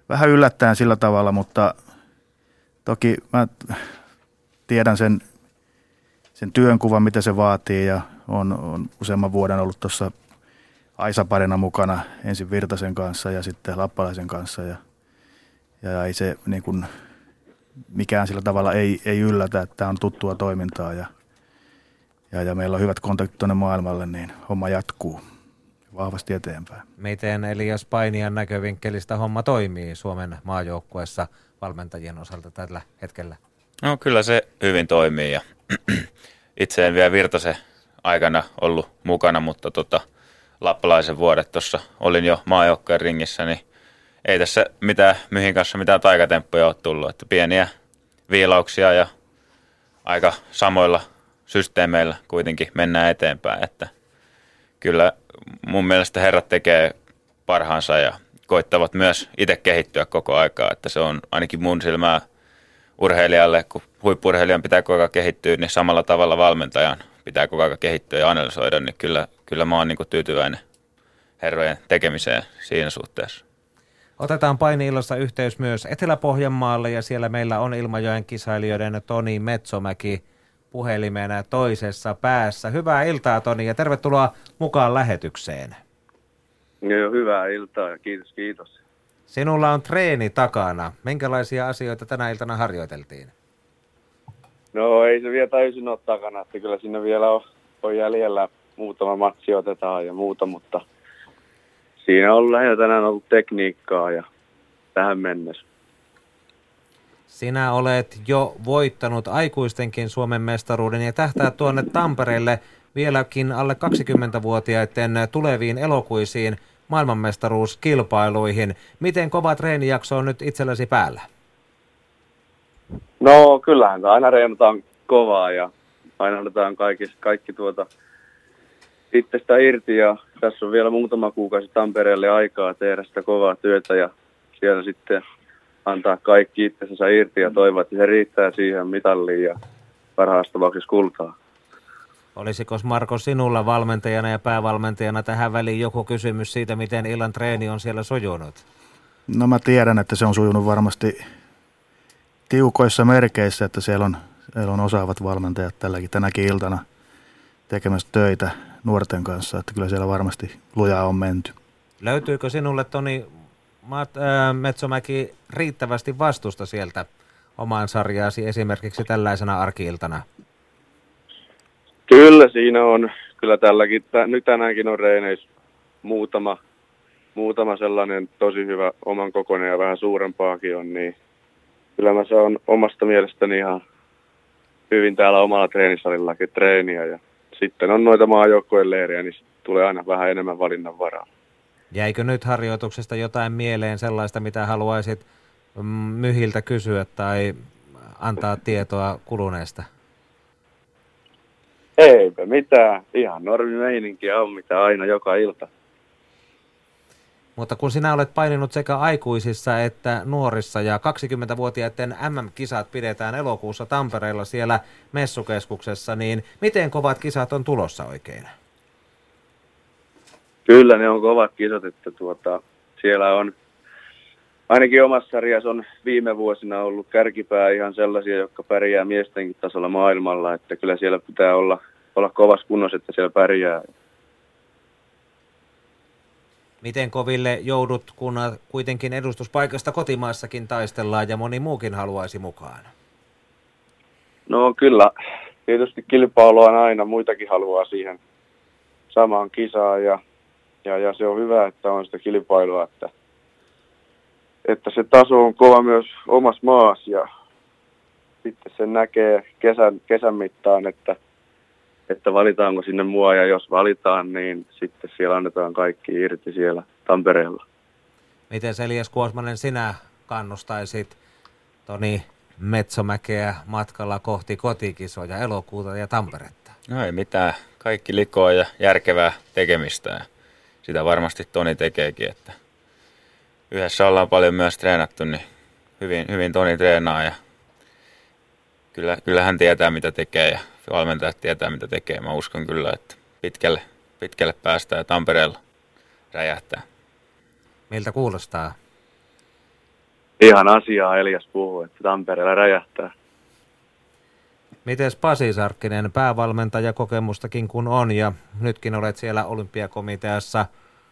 vähän yllättäen sillä tavalla, mutta toki mä tiedän sen sen työnkuvan, mitä se vaatii ja on, on useamman vuoden ollut tuossa Aisaparina mukana ensin Virtasen kanssa ja sitten Lappalaisen kanssa ja, ja ei se niin kuin, mikään sillä tavalla ei, ei yllätä, että tämä on tuttua toimintaa ja, ja, ja meillä on hyvät kontaktit tuonne maailmalle, niin homma jatkuu vahvasti eteenpäin.
Miten Elias Painian näkövinkkelistä homma toimii Suomen maajoukkueessa valmentajien osalta tällä hetkellä?
No kyllä se hyvin toimii ja [CLEARS THROAT] itse en vielä Virtasen aikana ollut mukana, mutta tota, lappalaisen vuodet tuossa olin jo maajoukkojen ringissä, niin ei tässä mitään, mihin kanssa mitään taikatemppuja ole tullut. Että pieniä viilauksia ja aika samoilla systeemeillä kuitenkin mennään eteenpäin. Että kyllä mun mielestä herrat tekee parhaansa ja koittavat myös itse kehittyä koko aikaa. Että se on ainakin mun silmää urheilijalle, kun huippurheilijan pitää koko ajan kehittyä, niin samalla tavalla valmentajan pitää koko ajan kehittyä ja analysoida, niin kyllä, kyllä mä oon niin tyytyväinen herrojen tekemiseen siinä suhteessa.
Otetaan paini-illassa yhteys myös Etelä-Pohjanmaalle ja siellä meillä on Ilmajoen kisailijoiden Toni Metsomäki puhelimena toisessa päässä. Hyvää iltaa Toni ja tervetuloa mukaan lähetykseen.
Joo, hyvää iltaa ja kiitos, kiitos.
Sinulla on treeni takana. Minkälaisia asioita tänä iltana harjoiteltiin?
No ei se vielä täysin ole takana, että kyllä sinne vielä on, on jäljellä muutama matsi otetaan ja muuta, mutta siinä on lähinnä tänään ollut tekniikkaa ja tähän mennessä.
Sinä olet jo voittanut aikuistenkin Suomen mestaruuden ja tähtää tuonne Tampereelle vieläkin alle 20-vuotiaiden tuleviin elokuisiin maailmanmestaruuskilpailuihin. Miten kova treenijakso on nyt itselläsi päällä?
No kyllähän aina reenataan kovaa ja aina otetaan kaikki, kaikki tuota itsestä irti ja tässä on vielä muutama kuukausi Tampereelle aikaa tehdä sitä kovaa työtä ja siellä sitten antaa kaikki itsensä irti ja toivoa, että se riittää siihen mitalliin ja parhaassa tapauksessa kultaa.
Olisiko Marko sinulla valmentajana ja päävalmentajana tähän väliin joku kysymys siitä, miten illan treeni on siellä sujunut?
No mä tiedän, että se on sujunut varmasti tiukoissa merkeissä, että siellä on, siellä on osaavat valmentajat tälläkin tänäkin iltana tekemässä töitä nuorten kanssa, että kyllä siellä varmasti lujaa on menty.
Löytyykö sinulle, Toni Maat, äh, Metsomäki, riittävästi vastusta sieltä omaan sarjaasi esimerkiksi tällaisena arkiiltana?
Kyllä siinä on. Kyllä tälläkin, t- nyt tänäänkin on reeneissä muutama, muutama sellainen tosi hyvä oman kokoinen ja vähän suurempaakin on, niin kyllä mä saan omasta mielestäni ihan hyvin täällä omalla treenisalillakin treeniä ja sitten on noita maajoukkojen leiriä, niin tulee aina vähän enemmän valinnan varaa.
Jäikö nyt harjoituksesta jotain mieleen sellaista, mitä haluaisit mm, myhiltä kysyä tai antaa tietoa kuluneesta?
Eipä mitään. Ihan normimeininkiä on mitä aina joka ilta.
Mutta kun sinä olet paininut sekä aikuisissa että nuorissa ja 20-vuotiaiden MM-kisat pidetään elokuussa Tampereella siellä messukeskuksessa, niin miten kovat kisat on tulossa oikein?
Kyllä ne on kovat kisat, että tuota, siellä on ainakin omassa sarjassa on viime vuosina ollut kärkipää ihan sellaisia, jotka pärjää miestenkin tasolla maailmalla, että kyllä siellä pitää olla, olla kovassa kunnossa, että siellä pärjää.
Miten koville joudut, kun kuitenkin edustuspaikasta kotimaassakin taistellaan ja moni muukin haluaisi mukaan?
No kyllä, tietysti kilpailu on aina, muitakin haluaa siihen samaan kisaan ja, ja, ja se on hyvä, että on sitä kilpailua, että, että se taso on kova myös omassa maassa ja sitten se näkee kesän, kesän mittaan, että – että valitaanko sinne mua ja jos valitaan, niin sitten siellä annetaan kaikki irti siellä Tampereella.
Miten Elias Kuosmanen sinä kannustaisit Toni Metsomäkeä matkalla kohti kotikisoja, elokuuta ja Tamperetta?
No ei mitään, kaikki likoa ja järkevää tekemistä sitä varmasti Toni tekeekin, että yhdessä ollaan paljon myös treenattu, niin hyvin, hyvin Toni treenaa ja kyllä, kyllä hän tietää mitä tekee ja valmentajat tietää, mitä tekee. Mä uskon kyllä, että pitkälle, pitkälle päästään ja Tampereella räjähtää.
Miltä kuulostaa?
Ihan asiaa Elias puhuu, että Tampereella räjähtää.
Miten Pasi Sarkkinen, päävalmentaja kokemustakin kun on ja nytkin olet siellä olympiakomiteassa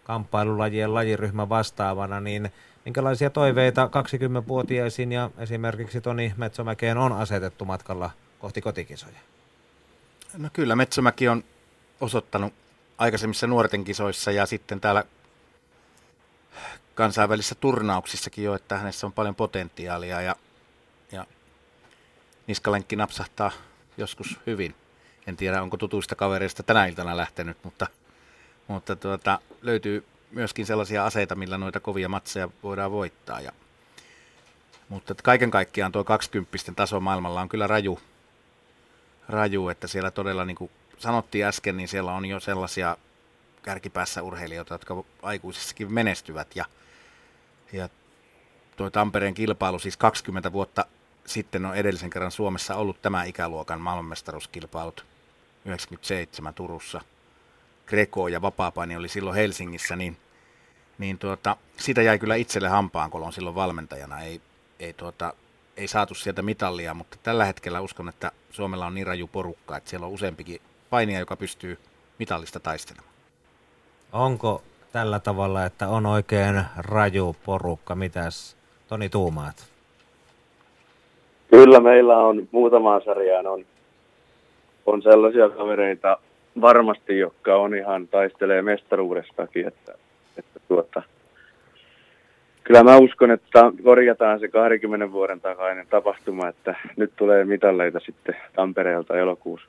kamppailulajien lajiryhmä vastaavana, niin minkälaisia toiveita 20-vuotiaisiin ja esimerkiksi Toni Metsomäkeen on asetettu matkalla kohti kotikisoja?
No kyllä, Metsomäki on osoittanut aikaisemmissa nuorten kisoissa ja sitten täällä kansainvälisissä turnauksissakin jo, että hänessä on paljon potentiaalia ja niskalenkki napsahtaa joskus hyvin. En tiedä, onko tutuista kavereista tänä iltana lähtenyt, mutta, mutta tuota, löytyy myöskin sellaisia aseita, millä noita kovia matseja voidaan voittaa. Ja, mutta kaiken kaikkiaan tuo 20 taso maailmalla on kyllä raju, raju että siellä todella niin kuin sanottiin äsken, niin siellä on jo sellaisia kärkipäässä urheilijoita, jotka aikuisissakin menestyvät. Ja, ja tuo Tampereen kilpailu, siis 20 vuotta sitten on edellisen kerran Suomessa ollut tämä ikäluokan maailmanmestaruuskilpailut 97 Turussa. Greco ja vapaapaini oli silloin Helsingissä, niin, niin tuota, siitä jäi kyllä itselle hampaan, kun on silloin valmentajana. Ei, ei, tuota, ei saatu sieltä mitallia, mutta tällä hetkellä uskon, että Suomella on niin raju porukka, että siellä on useampikin painija, joka pystyy mitallista taistelemaan.
Onko tällä tavalla, että on oikein raju porukka? Mitäs Toni tuumaat?
Kyllä meillä on muutamaan sarjaan on, on sellaisia kavereita varmasti, jotka on ihan taistelee mestaruudestakin, että, että tuota, kyllä mä uskon, että korjataan se 20 vuoden takainen tapahtuma, että nyt tulee mitalleita sitten Tampereelta elokuussa.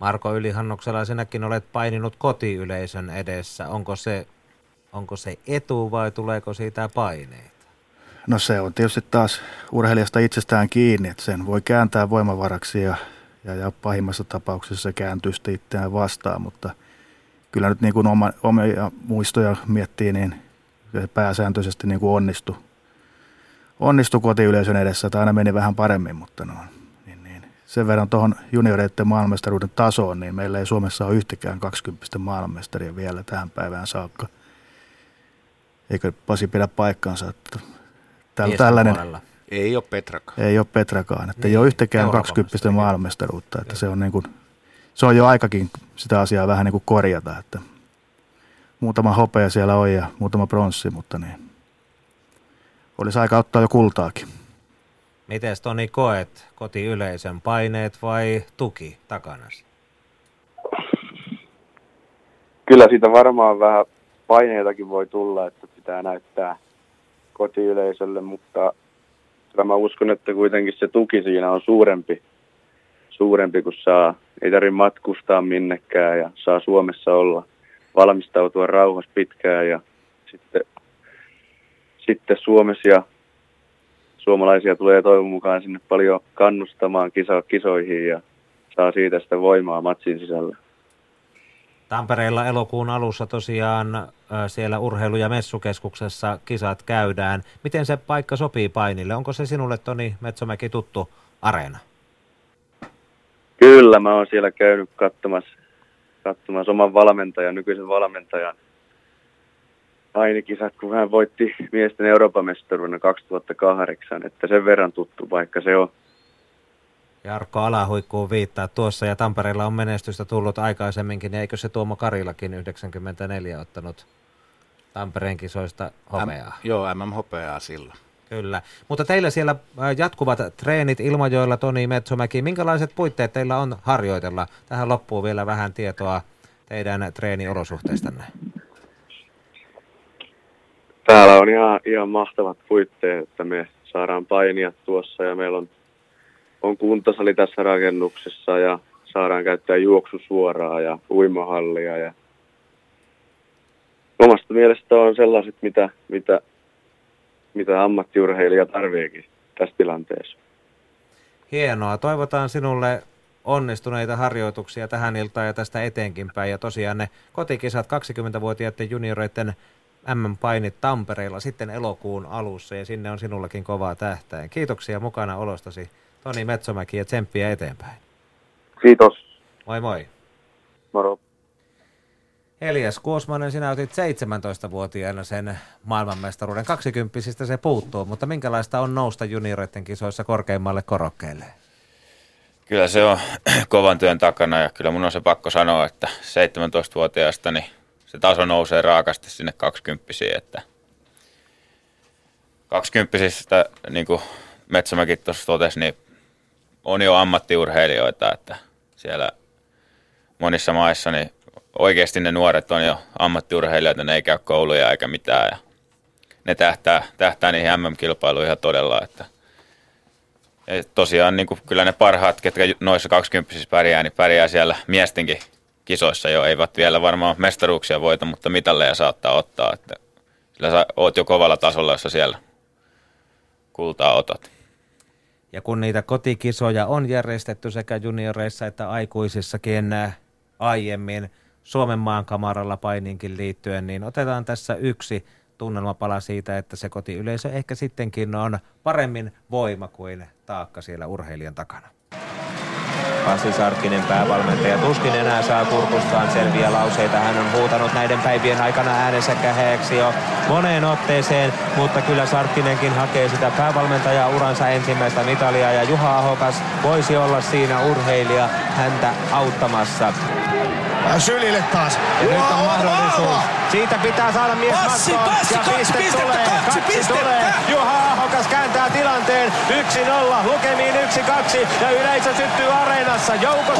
Marko Ylihannoksella, sinäkin olet paininut kotiyleisön edessä. Onko se, onko se etu vai tuleeko siitä paineita?
No se on tietysti taas urheilijasta itsestään kiinni, että sen voi kääntää voimavaraksi ja, ja, ja pahimmassa tapauksessa se kääntyy sitten itseään vastaan, mutta kyllä nyt niin kuin oma, omia muistoja miettii, niin se pääsääntöisesti niin kuin onnistui, onnistui kotiyleisön edessä, että aina meni vähän paremmin, mutta no, niin, niin. sen verran tuohon junioreiden maailmanmestaruuden tasoon, niin meillä ei Suomessa ole yhtäkään 20 maailmanmestaria vielä tähän päivään saakka. Eikö Pasi pidä paikkansa, että Tällä, tällainen, puolella.
ei ole Petrakaan.
Ei ole Petrakaan, että niin, ei ole yhtäkään 20 maailmanmestaruutta, että se on, niin kuin, se on jo aikakin sitä asiaa vähän niin kuin korjata, että muutama hopea siellä on ja muutama pronssi, mutta niin, olisi aika ottaa jo kultaakin.
Miten Toni koet kotiyleisön paineet vai tuki takana?
Kyllä siitä varmaan vähän paineitakin voi tulla, että pitää näyttää kotiyleisölle, mutta kyllä mä uskon, että kuitenkin se tuki siinä on suurempi, suurempi kun saa, ei tarvitse matkustaa minnekään ja saa Suomessa olla, valmistautua rauhassa pitkään ja sitten, sitten Suomessa ja suomalaisia tulee toivon mukaan sinne paljon kannustamaan kisa, kisoihin ja saa siitä sitä voimaa matsin sisällä.
Tampereella elokuun alussa tosiaan siellä urheilu- ja messukeskuksessa kisat käydään. Miten se paikka sopii painille? Onko se sinulle, Toni Metsomäki, tuttu areena?
Kyllä, mä oon siellä käynyt katsomassa, katsomassa oman valmentajan, nykyisen valmentajan painikisat, kun hän voitti miesten Euroopan mestaruuden 2008, että sen verran tuttu paikka se on.
Jarkko Alahuikkuun viittaa tuossa ja Tampereella on menestystä tullut aikaisemminkin, niin eikö se Tuomo Karilakin 94 ottanut Tampereen kisoista homeaa?
M- joo, MM-hopeaa silloin.
Kyllä, mutta teillä siellä äh, jatkuvat treenit Ilmajoilla, Toni Metsomäki. Minkälaiset puitteet teillä on harjoitella? Tähän loppuu vielä vähän tietoa teidän treeniolosuhteistanne.
Täällä on ihan, ihan mahtavat puitteet, että me saadaan painia tuossa ja meillä on on kuntosali tässä rakennuksessa ja saadaan käyttää juoksusuoraa ja uimahallia. Ja omasta mielestä on sellaiset, mitä, mitä, mitä ammattiurheilija tarvitseekin tässä tilanteessa.
Hienoa. Toivotaan sinulle onnistuneita harjoituksia tähän iltaan ja tästä eteenkin päin. Ja tosiaan ne kotikisat 20-vuotiaiden junioreiden M-painit Tampereella sitten elokuun alussa ja sinne on sinullakin kovaa tähtäin. Kiitoksia mukana olostasi Toni Metsomäki ja tsemppiä eteenpäin.
Kiitos.
Moi moi.
Moro.
Elias Kuosmanen, sinä otit 17-vuotiaana sen maailmanmestaruuden. 20 se puuttuu, mutta minkälaista on nousta junioreiden kisoissa korkeimmalle korokkeelle?
Kyllä se on [CLEARS THROAT] kovan työn takana ja kyllä mun on se pakko sanoa, että 17-vuotiaasta niin se taso nousee raakasti sinne 20 että 20 niin kuin Metsämäki tuossa totesi, niin on jo ammattiurheilijoita, että siellä monissa maissa niin oikeasti ne nuoret on jo ammattiurheilijoita, ne ei käy kouluja eikä mitään ja ne tähtää, tähtää niihin MM-kilpailuihin ihan todella, että ja tosiaan niin kuin, kyllä ne parhaat, ketkä noissa 20 pärjää, niin pärjää siellä miestenkin kisoissa jo. Eivät vielä varmaan mestaruuksia voita, mutta mitalleja saattaa ottaa. Että sillä sä oot jo kovalla tasolla, jos siellä kultaa otat.
Ja kun niitä kotikisoja on järjestetty sekä junioreissa että aikuisissakin aiemmin Suomen maankamaralla paininkin liittyen, niin otetaan tässä yksi tunnelmapala siitä, että se kotiyleisö ehkä sittenkin on paremmin voima kuin taakka siellä urheilijan takana.
Pasi Sarkkinen päävalmentaja tuskin enää saa kurkustaan selviä lauseita. Hän on huutanut näiden päivien aikana äänensä käheeksi jo moneen otteeseen, mutta kyllä Sarkkinenkin hakee sitä päävalmentaja uransa ensimmäistä mitalia ja Juha Ahokas voisi olla siinä urheilija häntä auttamassa.
Sylille taas.
Ja nyt on mahdollisuus. Siitä pitää saada mies
Passi, passi,
ja
kaksi
piste
pistettä,
tulee.
kaksi pistettä.
tulee. Juha Ahokas kääntää tilanteen. 1-0. Lukemiin 1-2. Ja yleisö syttyy areenassa. Jouko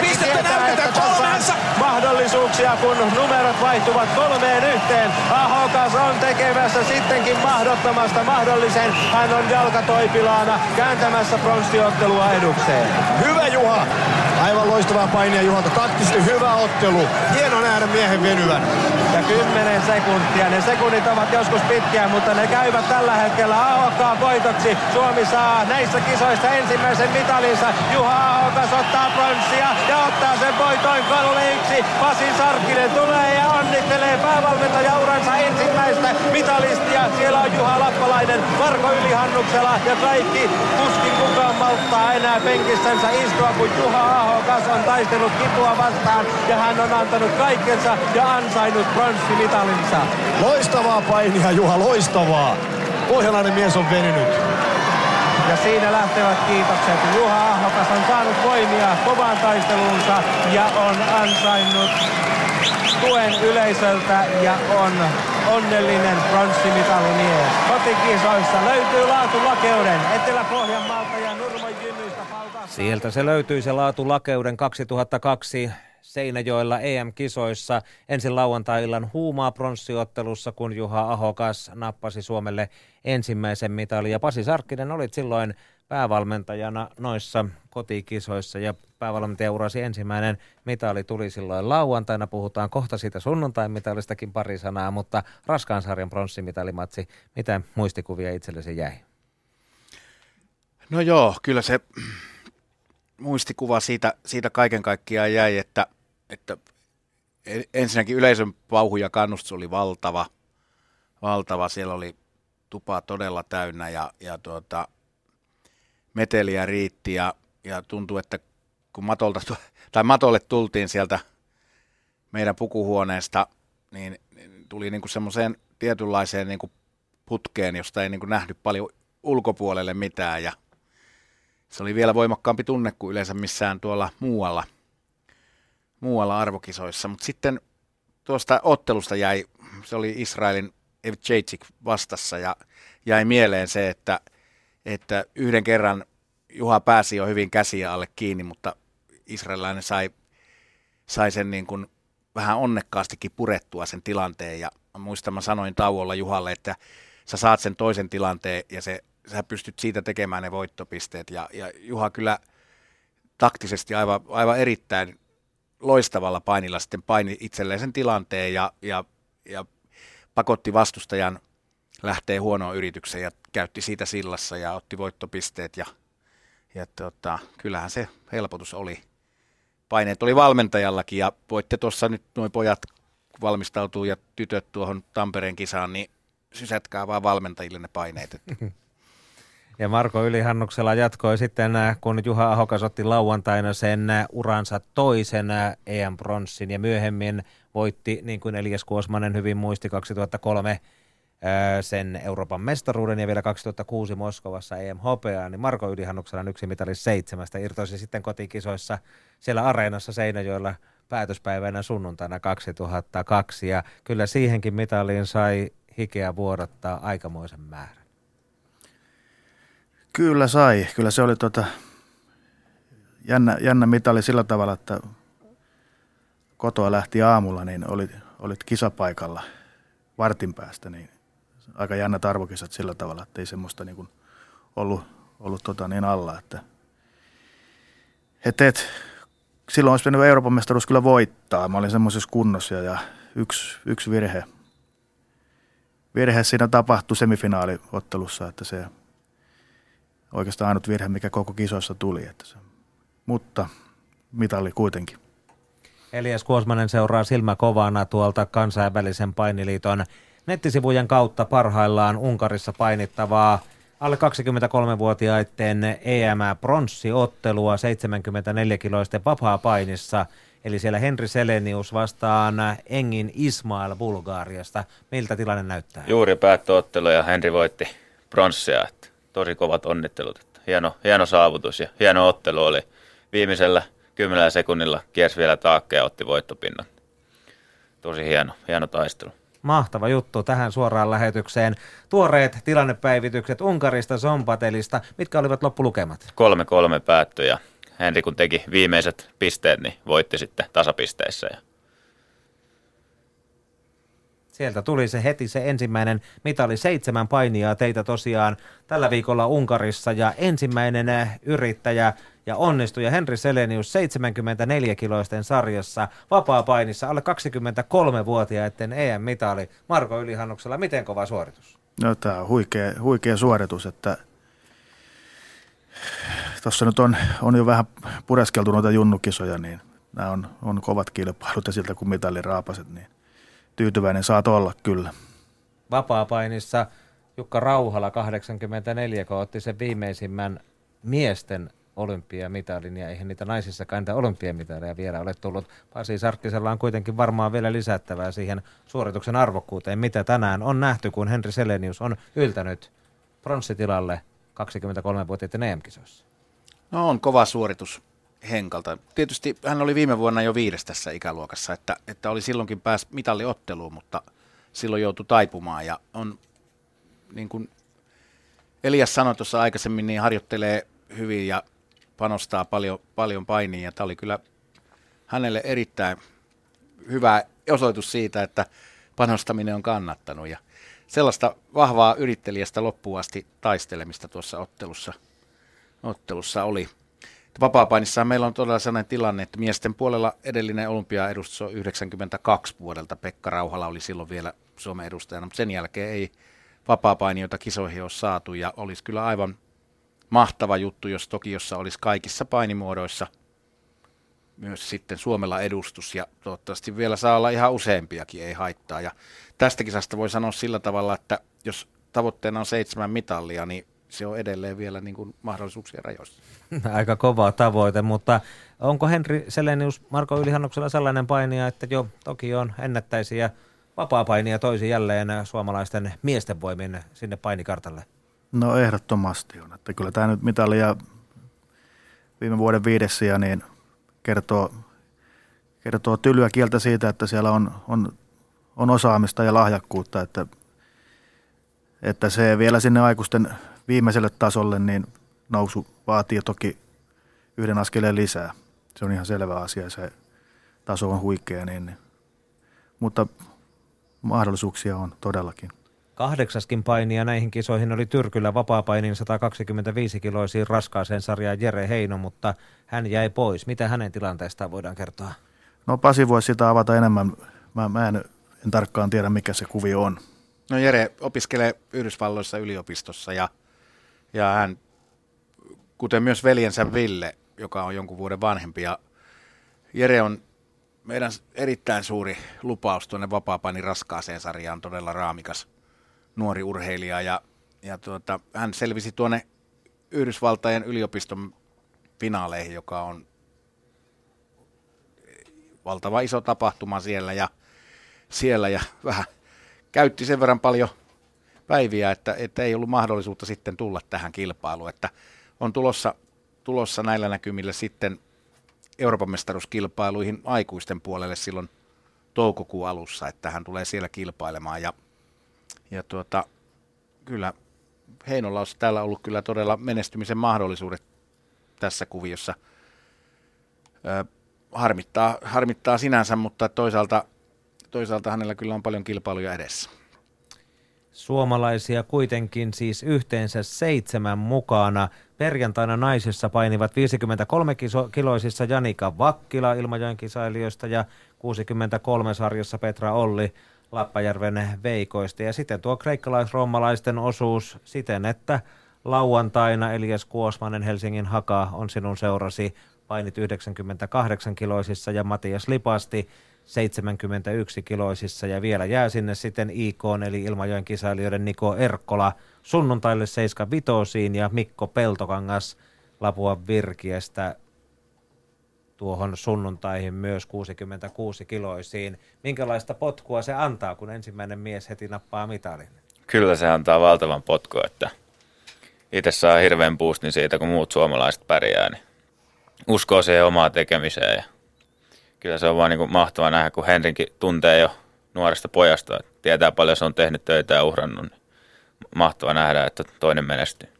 pistettä
tietää, että tässä on mahdollisuuksia, kun numerot vaihtuvat kolmeen yhteen. Ahokas on tekemässä sittenkin mahdottomasta mahdollisen. Hän on jalkatoipilaana kääntämässä pronssiottelua edukseen.
Hyvä Juha. Aivan loistavaa painia Juhalta. Taktisesti hyvä ottelu. Hieno nähdä miehen venyvän.
Ja 10 sekuntia. Ne sekunnit ovat joskus pitkiä, mutta ne käyvät tällä hetkellä Ahokkaan voitoksi. Suomi saa näissä kisoissa ensimmäisen mitalinsa. Juha Ahokas ottaa pronssia ja ottaa sen voitoin 3-1. Pasi Sarkkinen tulee ja onnittelee päävalmentajauransa ensimmäistä mitalistia. Siellä on Juha Lappalainen, Marko Ylihannuksela ja kaikki. Tuskin kukaan malttaa enää penkissänsä istua, kun Juha Ahokas on taistellut kipua vastaan ja hän on antanut kaikkensa ja ansainnut pronssimitalinsa.
Loistavaa painia Juha, loistavaa. Pohjalainen mies on venynyt.
Ja siinä lähtevät kiitokset. Juha Ahokas on saanut voimia kovaan taisteluunsa ja on ansainnut tuen yleisöltä ja on onnellinen pronssimitallimies. Kotikisoissa löytyy laatu lakeuden Etelä-Pohjanmaalta ja Nurmon Jynnistä paukassa.
Sieltä se löytyi se laatu lakeuden 2002 Seinäjoella EM-kisoissa. Ensin lauantai-illan huumaa pronssiottelussa, kun Juha Ahokas nappasi Suomelle ensimmäisen mitalin. Ja Pasi Sarkkinen olit silloin päävalmentajana noissa kotikisoissa ja päävalmentajaurasi ensimmäinen mitali tuli silloin lauantaina. Puhutaan kohta siitä sunnuntain mitalistakin pari sanaa, mutta raskaan sarjan pronssimitalimatsi, mitä muistikuvia itsellesi jäi?
No joo, kyllä se muistikuva siitä, siitä kaiken kaikkiaan jäi, että, että ensinnäkin yleisön pauhu ja kannustus oli valtava. valtava. Siellä oli tupa todella täynnä ja, ja tuota, meteliä riitti ja, ja tuntui, että kun matolta, tai matolle tultiin sieltä meidän pukuhuoneesta, niin, niin tuli niin kuin semmoiseen tietynlaiseen niin kuin putkeen, josta ei niin kuin nähnyt paljon ulkopuolelle mitään ja se oli vielä voimakkaampi tunne kuin yleensä missään tuolla muualla, muualla arvokisoissa. Mutta sitten tuosta ottelusta jäi, se oli Israelin Evchejcik vastassa ja jäi mieleen se, että, että yhden kerran Juha pääsi jo hyvin käsiä alle kiinni, mutta israelilainen sai, sai sen niin kuin vähän onnekkaastikin purettua sen tilanteen ja muistan mä sanoin tauolla Juhalle, että sä saat sen toisen tilanteen ja se sä pystyt siitä tekemään ne voittopisteet. Ja, ja Juha kyllä taktisesti aivan, aivan erittäin loistavalla painilla sitten paini itselleen sen tilanteen ja, ja, ja pakotti vastustajan lähtee huonoon yritykseen ja käytti siitä sillassa ja otti voittopisteet ja, ja tota, kyllähän se helpotus oli. Paineet oli valmentajallakin ja voitte tuossa nyt noin pojat valmistautuu ja tytöt tuohon Tampereen kisaan, niin sysätkää vaan valmentajille ne paineet. [LAUGHS]
Ja Marko Ylihannuksella jatkoi sitten, äh, kun Juha Ahokas otti lauantaina sen äh, uransa toisen äh, EM-pronssin ja myöhemmin voitti, niin kuin Elias Kuosmanen hyvin muisti, 2003 sen Euroopan mestaruuden ja vielä 2006 Moskovassa EM hopeaa, niin Marko Ylihannuksella on yksi mitali seitsemästä. Irtoisi sitten kotikisoissa siellä areenassa Seinäjoella päätöspäivänä sunnuntaina 2002 ja kyllä siihenkin mitaliin sai hikeä vuodattaa aikamoisen määrän.
Kyllä sai. Kyllä se oli tota, jännä, jännä mitali sillä tavalla, että kotoa lähti aamulla, niin olit, olit kisapaikalla vartin päästä, niin aika jännät arvokisat sillä tavalla, että ei semmoista niin kuin ollut, ollut tota niin alla, että et, et, silloin olisi pitänyt Euroopan mestaruus kyllä voittaa. Mä olin semmoisessa kunnossa ja yksi, yksi virhe, virhe siinä tapahtui semifinaaliottelussa, että se oikeastaan ainut virhe, mikä koko kisoissa tuli. Että se, mutta mitali kuitenkin.
Elias Kuosmanen seuraa silmä kovana tuolta kansainvälisen painiliiton nettisivujen kautta parhaillaan Unkarissa painittavaa alle 23-vuotiaiden EM-pronssiottelua 74-kiloisten vapaa-painissa. Eli siellä Henri Selenius vastaan Engin Ismail Bulgaariasta. Miltä tilanne näyttää?
Juuri päättyi ja Henri voitti pronssia. Että tosi kovat onnittelut. Hieno, hieno saavutus ja hieno ottelu oli. Viimeisellä kymmenellä sekunnilla kiersi vielä taakka ja otti voittopinnan. Tosi hieno, hieno taistelu.
Mahtava juttu tähän suoraan lähetykseen. Tuoreet tilannepäivitykset Unkarista, Zompatelista. Mitkä olivat loppulukemat?
Kolme kolme päättyi ja Henri kun teki viimeiset pisteet, niin voitti sitten tasapisteissä. Ja
Sieltä tuli se heti se ensimmäinen mitali. Seitsemän painia teitä tosiaan tällä viikolla Unkarissa ja ensimmäinen yrittäjä ja onnistuja Henri Selenius 74-kiloisten sarjassa vapaa-painissa alle 23-vuotiaiden EM-mitali Marko Ylihannuksella. Miten kova suoritus?
No tämä on huikea, huikea suoritus, että tuossa nyt on, on jo vähän pureskeltu noita junnukisoja, niin nämä on, on kovat kilpailut ja siltä kun mitali raapaset, niin tyytyväinen saat olla kyllä.
Vapaa-painissa Jukka Rauhala 84, kun otti sen viimeisimmän miesten olympiamitalin ja eihän niitä naisissakaan niitä olympiamitaleja vielä ole tullut. Pasi Sarkkisella on kuitenkin varmaan vielä lisättävää siihen suorituksen arvokkuuteen, mitä tänään on nähty, kun Henri Selenius on yltänyt pronssitilalle 23-vuotiaiden EM-kisoissa.
No on kova suoritus Henkalta. Tietysti hän oli viime vuonna jo viides tässä ikäluokassa, että, että oli silloinkin pääs mitalliotteluun, mutta silloin joutui taipumaan ja on niin kuin Elias sanoi tuossa aikaisemmin, niin harjoittelee hyvin ja panostaa paljon, paljon painiin ja tämä oli kyllä hänelle erittäin hyvä osoitus siitä, että panostaminen on kannattanut ja sellaista vahvaa yrittelijästä loppuun asti taistelemista tuossa ottelussa, ottelussa oli. Vapaapainissa meillä on todella sellainen tilanne, että miesten puolella edellinen olympiaedustus on 92 vuodelta. Pekka Rauhala oli silloin vielä Suomen edustajana, mutta sen jälkeen ei vapaapainijoita kisoihin ole saatu ja olisi kyllä aivan mahtava juttu, jos Tokiossa olisi kaikissa painimuodoissa myös sitten Suomella edustus ja toivottavasti vielä saa olla ihan useampiakin, ei haittaa. Ja tästä kisasta voi sanoa sillä tavalla, että jos tavoitteena on seitsemän mitallia, niin se on edelleen vielä niin kuin mahdollisuuksien rajoissa. [LAUGHS]
Aika kova tavoite, mutta onko Henri Selenius Marko Ylihannuksella sellainen painija, että jo toki on ennättäisiä vapaa-painia toisi jälleen suomalaisten miesten voimin sinne painikartalle?
No ehdottomasti on. Että kyllä tämä nyt mitalia viime vuoden viidessä niin kertoo, kertoo tylyä kieltä siitä, että siellä on, on, on osaamista ja lahjakkuutta, että, että se vielä sinne aikuisten viimeiselle tasolle, niin nousu vaatii toki yhden askeleen lisää. Se on ihan selvä asia, se taso on huikea, niin, niin. mutta mahdollisuuksia on todellakin.
Kahdeksaskin painija näihin kisoihin oli Tyrkyllä vapaapainin 125 kiloisiin raskaaseen sarjaan Jere Heino, mutta hän jäi pois. Mitä hänen tilanteestaan voidaan kertoa?
No Pasi voisi sitä avata enemmän. Mä, mä en, en tarkkaan tiedä, mikä se kuvio on.
No Jere opiskelee Yhdysvalloissa yliopistossa ja, ja hän, kuten myös veljensä Ville, joka on jonkun vuoden vanhempi. Ja Jere on meidän erittäin suuri lupaus tuonne vapaapainin raskaaseen sarjaan, todella raamikas nuori urheilija ja, ja tuota, hän selvisi tuonne Yhdysvaltain yliopiston finaaleihin, joka on valtava iso tapahtuma siellä ja, siellä ja vähän käytti sen verran paljon päiviä, että, että ei ollut mahdollisuutta sitten tulla tähän kilpailuun. Että on tulossa, tulossa näillä näkymillä sitten Euroopan mestaruuskilpailuihin aikuisten puolelle silloin toukokuun alussa, että hän tulee siellä kilpailemaan. Ja, ja tuota, kyllä Heinolla olisi täällä ollut kyllä todella menestymisen mahdollisuudet tässä kuviossa. Ö, harmittaa, harmittaa sinänsä, mutta toisaalta, toisaalta hänellä kyllä on paljon kilpailuja edessä.
Suomalaisia kuitenkin siis yhteensä seitsemän mukana. Perjantaina naisissa painivat 53-kiloisissa Janika Vakkila Ilmajoen kisailijoista ja 63 sarjassa Petra Olli Lappajärven veikoista. Ja sitten tuo kreikkalais-roomalaisten osuus siten, että lauantaina Elias Kuosmanen Helsingin Haka on sinun seurasi painit 98 kiloisissa ja Matias Lipasti 71 kiloisissa ja vielä jää sinne sitten IK eli Ilmajoen kisailijoiden Niko Erkkola sunnuntaille 75 ja Mikko Peltokangas Lapua Virkiestä tuohon sunnuntaihin myös 66 kiloisiin. Minkälaista potkua se antaa, kun ensimmäinen mies heti nappaa mitalin?
Kyllä se antaa valtavan potku, että itse saa hirveän boostin siitä, kun muut suomalaiset pärjää, niin uskoo siihen omaa tekemiseen. Ja kyllä se on vaan niin mahtavaa nähdä, kun Henrinkin tuntee jo nuoresta pojasta, tietää paljon se on tehnyt töitä ja uhrannut. Niin mahtavaa nähdä, että toinen menestyy.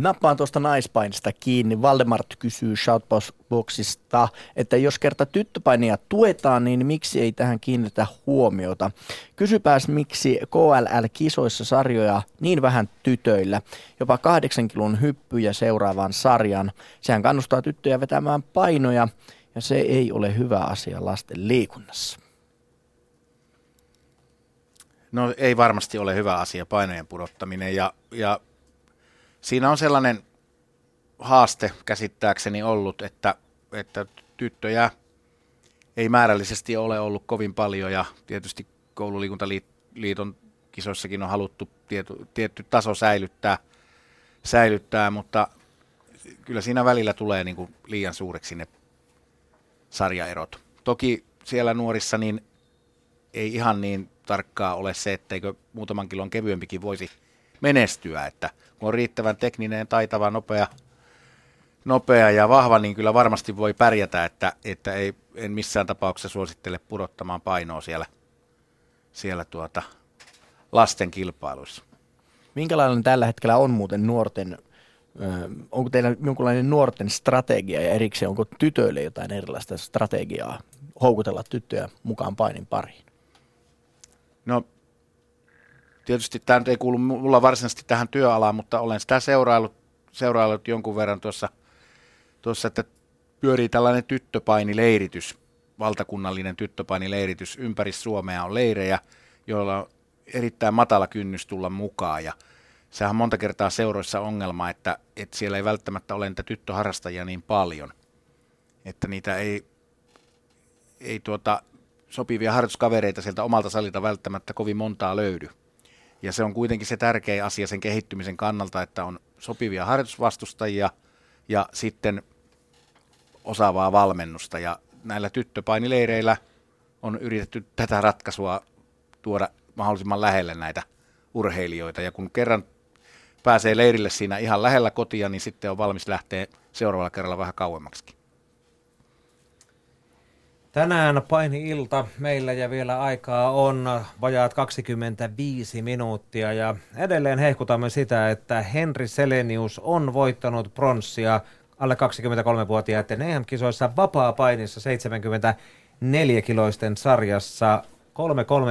Nappaan tuosta naispainista kiinni. Valdemart kysyy Shoutboxista, että jos kerta tyttöpainia tuetaan, niin miksi ei tähän kiinnitä huomiota? Kysypääs, miksi KLL-kisoissa sarjoja niin vähän tytöillä, jopa kahdeksan kilon hyppyjä seuraavaan sarjan. Sehän kannustaa tyttöjä vetämään painoja ja se ei ole hyvä asia lasten liikunnassa.
No ei varmasti ole hyvä asia painojen pudottaminen ja, ja siinä on sellainen haaste käsittääkseni ollut, että, että tyttöjä ei määrällisesti ole ollut kovin paljon ja tietysti koululiikuntaliiton kisoissakin on haluttu tietty, tietty taso säilyttää, säilyttää, mutta kyllä siinä välillä tulee niin kuin liian suureksi ne sarjaerot. Toki siellä nuorissa niin ei ihan niin tarkkaa ole se, etteikö muutaman kilon kevyempikin voisi menestyä, että kun on riittävän tekninen, taitava, nopea, nopea ja vahva, niin kyllä varmasti voi pärjätä, että, että ei, en missään tapauksessa suosittele pudottamaan painoa siellä, siellä tuota, lasten kilpailuissa.
Minkälainen tällä hetkellä on muuten nuorten, onko teillä jonkinlainen nuorten strategia ja erikseen onko tytöille jotain erilaista strategiaa houkutella tyttöjä mukaan painin pariin?
No tietysti tämä ei kuulu mulla varsinaisesti tähän työalaan, mutta olen sitä seuraillut, seuraillut jonkun verran tuossa, tuossa, että pyörii tällainen tyttöpainileiritys, valtakunnallinen tyttöpainileiritys. Ympäri Suomea on leirejä, joilla on erittäin matala kynnys tulla mukaan ja sehän on monta kertaa seuroissa ongelma, että, että siellä ei välttämättä ole niitä tyttöharrastajia niin paljon, että niitä ei, ei tuota, sopivia harjoituskavereita sieltä omalta salilta välttämättä kovin montaa löydy. Ja se on kuitenkin se tärkeä asia sen kehittymisen kannalta, että on sopivia harjoitusvastustajia ja sitten osaavaa valmennusta. Ja näillä tyttöpainileireillä on yritetty tätä ratkaisua tuoda mahdollisimman lähelle näitä urheilijoita. Ja kun kerran pääsee leirille siinä ihan lähellä kotia, niin sitten on valmis lähteä seuraavalla kerralla vähän kauemmaksi.
Tänään paini-ilta meillä ja vielä aikaa on vajaat 25 minuuttia ja edelleen hehkutamme sitä, että Henri Selenius on voittanut pronssia alle 23-vuotiaiden EM-kisoissa vapaa-painissa 74-kiloisten sarjassa.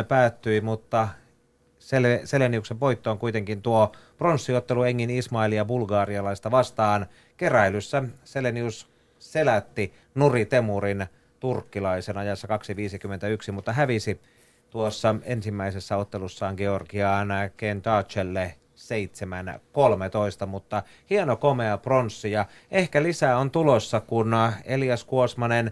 3-3 päättyi, mutta Sel- Seleniuksen voitto on kuitenkin tuo pronssiottelu Engin Ismailia bulgaarialaista vastaan. Keräilyssä Selenius selätti Nuri Temurin – turkkilaisen ajassa 2.51, mutta hävisi tuossa ensimmäisessä ottelussaan Georgiaan Kentachelle 7.13, mutta hieno komea pronssi ja ehkä lisää on tulossa, kun Elias Kuosmanen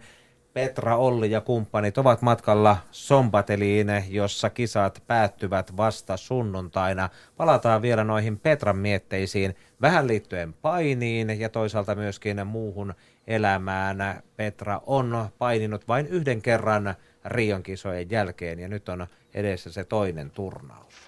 Petra Olli ja kumppanit ovat matkalla Sombateliin, jossa kisat päättyvät vasta sunnuntaina. Palataan vielä noihin Petran mietteisiin vähän liittyen painiin ja toisaalta myöskin muuhun elämään. Petra on paininut vain yhden kerran Rion kisojen jälkeen ja nyt on edessä se toinen turnaus.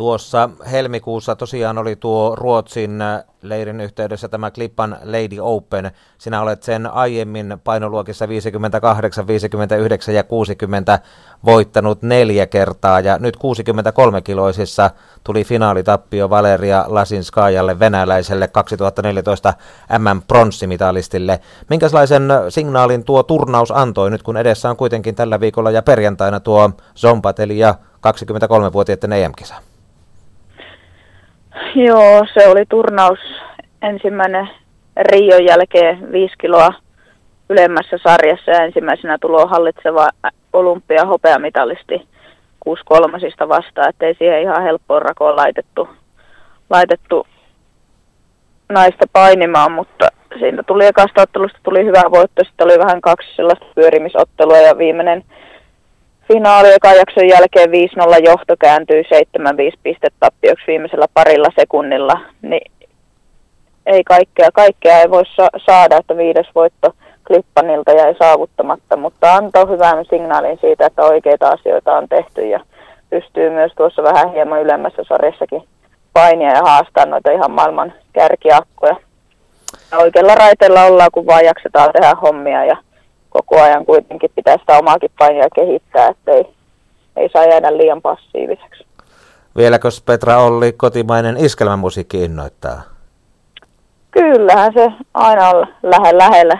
Tuossa helmikuussa tosiaan oli tuo Ruotsin äh, leirin yhteydessä tämä Klippan Lady Open. Sinä olet sen aiemmin painoluokissa 58, 59 ja 60 voittanut neljä kertaa ja nyt 63-kiloisissa tuli finaalitappio Valeria Lasinskajalle venäläiselle 2014 MM-pronssimitalistille. Minkälaisen signaalin tuo turnaus antoi nyt kun edessä on kuitenkin tällä viikolla ja perjantaina tuo Zompateli ja 23-vuotiaiden EM-kisa?
Joo, se oli turnaus ensimmäinen Rion jälkeen viisi kiloa ylemmässä sarjassa ja ensimmäisenä tulo hallitseva olympia hopeamitalisti 6 kolmasista vastaan, ettei siihen ihan helppoon rakoon laitettu, laitettu naista painimaan, mutta siitä tuli ekasta ottelusta tuli hyvä voitto, sitten oli vähän kaksi sellaista pyörimisottelua ja viimeinen finaali ekan jakson jälkeen 5-0 johto kääntyy 7-5 pistetappioksi viimeisellä parilla sekunnilla, niin ei kaikkea, kaikkea ei voi sa- saada, että viides voitto Klippanilta jäi saavuttamatta, mutta antoi hyvän signaalin siitä, että oikeita asioita on tehty ja pystyy myös tuossa vähän hieman ylemmässä sarjassakin painia ja haastaa noita ihan maailman kärkiakkoja. Ja oikealla raiteella ollaan, kun vaan jaksetaan tehdä hommia ja koko ajan kuitenkin pitää sitä omaakin painia kehittää, ettei ei saa jäädä liian passiiviseksi.
Vieläkö Petra Olli kotimainen iskelmämusiikki innoittaa?
Kyllähän se aina on lähellä, lähellä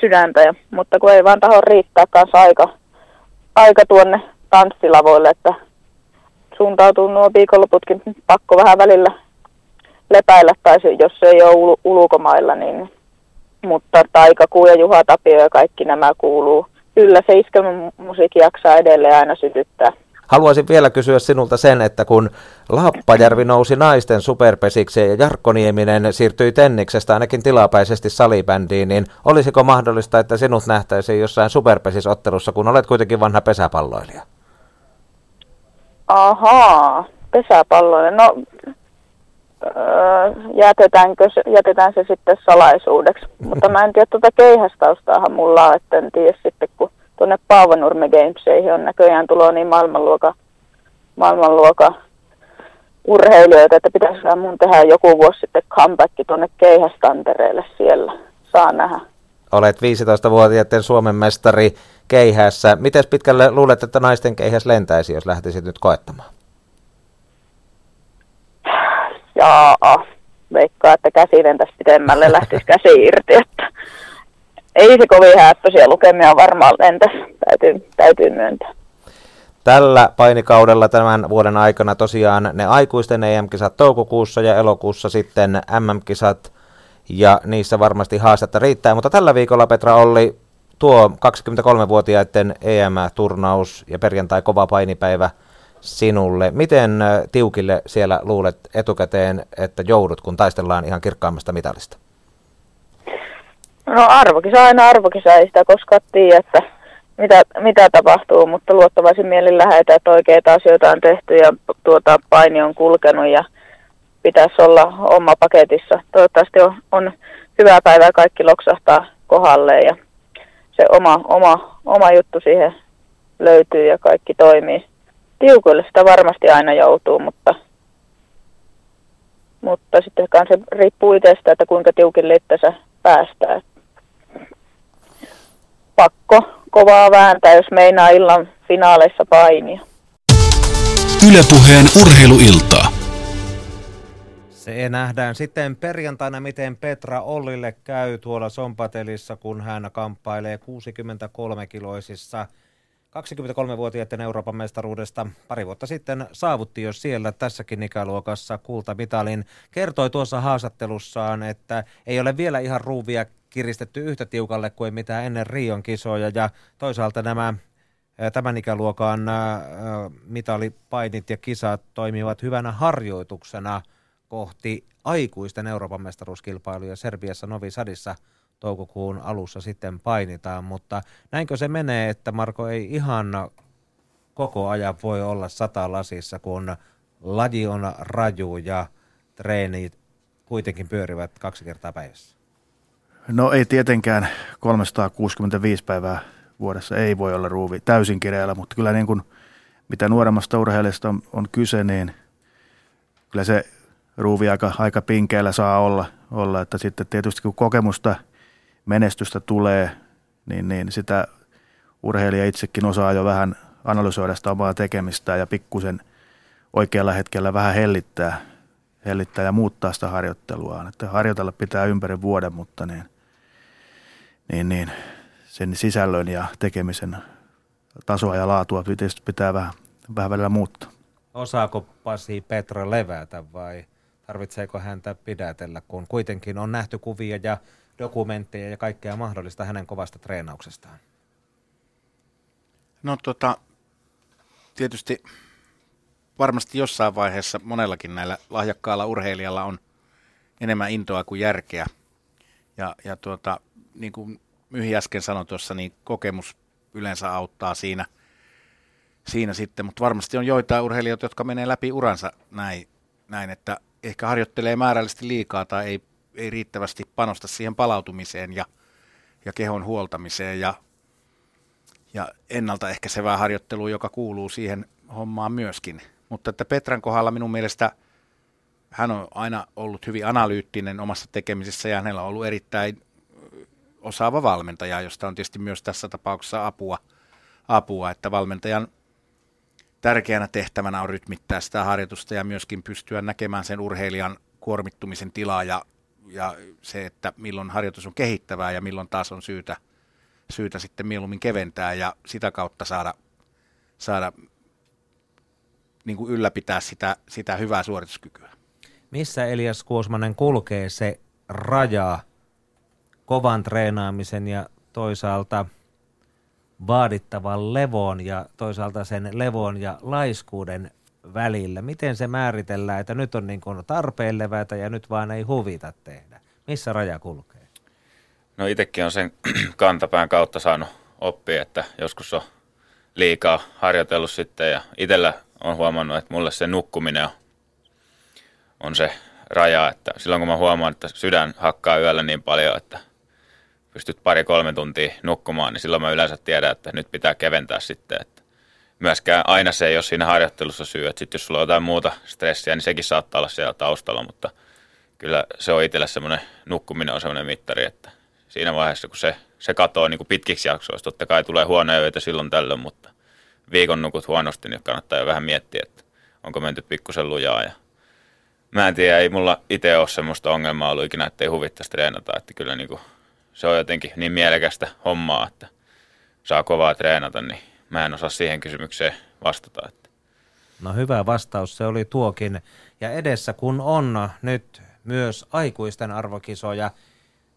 sydäntä, ja, mutta kun ei vaan taho riittää kanssa aika, aika tuonne tanssilavoille, että suuntautuu nuo viikonloputkin pakko vähän välillä lepäillä, tai jos se ei ole ul- ulkomailla, niin mutta Taikakuu ja Juha Tapio ja kaikki nämä kuuluu. Kyllä se iskelmämusiikki jaksaa edelleen aina sytyttää.
Haluaisin vielä kysyä sinulta sen, että kun Lappajärvi nousi naisten superpesiksi ja Jarkko Nieminen siirtyi Tenniksestä ainakin tilapäisesti salibändiin, niin olisiko mahdollista, että sinut nähtäisiin jossain superpesisottelussa, kun olet kuitenkin vanha pesäpalloilija?
Ahaa, pesäpalloilija. No öö, jätetäänkö se, jätetään se sitten salaisuudeksi. [LAUGHS] Mutta mä en tiedä, tuota keihästaustaahan mulla on, että en tiedä sitten, kun tuonne Paavanurme Gameseihin on näköjään tuloa niin maailmanluokan, maailmanluokan urheilijoita, että pitäisi mun tehdä joku vuosi sitten comeback tuonne keihästantereelle siellä. Saa nähdä.
Olet 15-vuotiaiden Suomen mestari keihässä. Miten pitkälle luulet, että naisten keihäs lentäisi, jos lähtisit nyt koettamaan?
Jaa, veikkaa, että käsi lentäisi pitemmälle, lähtisi käsi irti, että ei se kovin häppöisiä lukemia varmaan lentäisi, täytyy, täytyy myöntää.
Tällä painikaudella tämän vuoden aikana tosiaan ne aikuisten EM-kisat toukokuussa ja elokuussa sitten MM-kisat ja niissä varmasti haastetta riittää, mutta tällä viikolla Petra Olli tuo 23-vuotiaiden EM-turnaus ja perjantai kova painipäivä – sinulle. Miten tiukille siellä luulet etukäteen, että joudut, kun taistellaan ihan kirkkaammasta mitalista?
No arvokisa aina arvokisa, ei sitä koskaan tiedä, että mitä, mitä tapahtuu, mutta luottavaisin mielin lähetä, että oikeita asioita on tehty ja tuota paini on kulkenut ja pitäisi olla oma paketissa. Toivottavasti on, on hyvää päivää, kaikki loksahtaa kohdalle ja se oma, oma, oma juttu siihen löytyy ja kaikki toimii tiukoille sitä varmasti aina joutuu, mutta, mutta sitten se riippuu itsestä, että kuinka tiukille itsensä päästään. Pakko kovaa vääntää, jos meinaa illan finaaleissa painia.
Ylepuheen urheiluiltaa.
Se nähdään sitten perjantaina, miten Petra Ollille käy tuolla Sompatelissa, kun hän kamppailee 63-kiloisissa 23-vuotiaiden Euroopan mestaruudesta pari vuotta sitten saavutti jo siellä tässäkin ikäluokassa kultamitalin. Kertoi tuossa haastattelussaan, että ei ole vielä ihan ruuvia kiristetty yhtä tiukalle kuin mitä ennen Rion kisoja ja toisaalta nämä tämän ikäluokan mitalipainit ja kisat toimivat hyvänä harjoituksena kohti aikuisten Euroopan mestaruuskilpailuja Serbiassa Novi Sadissa – toukokuun alussa sitten painitaan, mutta näinkö se menee, että Marko ei ihan koko ajan voi olla sata lasissa, kun laji on raju ja treenit kuitenkin pyörivät kaksi kertaa päivässä?
No ei tietenkään 365 päivää vuodessa ei voi olla ruuvi täysin kireällä, mutta kyllä niin kuin, mitä nuoremmasta urheilijasta on, on kyse, niin kyllä se ruuvi aika, aika pinkeellä saa olla, olla, että sitten tietysti kun kokemusta, menestystä tulee, niin, niin sitä urheilija itsekin osaa jo vähän analysoida sitä omaa tekemistä ja pikkusen oikealla hetkellä vähän hellittää, hellittää ja muuttaa sitä harjoitteluaan. Että harjoitella pitää ympäri vuoden, mutta niin, niin, niin sen sisällön ja tekemisen tasoa ja laatua tietysti pitää vähän, vähän välillä muuttaa.
Osaako Pasi Petra levätä vai tarvitseeko häntä pidätellä, kun kuitenkin on nähty kuvia ja dokumentteja ja kaikkea mahdollista hänen kovasta treenauksestaan?
No tota, tietysti varmasti jossain vaiheessa monellakin näillä lahjakkailla urheilijalla on enemmän intoa kuin järkeä. Ja, ja tuota, niin kuin Myhi äsken sanoi tuossa, niin kokemus yleensä auttaa siinä, siinä sitten, mutta varmasti on joitain urheilijoita, jotka menee läpi uransa näin, näin että ehkä harjoittelee määrällisesti liikaa tai ei, ei riittävästi panosta siihen palautumiseen ja, ja kehon huoltamiseen ja, ja ennaltaehkäisevää harjoittelua, joka kuuluu siihen hommaan myöskin. Mutta että Petran kohdalla minun mielestä hän on aina ollut hyvin analyyttinen omassa tekemisessä ja hänellä on ollut erittäin osaava valmentaja, josta on tietysti myös tässä tapauksessa apua, apua että valmentajan tärkeänä tehtävänä on rytmittää sitä harjoitusta ja myöskin pystyä näkemään sen urheilijan kuormittumisen tilaa ja, ja se, että milloin harjoitus on kehittävää ja milloin taas on syytä, syytä sitten mieluummin keventää ja sitä kautta saada, saada niin kuin ylläpitää sitä, sitä hyvää suorituskykyä.
Missä Elias Kuosmanen kulkee se raja kovan treenaamisen ja toisaalta vaadittavan levon ja toisaalta sen levon ja laiskuuden välillä? Miten se määritellään, että nyt on niin kuin tarpeen levätä ja nyt vaan ei huvita tehdä? Missä raja kulkee?
No itsekin on sen [CLEARS THROAT] kantapään kautta saanut oppia, että joskus on liikaa harjoitellut sitten ja itsellä on huomannut, että mulle se nukkuminen on, on se raja, että silloin kun mä huomaan, että sydän hakkaa yöllä niin paljon, että pystyt pari-kolme tuntia nukkumaan, niin silloin mä yleensä tiedän, että nyt pitää keventää sitten, että myöskään aina se ei ole siinä harjoittelussa syy, että sit jos sulla on jotain muuta stressiä, niin sekin saattaa olla siellä taustalla, mutta kyllä se on itselle semmoinen, nukkuminen on semmoinen mittari, että siinä vaiheessa kun se, se katoo niin kuin pitkiksi jaksoiksi, totta kai tulee huonoja öitä silloin tällöin, mutta viikon nukut huonosti, niin kannattaa jo vähän miettiä, että onko menty pikkusen lujaa. Ja mä en tiedä, ei mulla itse ole semmoista ongelmaa ollut ikinä, että ei huvittaisi treenata, että kyllä niin kuin, se on jotenkin niin mielekästä hommaa, että saa kovaa treenata, niin mä en osaa siihen kysymykseen vastata. Että.
No hyvä vastaus se oli tuokin. Ja edessä kun on nyt myös aikuisten arvokisoja,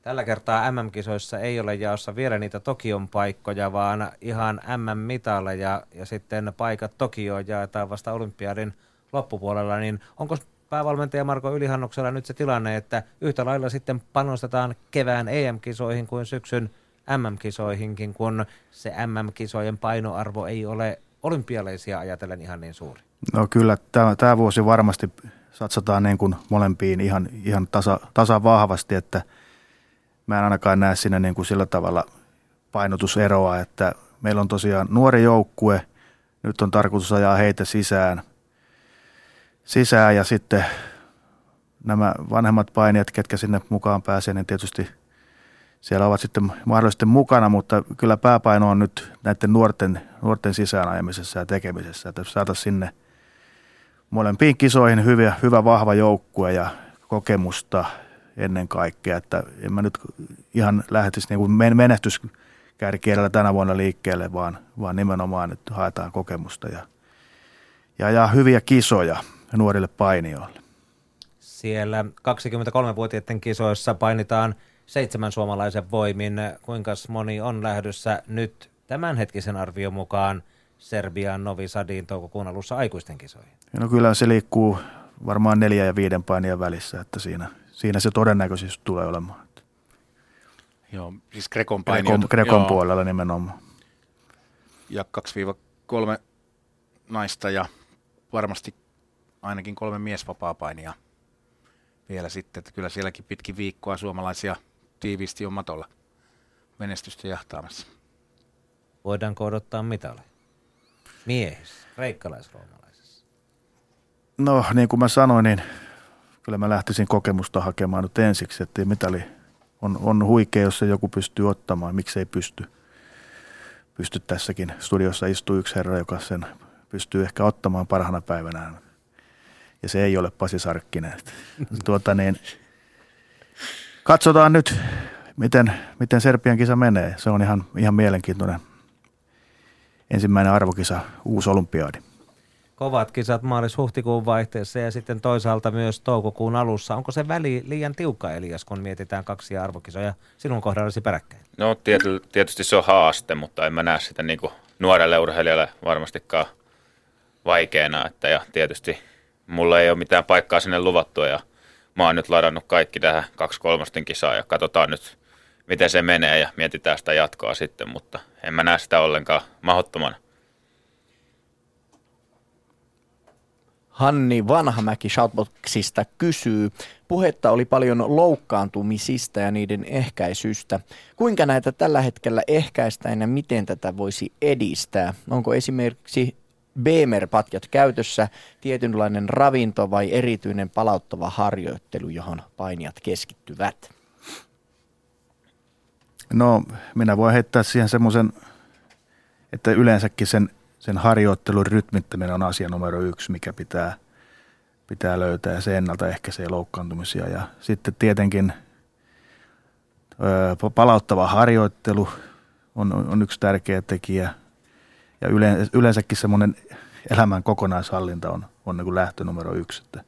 Tällä kertaa MM-kisoissa ei ole jaossa vielä niitä Tokion paikkoja, vaan ihan MM-mitaleja ja sitten paikat Tokioon jaetaan vasta olympiadin loppupuolella. Niin onko päävalmentaja Marko Ylihannuksella nyt se tilanne, että yhtä lailla sitten panostetaan kevään EM-kisoihin kuin syksyn MM-kisoihinkin, kun se MM-kisojen painoarvo ei ole olympialaisia ajatellen ihan niin suuri?
No kyllä, tämä, tämä vuosi varmasti satsataan niin kuin molempiin ihan, ihan tasa, tasa vahvasti, että – mä en ainakaan näe siinä niin kuin sillä tavalla painotuseroa, että meillä on tosiaan nuori joukkue, nyt on tarkoitus ajaa heitä sisään, sisään ja sitten nämä vanhemmat painijat, ketkä sinne mukaan pääsee, niin tietysti siellä ovat sitten mahdollisesti mukana, mutta kyllä pääpaino on nyt näiden nuorten, nuorten sisäänajamisessa ja tekemisessä, että saataisiin sinne molempiin kisoihin hyvä, hyvä vahva joukkue ja kokemusta ennen kaikkea, että en mä nyt ihan lähtisi niin kuin menestyskärkielellä tänä vuonna liikkeelle, vaan, vaan nimenomaan nyt haetaan kokemusta ja, ja, ja hyviä kisoja nuorille painijoille.
Siellä 23-vuotiaiden kisoissa painitaan seitsemän suomalaisen voimin. Kuinka moni on lähdössä nyt tämänhetkisen arvion mukaan Serbian Novi Sadiin toukokuun alussa aikuisten kisoihin?
No kyllä se liikkuu varmaan neljä ja viiden painijan välissä, että siinä, siinä se todennäköisesti tulee olemaan.
Joo, siis Grekon
painiot. Grekon, Grekon joo. puolella nimenomaan.
Ja 2-3 naista ja varmasti ainakin kolme miesvapaapainia vielä sitten. Että kyllä sielläkin pitkin viikkoa suomalaisia tiiviisti on matolla menestystä jahtaamassa.
Voidaanko odottaa mitaleja? Miehissä, reikkalaisroomalaisissa.
No niin kuin mä sanoin, niin kyllä mä lähtisin kokemusta hakemaan nyt ensiksi, että mitali on, on huikea, jos se joku pystyy ottamaan, miksei pysty. Pysty tässäkin studiossa istuu yksi herra, joka sen pystyy ehkä ottamaan parhana päivänään. Ja se ei ole Pasi Sarkkinen. [LAUGHS] tuota niin, katsotaan nyt, miten, miten Serbian kisa menee. Se on ihan, ihan mielenkiintoinen ensimmäinen arvokisa, uusi olympiadi.
Kovat kisat maalis-huhtikuun vaihteessa ja sitten toisaalta myös toukokuun alussa. Onko se väli liian tiukka, Elias, kun mietitään kaksia arvokisoja sinun kohdallasi peräkkäin?
No tietysti se on haaste, mutta en mä näe sitä niin kuin nuorelle urheilijalle varmastikaan vaikeana. Että ja tietysti mulla ei ole mitään paikkaa sinne luvattua ja mä oon nyt ladannut kaikki tähän kaksi kolmosten kisaan ja katsotaan nyt, miten se menee ja mietitään sitä jatkoa sitten, mutta en mä näe sitä ollenkaan mahdottomana.
Hanni Vanhamäki Shoutboxista kysyy. Puhetta oli paljon loukkaantumisista ja niiden ehkäisystä. Kuinka näitä tällä hetkellä ehkäistään ja miten tätä voisi edistää? Onko esimerkiksi Beamer-patjat käytössä, tietynlainen ravinto vai erityinen palauttava harjoittelu, johon painijat keskittyvät?
No, minä voin heittää siihen semmoisen, että yleensäkin sen, sen harjoittelun rytmittäminen on asia numero yksi, mikä pitää, pitää löytää ja se ennaltaehkäisee loukkaantumisia. Ja sitten tietenkin ö, palauttava harjoittelu on, on yksi tärkeä tekijä – ja yleensäkin semmoinen elämän kokonaishallinta on, on niin kuin lähtö numero yksi, että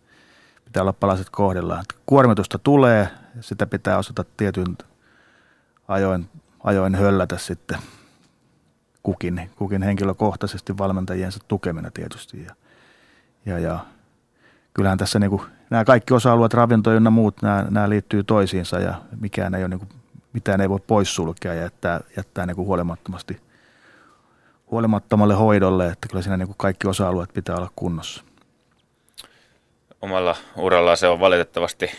pitää olla palaset kohdellaan. Kuormitusta tulee, sitä pitää osata tietyn ajoin, ajoin höllätä sitten kukin, kukin henkilökohtaisesti valmentajiensa tukemina tietysti. Ja, ja, ja kyllähän tässä niin kuin, nämä kaikki osa-alueet, ravinto ja muut, nämä, nämä liittyy toisiinsa ja mikään ei ole niin kuin, mitään ei voi poissulkea ja jättää, jättää niin kuin huolimattomasti huolimattomalle hoidolle, että kyllä siinä niin kuin kaikki osa-alueet pitää olla kunnossa.
Omalla uralla se on valitettavasti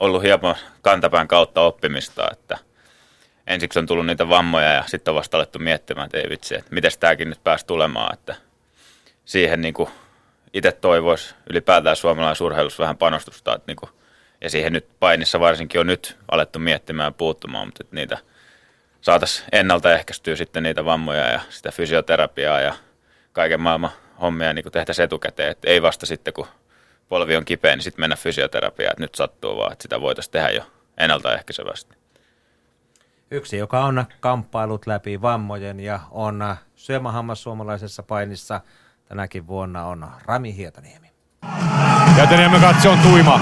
ollut hieman kantapään kautta oppimista, että ensiksi on tullut niitä vammoja ja sitten on vasta alettu miettimään, että ei vitsi, että miten tämäkin nyt pääsi tulemaan, että siihen niin kuin itse toivoisi ylipäätään suomalaisurheilussa vähän panostusta, että niin kuin, ja siihen nyt painissa varsinkin on nyt alettu miettimään ja puuttumaan, mutta että niitä – saataisiin ennaltaehkäistyä sitten niitä vammoja ja sitä fysioterapiaa ja kaiken maailman hommia niin tehtäisiin etukäteen. Että ei vasta sitten, kun polvi on kipeä, niin sitten mennä fysioterapiaan, että nyt sattuu vaan, että sitä voitaisiin tehdä jo ennaltaehkäisevästi.
Yksi, joka on kamppailut läpi vammojen ja on syömähammas suomalaisessa painissa tänäkin vuonna on Rami Hietaniemi.
Hietaniemi katse on tuima.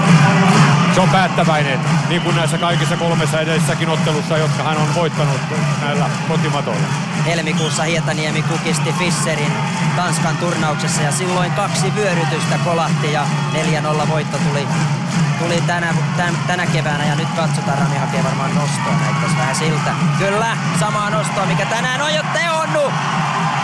Se on päättäväinen, niin kuin näissä kaikissa kolmessa edellisessäkin ottelussa, jotka hän on voittanut näillä kotimatoilla.
Helmikuussa Hietaniemi kukisti Fisserin Tanskan turnauksessa ja silloin kaksi vyörytystä kolahti ja 4-0 voitto tuli, tuli tänä, tämän, tänä keväänä ja nyt katsotaan, Rami hakee varmaan nostoa, näyttäisi vähän siltä. Kyllä, samaa nostoa, mikä tänään on jo teonnut.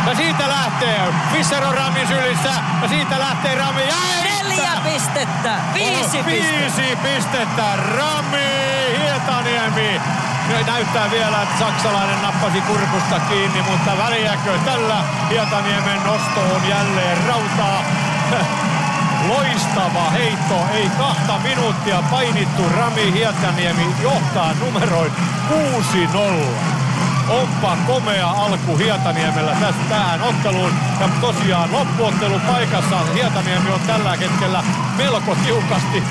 Ja siitä lähtee. Fischer on Ramin sylissä. Ja siitä lähtee Rami. Ja
Neljä pistettä. Viisi,
viisi pistettä. Rami Hietaniemi. Nyt näyttää vielä, että saksalainen nappasi kurkusta kiinni, mutta väliäkö tällä Hietaniemen nosto on jälleen rautaa. [LAUGHS] Loistava heitto, ei kahta minuuttia painittu. Rami Hietaniemi johtaa numeroin 6-0. Onpa komea alku Hietaniemellä tästä tähän otteluun. Ja tosiaan loppuottelu paikassa Hietaniemi on tällä hetkellä melko tiukasti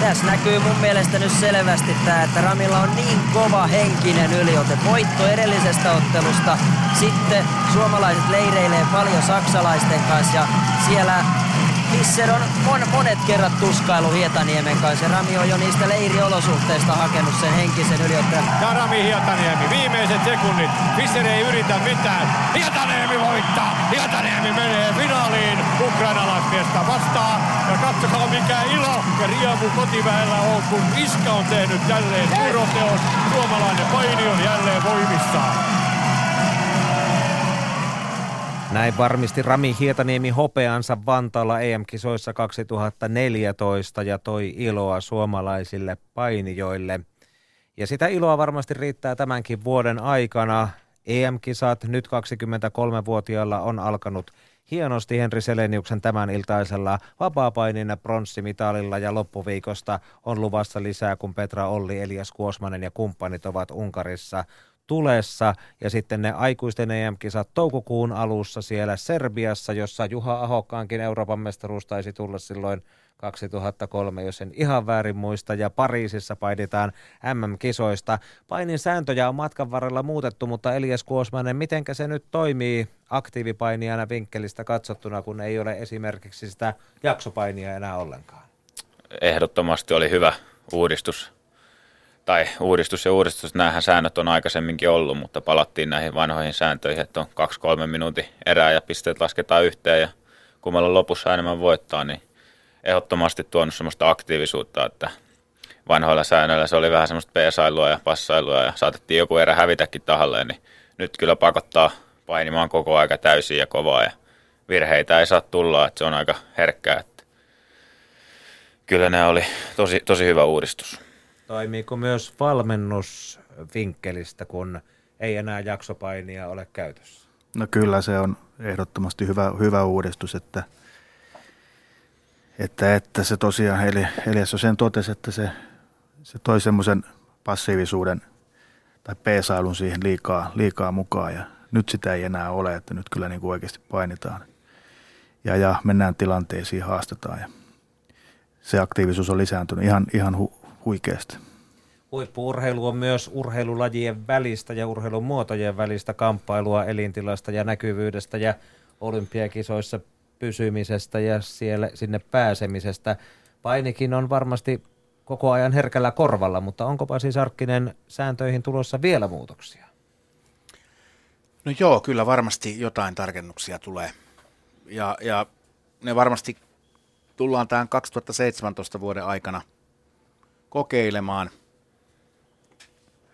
tässä näkyy mun mielestä nyt selvästi tämä, että Ramilla on niin kova henkinen yliote. Voitto edellisestä ottelusta, sitten suomalaiset leireilee paljon saksalaisten kanssa ja siellä Fisser on mon, monet kerrat tuskailu Hietaniemen kanssa. Ja Rami on jo niistä leiriolosuhteista hakenut sen henkisen yliottajan.
Ja Rami Hietaniemi, viimeiset sekunnit. Fisser ei yritä mitään. Hietaniemi voittaa. Hietaniemi menee finaaliin ukrainalaismiestä vastaan. Ja katsokaa mikä ilo ja riemu kotiväellä on, kun Iska on tehnyt jälleen uroteos. Suomalainen paini on jälleen voimissaan.
Näin varmisti Rami Hietaniemi hopeansa Vantaalla EM-kisoissa 2014 ja toi iloa suomalaisille painijoille. Ja sitä iloa varmasti riittää tämänkin vuoden aikana. EM-kisat nyt 23-vuotiaalla on alkanut hienosti Henri Seleniuksen tämän iltaisella vapaapainin pronssimitalilla ja loppuviikosta on luvassa lisää, kun Petra Olli, Elias Kuosmanen ja kumppanit ovat Unkarissa tulessa. Ja sitten ne aikuisten EM-kisat toukokuun alussa siellä Serbiassa, jossa Juha Ahokkaankin Euroopan mestaruus taisi tulla silloin 2003, jos en ihan väärin muista, ja Pariisissa painitaan MM-kisoista. Painin sääntöjä on matkan varrella muutettu, mutta Elias Kuosmanen, miten se nyt toimii aktiivipainijana vinkkelistä katsottuna, kun ei ole esimerkiksi sitä jaksopainia enää ollenkaan?
Ehdottomasti oli hyvä uudistus tai uudistus ja uudistus, nämähän säännöt on aikaisemminkin ollut, mutta palattiin näihin vanhoihin sääntöihin, että on 2-3 minuutin erää ja pisteet lasketaan yhteen ja kummalla lopussa enemmän voittaa, niin ehdottomasti tuonut semmoista aktiivisuutta, että vanhoilla säännöillä se oli vähän semmoista peesailua ja passailua ja saatettiin joku erä hävitäkin tahalleen, niin nyt kyllä pakottaa painimaan koko aika täysin ja kovaa ja virheitä ei saa tulla, että se on aika herkkää. Että kyllä nämä oli tosi, tosi hyvä uudistus.
Toimiiko myös valmennus vinkkelistä, kun ei enää jaksopainia ole käytössä?
No kyllä se on ehdottomasti hyvä, hyvä uudistus, että, että, että se tosiaan, eli Elias sen totesi, että se, se toi semmoisen passiivisuuden tai peesailun siihen liikaa, liikaa mukaan ja nyt sitä ei enää ole, että nyt kyllä niin kuin oikeasti painitaan ja, ja mennään tilanteisiin, haastetaan ja se aktiivisuus on lisääntynyt ihan, ihan hu, huikeasti.
Huippuurheilu on myös urheilulajien välistä ja urheilun muotojen välistä kamppailua elintilasta ja näkyvyydestä ja olympiakisoissa pysymisestä ja siellä, sinne pääsemisestä. Painikin on varmasti koko ajan herkällä korvalla, mutta onko Pasi Sarkkinen sääntöihin tulossa vielä muutoksia?
No joo, kyllä varmasti jotain tarkennuksia tulee. Ja, ja ne varmasti tullaan tämän 2017 vuoden aikana kokeilemaan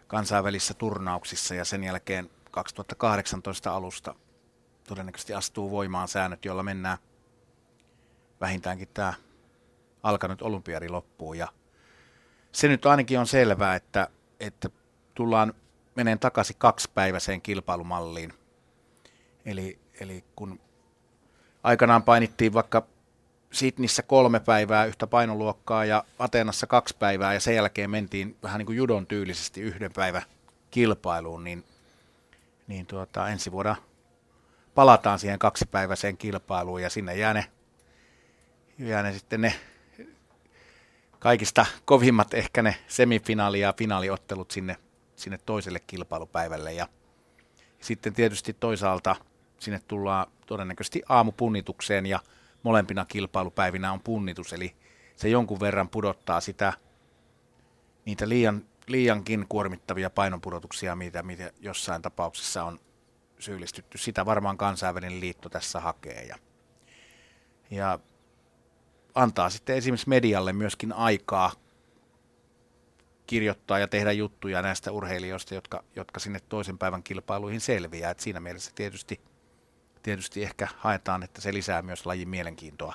kansainvälisissä turnauksissa ja sen jälkeen 2018 alusta todennäköisesti astuu voimaan säännöt, joilla mennään vähintäänkin tämä alkanut olympiari loppuun. Ja se nyt ainakin on selvää, että, että tullaan meneen takaisin kaksipäiväiseen kilpailumalliin. Eli, eli kun aikanaan painittiin vaikka Sydnissä kolme päivää yhtä painoluokkaa ja Ateenassa kaksi päivää ja sen jälkeen mentiin vähän niin kuin judon tyylisesti yhden päivän kilpailuun, niin, niin tuota, ensi vuonna palataan siihen kaksipäiväiseen kilpailuun ja sinne jää ne, jää ne sitten ne kaikista kovimmat ehkä ne semifinaali- ja finaaliottelut sinne, sinne toiselle kilpailupäivälle. Ja sitten tietysti toisaalta sinne tullaan todennäköisesti aamupunnitukseen ja molempina kilpailupäivinä on punnitus, eli se jonkun verran pudottaa sitä, niitä liian, liiankin kuormittavia painonpudotuksia, mitä, mitä jossain tapauksessa on syyllistytty. Sitä varmaan kansainvälinen liitto tässä hakee. Ja, ja antaa sitten esimerkiksi medialle myöskin aikaa kirjoittaa ja tehdä juttuja näistä urheilijoista, jotka, jotka sinne toisen päivän kilpailuihin selviää. Et siinä mielessä tietysti, tietysti ehkä haetaan, että se lisää myös lajin mielenkiintoa.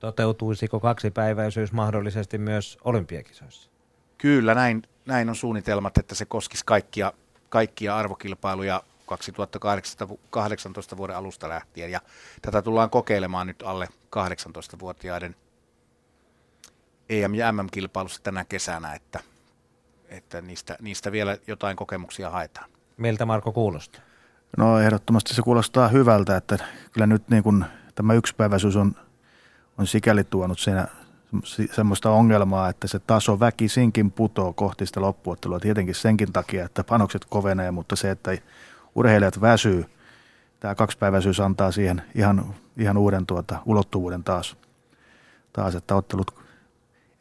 Toteutuisiko kaksipäiväisyys mahdollisesti myös olympiakisoissa?
Kyllä, näin, näin on suunnitelmat, että se koskisi kaikkia, kaikkia arvokilpailuja 2018 vuoden alusta lähtien. Ja tätä tullaan kokeilemaan nyt alle 18-vuotiaiden EM- ja MM-kilpailussa tänä kesänä, että, että niistä, niistä vielä jotain kokemuksia haetaan.
Miltä Marko kuulostaa?
No ehdottomasti se kuulostaa hyvältä, että kyllä nyt niin kuin tämä yksipäiväisyys on, on sikäli tuonut siinä semmoista ongelmaa, että se taso väkisinkin putoo kohti sitä loppuottelua. Tietenkin senkin takia, että panokset kovenee, mutta se, että urheilijat väsyy, tämä kaksipäiväisyys antaa siihen ihan, ihan uuden tuota, ulottuvuuden taas, taas, että ottelut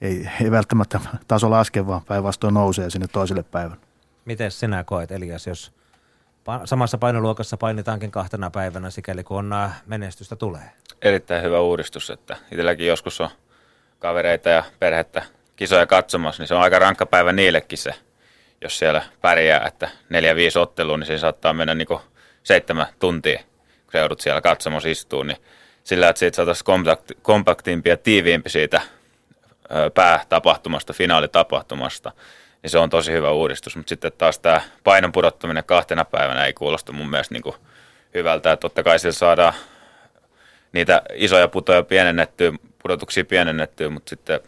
ei, ei välttämättä taso laske, vaan päinvastoin nousee sinne toiselle päivälle.
Miten sinä koet, Elias, jos samassa painoluokassa painitaankin kahtena päivänä, sikäli kun menestystä tulee?
Erittäin hyvä uudistus, että itselläkin joskus on kavereita ja perhettä kisoja katsomassa, niin se on aika rankka päivä niillekin se, jos siellä pärjää, että neljä, viisi ottelua, niin se saattaa mennä niin seitsemän tuntia, kun joudut siellä katsomassa istuun, niin sillä, että siitä saataisiin kompakti, kompaktimpi ja tiiviimpi siitä päätapahtumasta, finaalitapahtumasta, niin se on tosi hyvä uudistus. Mutta sitten taas tämä painon pudottaminen kahtena päivänä ei kuulosta mun mielestä niin kuin hyvältä. Että totta kai sillä saadaan niitä isoja putoja pienennettyä, pudotuksia pienennettyä, mutta sitten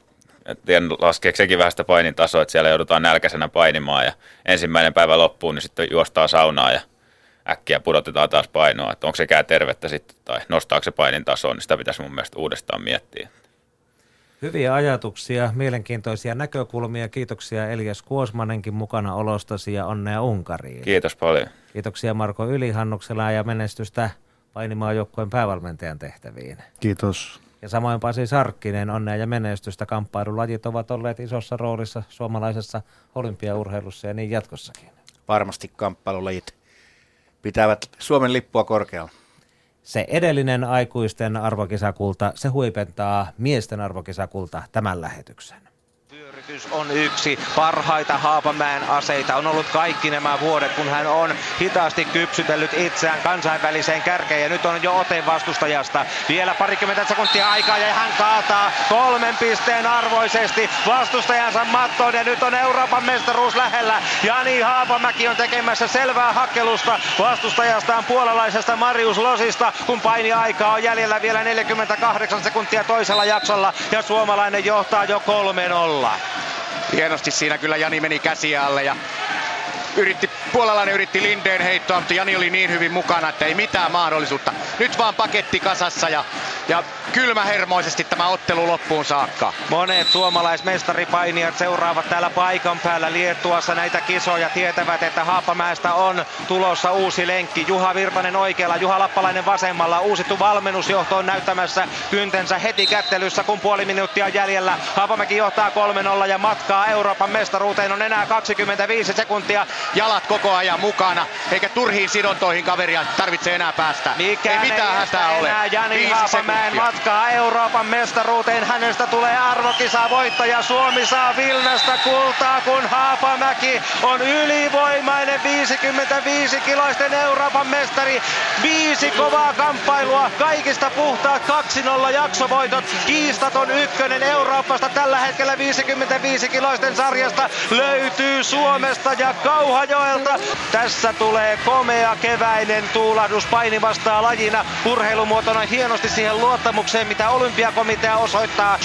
tiedän, laskeeko sekin vähän sitä painin tasoa, että siellä joudutaan nälkäisenä painimaan ja ensimmäinen päivä loppuun, niin sitten juostaan saunaa ja äkkiä pudotetaan taas painoa, että onko sekään tervettä sitten tai nostaako se painin tasoa, niin sitä pitäisi mun mielestä uudestaan miettiä.
Hyviä ajatuksia, mielenkiintoisia näkökulmia. Kiitoksia Elias Kuosmanenkin mukana olostasi ja onnea Unkariin.
Kiitos paljon.
Kiitoksia Marko Ylihannuksella ja menestystä painimaajoukkueen päävalmentajan tehtäviin.
Kiitos.
Ja samoin Pasi Sarkkinen, onnea ja menestystä. Kamppailulajit ovat olleet isossa roolissa suomalaisessa olympiaurheilussa ja niin jatkossakin.
Varmasti kamppailulajit pitävät Suomen lippua korkealla.
Se edellinen aikuisten arvokisakulta, se huipentaa miesten arvokisakulta tämän lähetyksen.
Pyöritys on yksi parhaita Haapamäen aseita. On ollut kaikki nämä vuodet, kun hän on hitaasti kypsytellyt itseään kansainväliseen kärkeen. Ja nyt on jo ote vastustajasta. Vielä parikymmentä sekuntia aikaa ja hän kaataa kolmen pisteen arvoisesti vastustajansa mattoon. Ja nyt on Euroopan mestaruus lähellä. Jani Haapamäki on tekemässä selvää hakkelusta vastustajastaan puolalaisesta Marius Losista, kun paini aikaa on jäljellä vielä 48 sekuntia toisella jaksolla. Ja suomalainen johtaa jo 3-0.
Hienosti siinä kyllä Jani meni käsi alle ja yritti, puolalainen yritti Lindeen heittoa, mutta Jani oli niin hyvin mukana, että ei mitään mahdollisuutta. Nyt vaan paketti kasassa ja, ja kylmähermoisesti tämä ottelu loppuun saakka.
Monet suomalaismestaripainijat seuraavat täällä paikan päällä Liettuassa näitä kisoja. Tietävät, että Haapamäestä on tulossa uusi lenkki. Juha Virtanen oikealla, Juha Lappalainen vasemmalla. Uusittu valmennusjohto on näyttämässä kyntensä heti kättelyssä, kun puoli minuuttia jäljellä. Haapamäki johtaa 3-0 ja matkaa Euroopan mestaruuteen on enää 25 sekuntia.
Jalat koko ajan mukana, eikä turhiin sidontoihin kaveria tarvitse enää päästä.
Mikään
ei mitään hätää ole.
Enää Jani Haapamäen matkaa Euroopan mestaruuteen. Hänestä tulee arvokisa voittaja. Suomi saa Vilnasta kultaa, kun Haapamäki on ylivoimainen 55 kiloisten Euroopan mestari. Viisi kovaa kamppailua, kaikista puhtaat 2-0 jaksovoitot. Kiistaton ykkönen Euroopasta tällä hetkellä 55 kiloisten sarjasta löytyy Suomesta ja Kauhajoelta. Tässä tulee komea keväinen tuulahdus paini vastaa lajina urheilumuotona hienosti siihen luottamukseen, mitä olympiakomitea osoittaa.